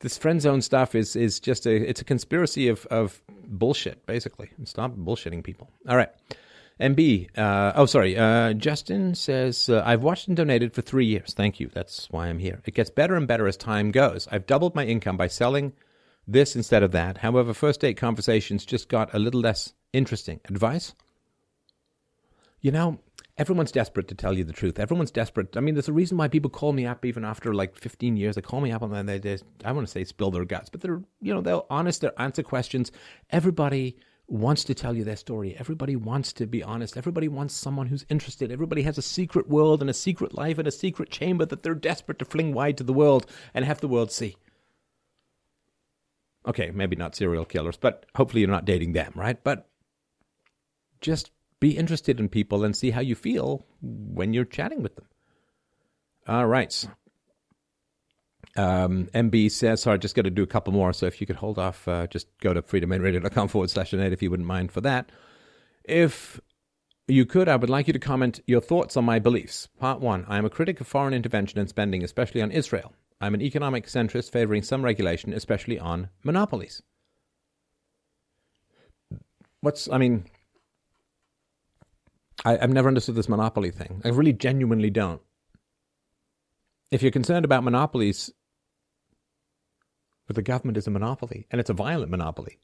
this friend zone stuff is, is just a, it's a conspiracy of, of bullshit, basically. Stop bullshitting people. All right. MB, uh, oh, sorry. Uh, Justin says, uh, I've watched and donated for three years. Thank you. That's why I'm here. It gets better and better as time goes. I've doubled my income by selling this instead of that. However, first date conversations just got a little less interesting. Advice? You know, everyone's desperate to tell you the truth. Everyone's desperate. I mean, there's a reason why people call me up even after like 15 years. They call me up and then they just, I want to say spill their guts, but they're, you know, they'll honest, they'll answer questions. Everybody wants to tell you their story. Everybody wants to be honest. Everybody wants someone who's interested. Everybody has a secret world and a secret life and a secret chamber that they're desperate to fling wide to the world and have the world see. Okay, maybe not serial killers, but hopefully you're not dating them, right? But just be interested in people and see how you feel when you're chatting with them. All right. Um, MB says, sorry, just got to do a couple more. So if you could hold off, uh, just go to freedomainradio.com forward slash donate if you wouldn't mind for that. If you could, I would like you to comment your thoughts on my beliefs. Part one I am a critic of foreign intervention and spending, especially on Israel. I'm an economic centrist favoring some regulation, especially on monopolies. What's, I mean, I, have never understood this monopoly thing. I really genuinely don't. If you're concerned about monopolies, but the government is a monopoly, and it's a violent monopoly.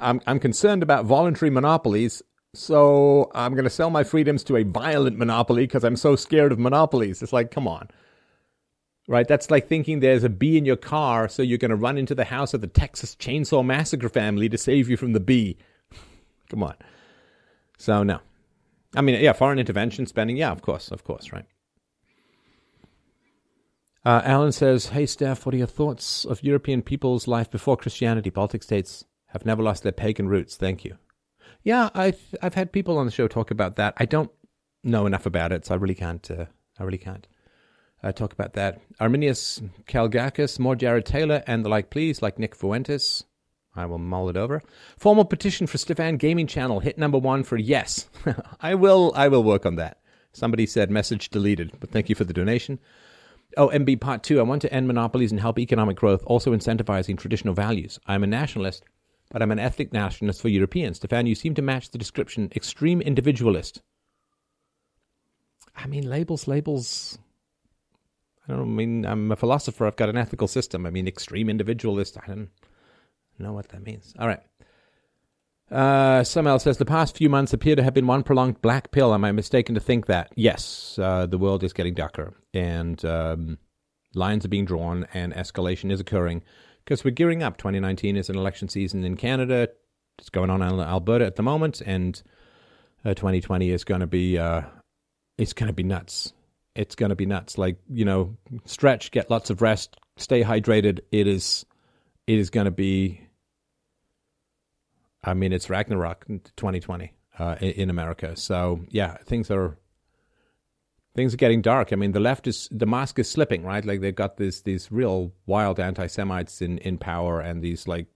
I'm, I'm concerned about voluntary monopolies, so I'm going to sell my freedoms to a violent monopoly because I'm so scared of monopolies. It's like, come on. Right? That's like thinking there's a bee in your car, so you're going to run into the house of the Texas Chainsaw Massacre family to save you from the bee. come on. So, no. I mean, yeah, foreign intervention spending, yeah, of course, of course, right? Uh, Alan says, Hey, Steph, what are your thoughts of European people's life before Christianity? Baltic states have never lost their pagan roots. Thank you. Yeah, I've, I've had people on the show talk about that. I don't know enough about it, so I really can't. Uh, I really can't uh, talk about that. Arminius Kalgakis, more Jared Taylor, and the like, please, like Nick Fuentes. I will mull it over. Formal petition for Stefan Gaming Channel. Hit number one for yes. I will. I will work on that. Somebody said message deleted, but thank you for the donation. Oh, MB part two. I want to end monopolies and help economic growth, also incentivizing traditional values. I'm a nationalist, but I'm an ethnic nationalist for Europeans. Stefan, you seem to match the description extreme individualist. I mean, labels, labels. I don't mean I'm a philosopher. I've got an ethical system. I mean, extreme individualist. I don't know what that means. All right. Uh, else says the past few months appear to have been one prolonged black pill. Am I mistaken to think that? Yes, uh, the world is getting darker, and um, lines are being drawn, and escalation is occurring because we're gearing up. 2019 is an election season in Canada. It's going on in Alberta at the moment, and uh, 2020 is going to be uh, it's going to be nuts. It's going to be nuts. Like you know, stretch, get lots of rest, stay hydrated. It is it is going to be I mean, it's Ragnarok 2020 uh, in America. So yeah, things are things are getting dark. I mean, the left is the mask is slipping, right? Like they've got this these real wild anti-Semites in in power, and these like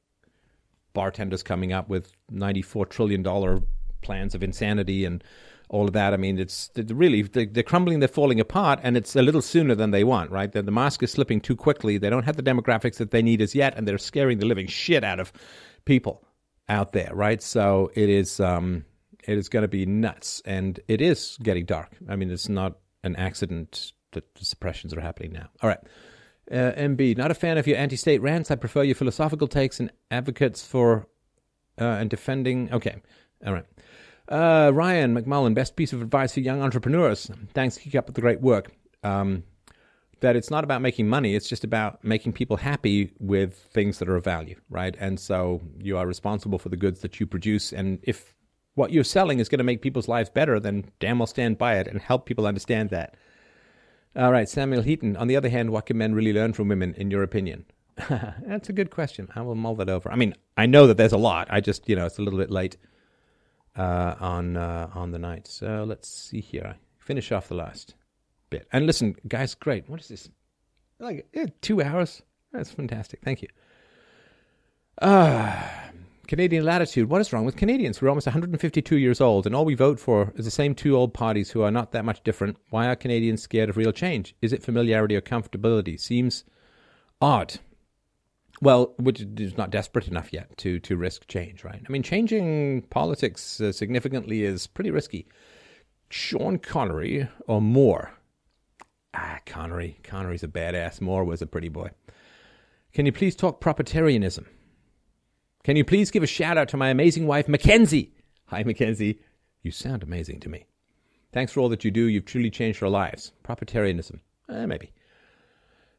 bartenders coming up with 94 trillion dollar plans of insanity and all of that. I mean, it's really they're crumbling, they're falling apart, and it's a little sooner than they want, right? The, the mask is slipping too quickly. They don't have the demographics that they need as yet, and they're scaring the living shit out of people out there, right? So it is um, it is going to be nuts, and it is getting dark. I mean, it's not an accident that the suppressions are happening now. All right. Uh, MB, not a fan of your anti-state rants. I prefer your philosophical takes and advocates for uh, and defending. Okay, all right. Uh, Ryan McMullen, best piece of advice for young entrepreneurs. Thanks, keep up with the great work. Um, that it's not about making money, it's just about making people happy with things that are of value, right? And so you are responsible for the goods that you produce. And if what you're selling is going to make people's lives better, then damn well stand by it and help people understand that. All right, Samuel Heaton. On the other hand, what can men really learn from women, in your opinion? That's a good question. I will mull that over. I mean, I know that there's a lot. I just, you know, it's a little bit late uh, on uh, on the night. So let's see here. Finish off the last bit. And listen, guys, great. What is this? Like yeah, two hours? That's fantastic. Thank you. Uh, Canadian latitude. What is wrong with Canadians? We're almost 152 years old, and all we vote for is the same two old parties who are not that much different. Why are Canadians scared of real change? Is it familiarity or comfortability? Seems odd. Well, which is not desperate enough yet to to risk change, right? I mean, changing politics uh, significantly is pretty risky. Sean Connery or Moore Ah, Connery. Connery's a badass. Moore was a pretty boy. Can you please talk proprietarianism? Can you please give a shout out to my amazing wife, Mackenzie? Hi, Mackenzie. You sound amazing to me. Thanks for all that you do. You've truly changed our lives. Proprietarianism. Eh, maybe.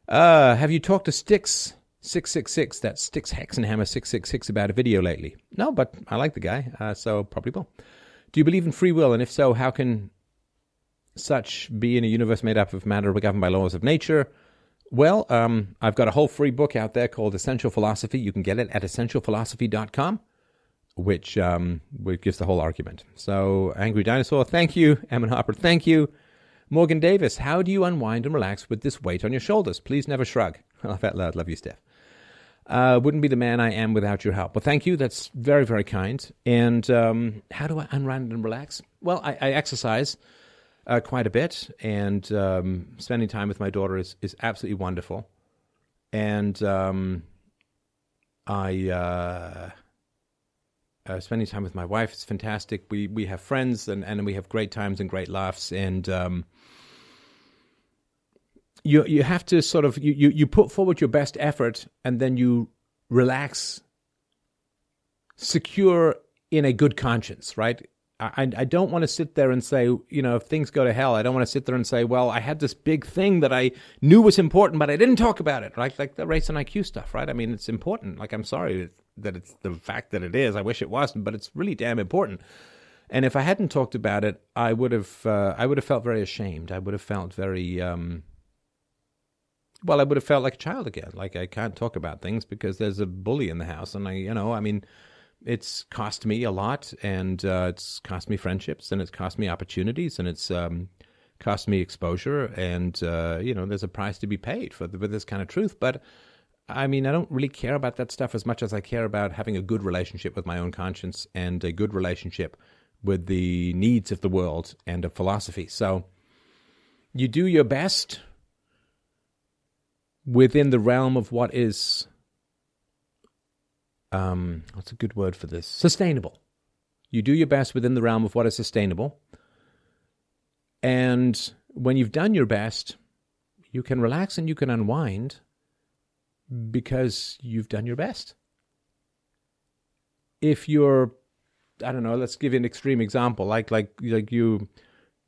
Uh, have you talked to Styx 666, that Styx Hexenhammer 666 about a video lately. No, but I like the guy, uh, so probably will. Do you believe in free will? And if so, how can such be in a universe made up of matter governed by laws of nature? Well, um, I've got a whole free book out there called Essential Philosophy. You can get it at essentialphilosophy.com, which, um, which gives the whole argument. So, Angry Dinosaur, thank you. Emin Harper, thank you. Morgan Davis, how do you unwind and relax with this weight on your shoulders? Please never shrug. Laugh out loud. Love you, Steph. Uh, wouldn't be the man I am without your help. Well, thank you. That's very, very kind. And um, how do I unwind and relax? Well, I, I exercise uh, quite a bit, and um, spending time with my daughter is, is absolutely wonderful. And um, I uh, uh, spending time with my wife is fantastic. We we have friends, and, and we have great times and great laughs. And um, you you have to sort of you, you, you put forward your best effort and then you relax secure in a good conscience right I, I don't want to sit there and say, you know, if things go to hell, I don't want to sit there and say, well, I had this big thing that I knew was important, but I didn't talk about it, right? Like the race and IQ stuff, right? I mean, it's important. Like, I'm sorry that it's the fact that it is. I wish it wasn't, but it's really damn important. And if I hadn't talked about it, I would have, uh, I would have felt very ashamed. I would have felt very, um, well, I would have felt like a child again. Like I can't talk about things because there's a bully in the house, and I, you know, I mean, it's cost me a lot, and uh, it's cost me friendships, and it's cost me opportunities, and it's um, cost me exposure, and uh, you know, there's a price to be paid for, the, for this kind of truth. But I mean, I don't really care about that stuff as much as I care about having a good relationship with my own conscience and a good relationship with the needs of the world and of philosophy. So you do your best within the realm of what is um, what's a good word for this? Sustainable. You do your best within the realm of what is sustainable. And when you've done your best, you can relax and you can unwind because you've done your best. If you're, I don't know, let's give you an extreme example, like like like you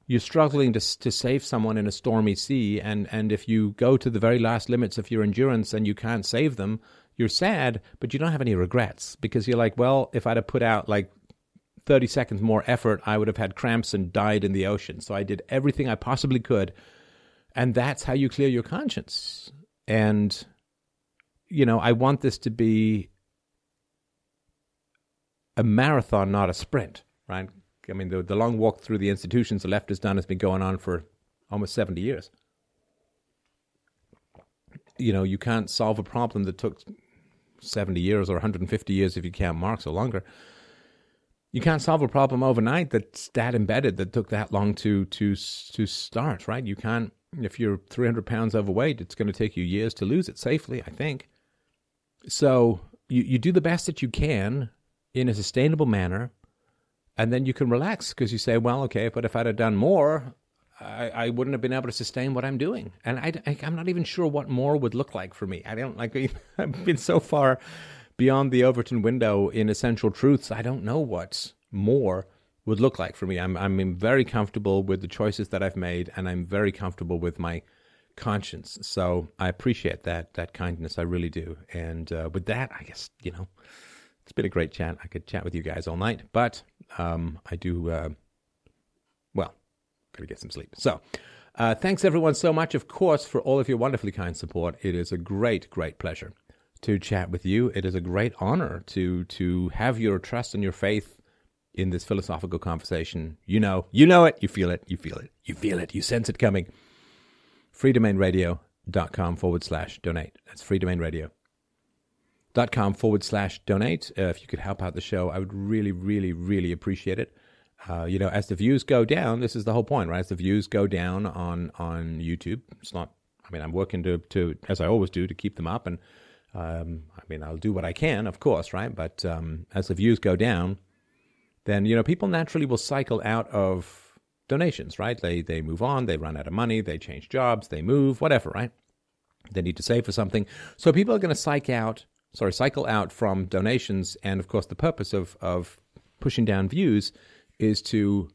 you're struggling to to save someone in a stormy sea, and and if you go to the very last limits of your endurance and you can't save them, you're sad, but you don't have any regrets because you're like, well, if I'd have put out like 30 seconds more effort, I would have had cramps and died in the ocean. So I did everything I possibly could, and that's how you clear your conscience. And you know, I want this to be a marathon, not a sprint, right? I mean, the, the long walk through the institutions the left has done has been going on for almost 70 years. You know, you can't solve a problem that took 70 years or 150 years if you count Marx or longer. You can't solve a problem overnight that's that embedded that took that long to to to start, right? You can't if you're 300 pounds overweight, it's going to take you years to lose it safely, I think. So you, you do the best that you can in a sustainable manner and then you can relax because you say, well, okay, but if I'd have done more, I, I wouldn't have been able to sustain what I'm doing. And I, am not even sure what more would look like for me. I don't like, I've been so far beyond the Overton window in essential truths. I don't know what more would look like for me. I'm, I'm very comfortable with the choices that I've made, and I'm very comfortable with my conscience. So I appreciate that, that kindness. I really do. And uh, with that, I guess, you know, it's been a great chat. I could chat with you guys all night, but um, I do, uh, got to get some sleep. So, uh, thanks everyone so much, of course, for all of your wonderfully kind support. It is a great, great pleasure to chat with you. It is a great honor to to have your trust and your faith in this philosophical conversation. You know, you know it, you feel it, you feel it, you feel it, you sense it coming. freedomainradio.com forward slash donate. That's freedomainradio dot com forward slash donate. Uh, if you could help out the show, I would really, really, really appreciate it. Uh, you know, as the views go down, this is the whole point, right? As the views go down on on YouTube, it's not. I mean, I'm working to to as I always do to keep them up, and um, I mean, I'll do what I can, of course, right? But um, as the views go down, then you know, people naturally will cycle out of donations, right? They they move on, they run out of money, they change jobs, they move, whatever, right? They need to save for something, so people are going to cycle out sorry, cycle out from donations. And of course, the purpose of, of pushing down views is to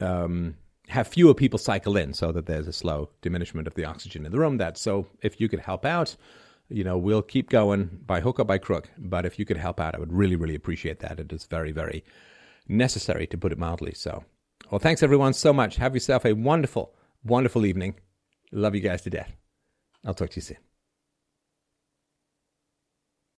um, have fewer people cycle in so that there's a slow diminishment of the oxygen in the room. That so if you could help out, you know, we'll keep going by hook or by crook. But if you could help out, I would really, really appreciate that. It is very, very necessary, to put it mildly. So, well, thanks everyone so much. Have yourself a wonderful, wonderful evening. Love you guys to death. I'll talk to you soon.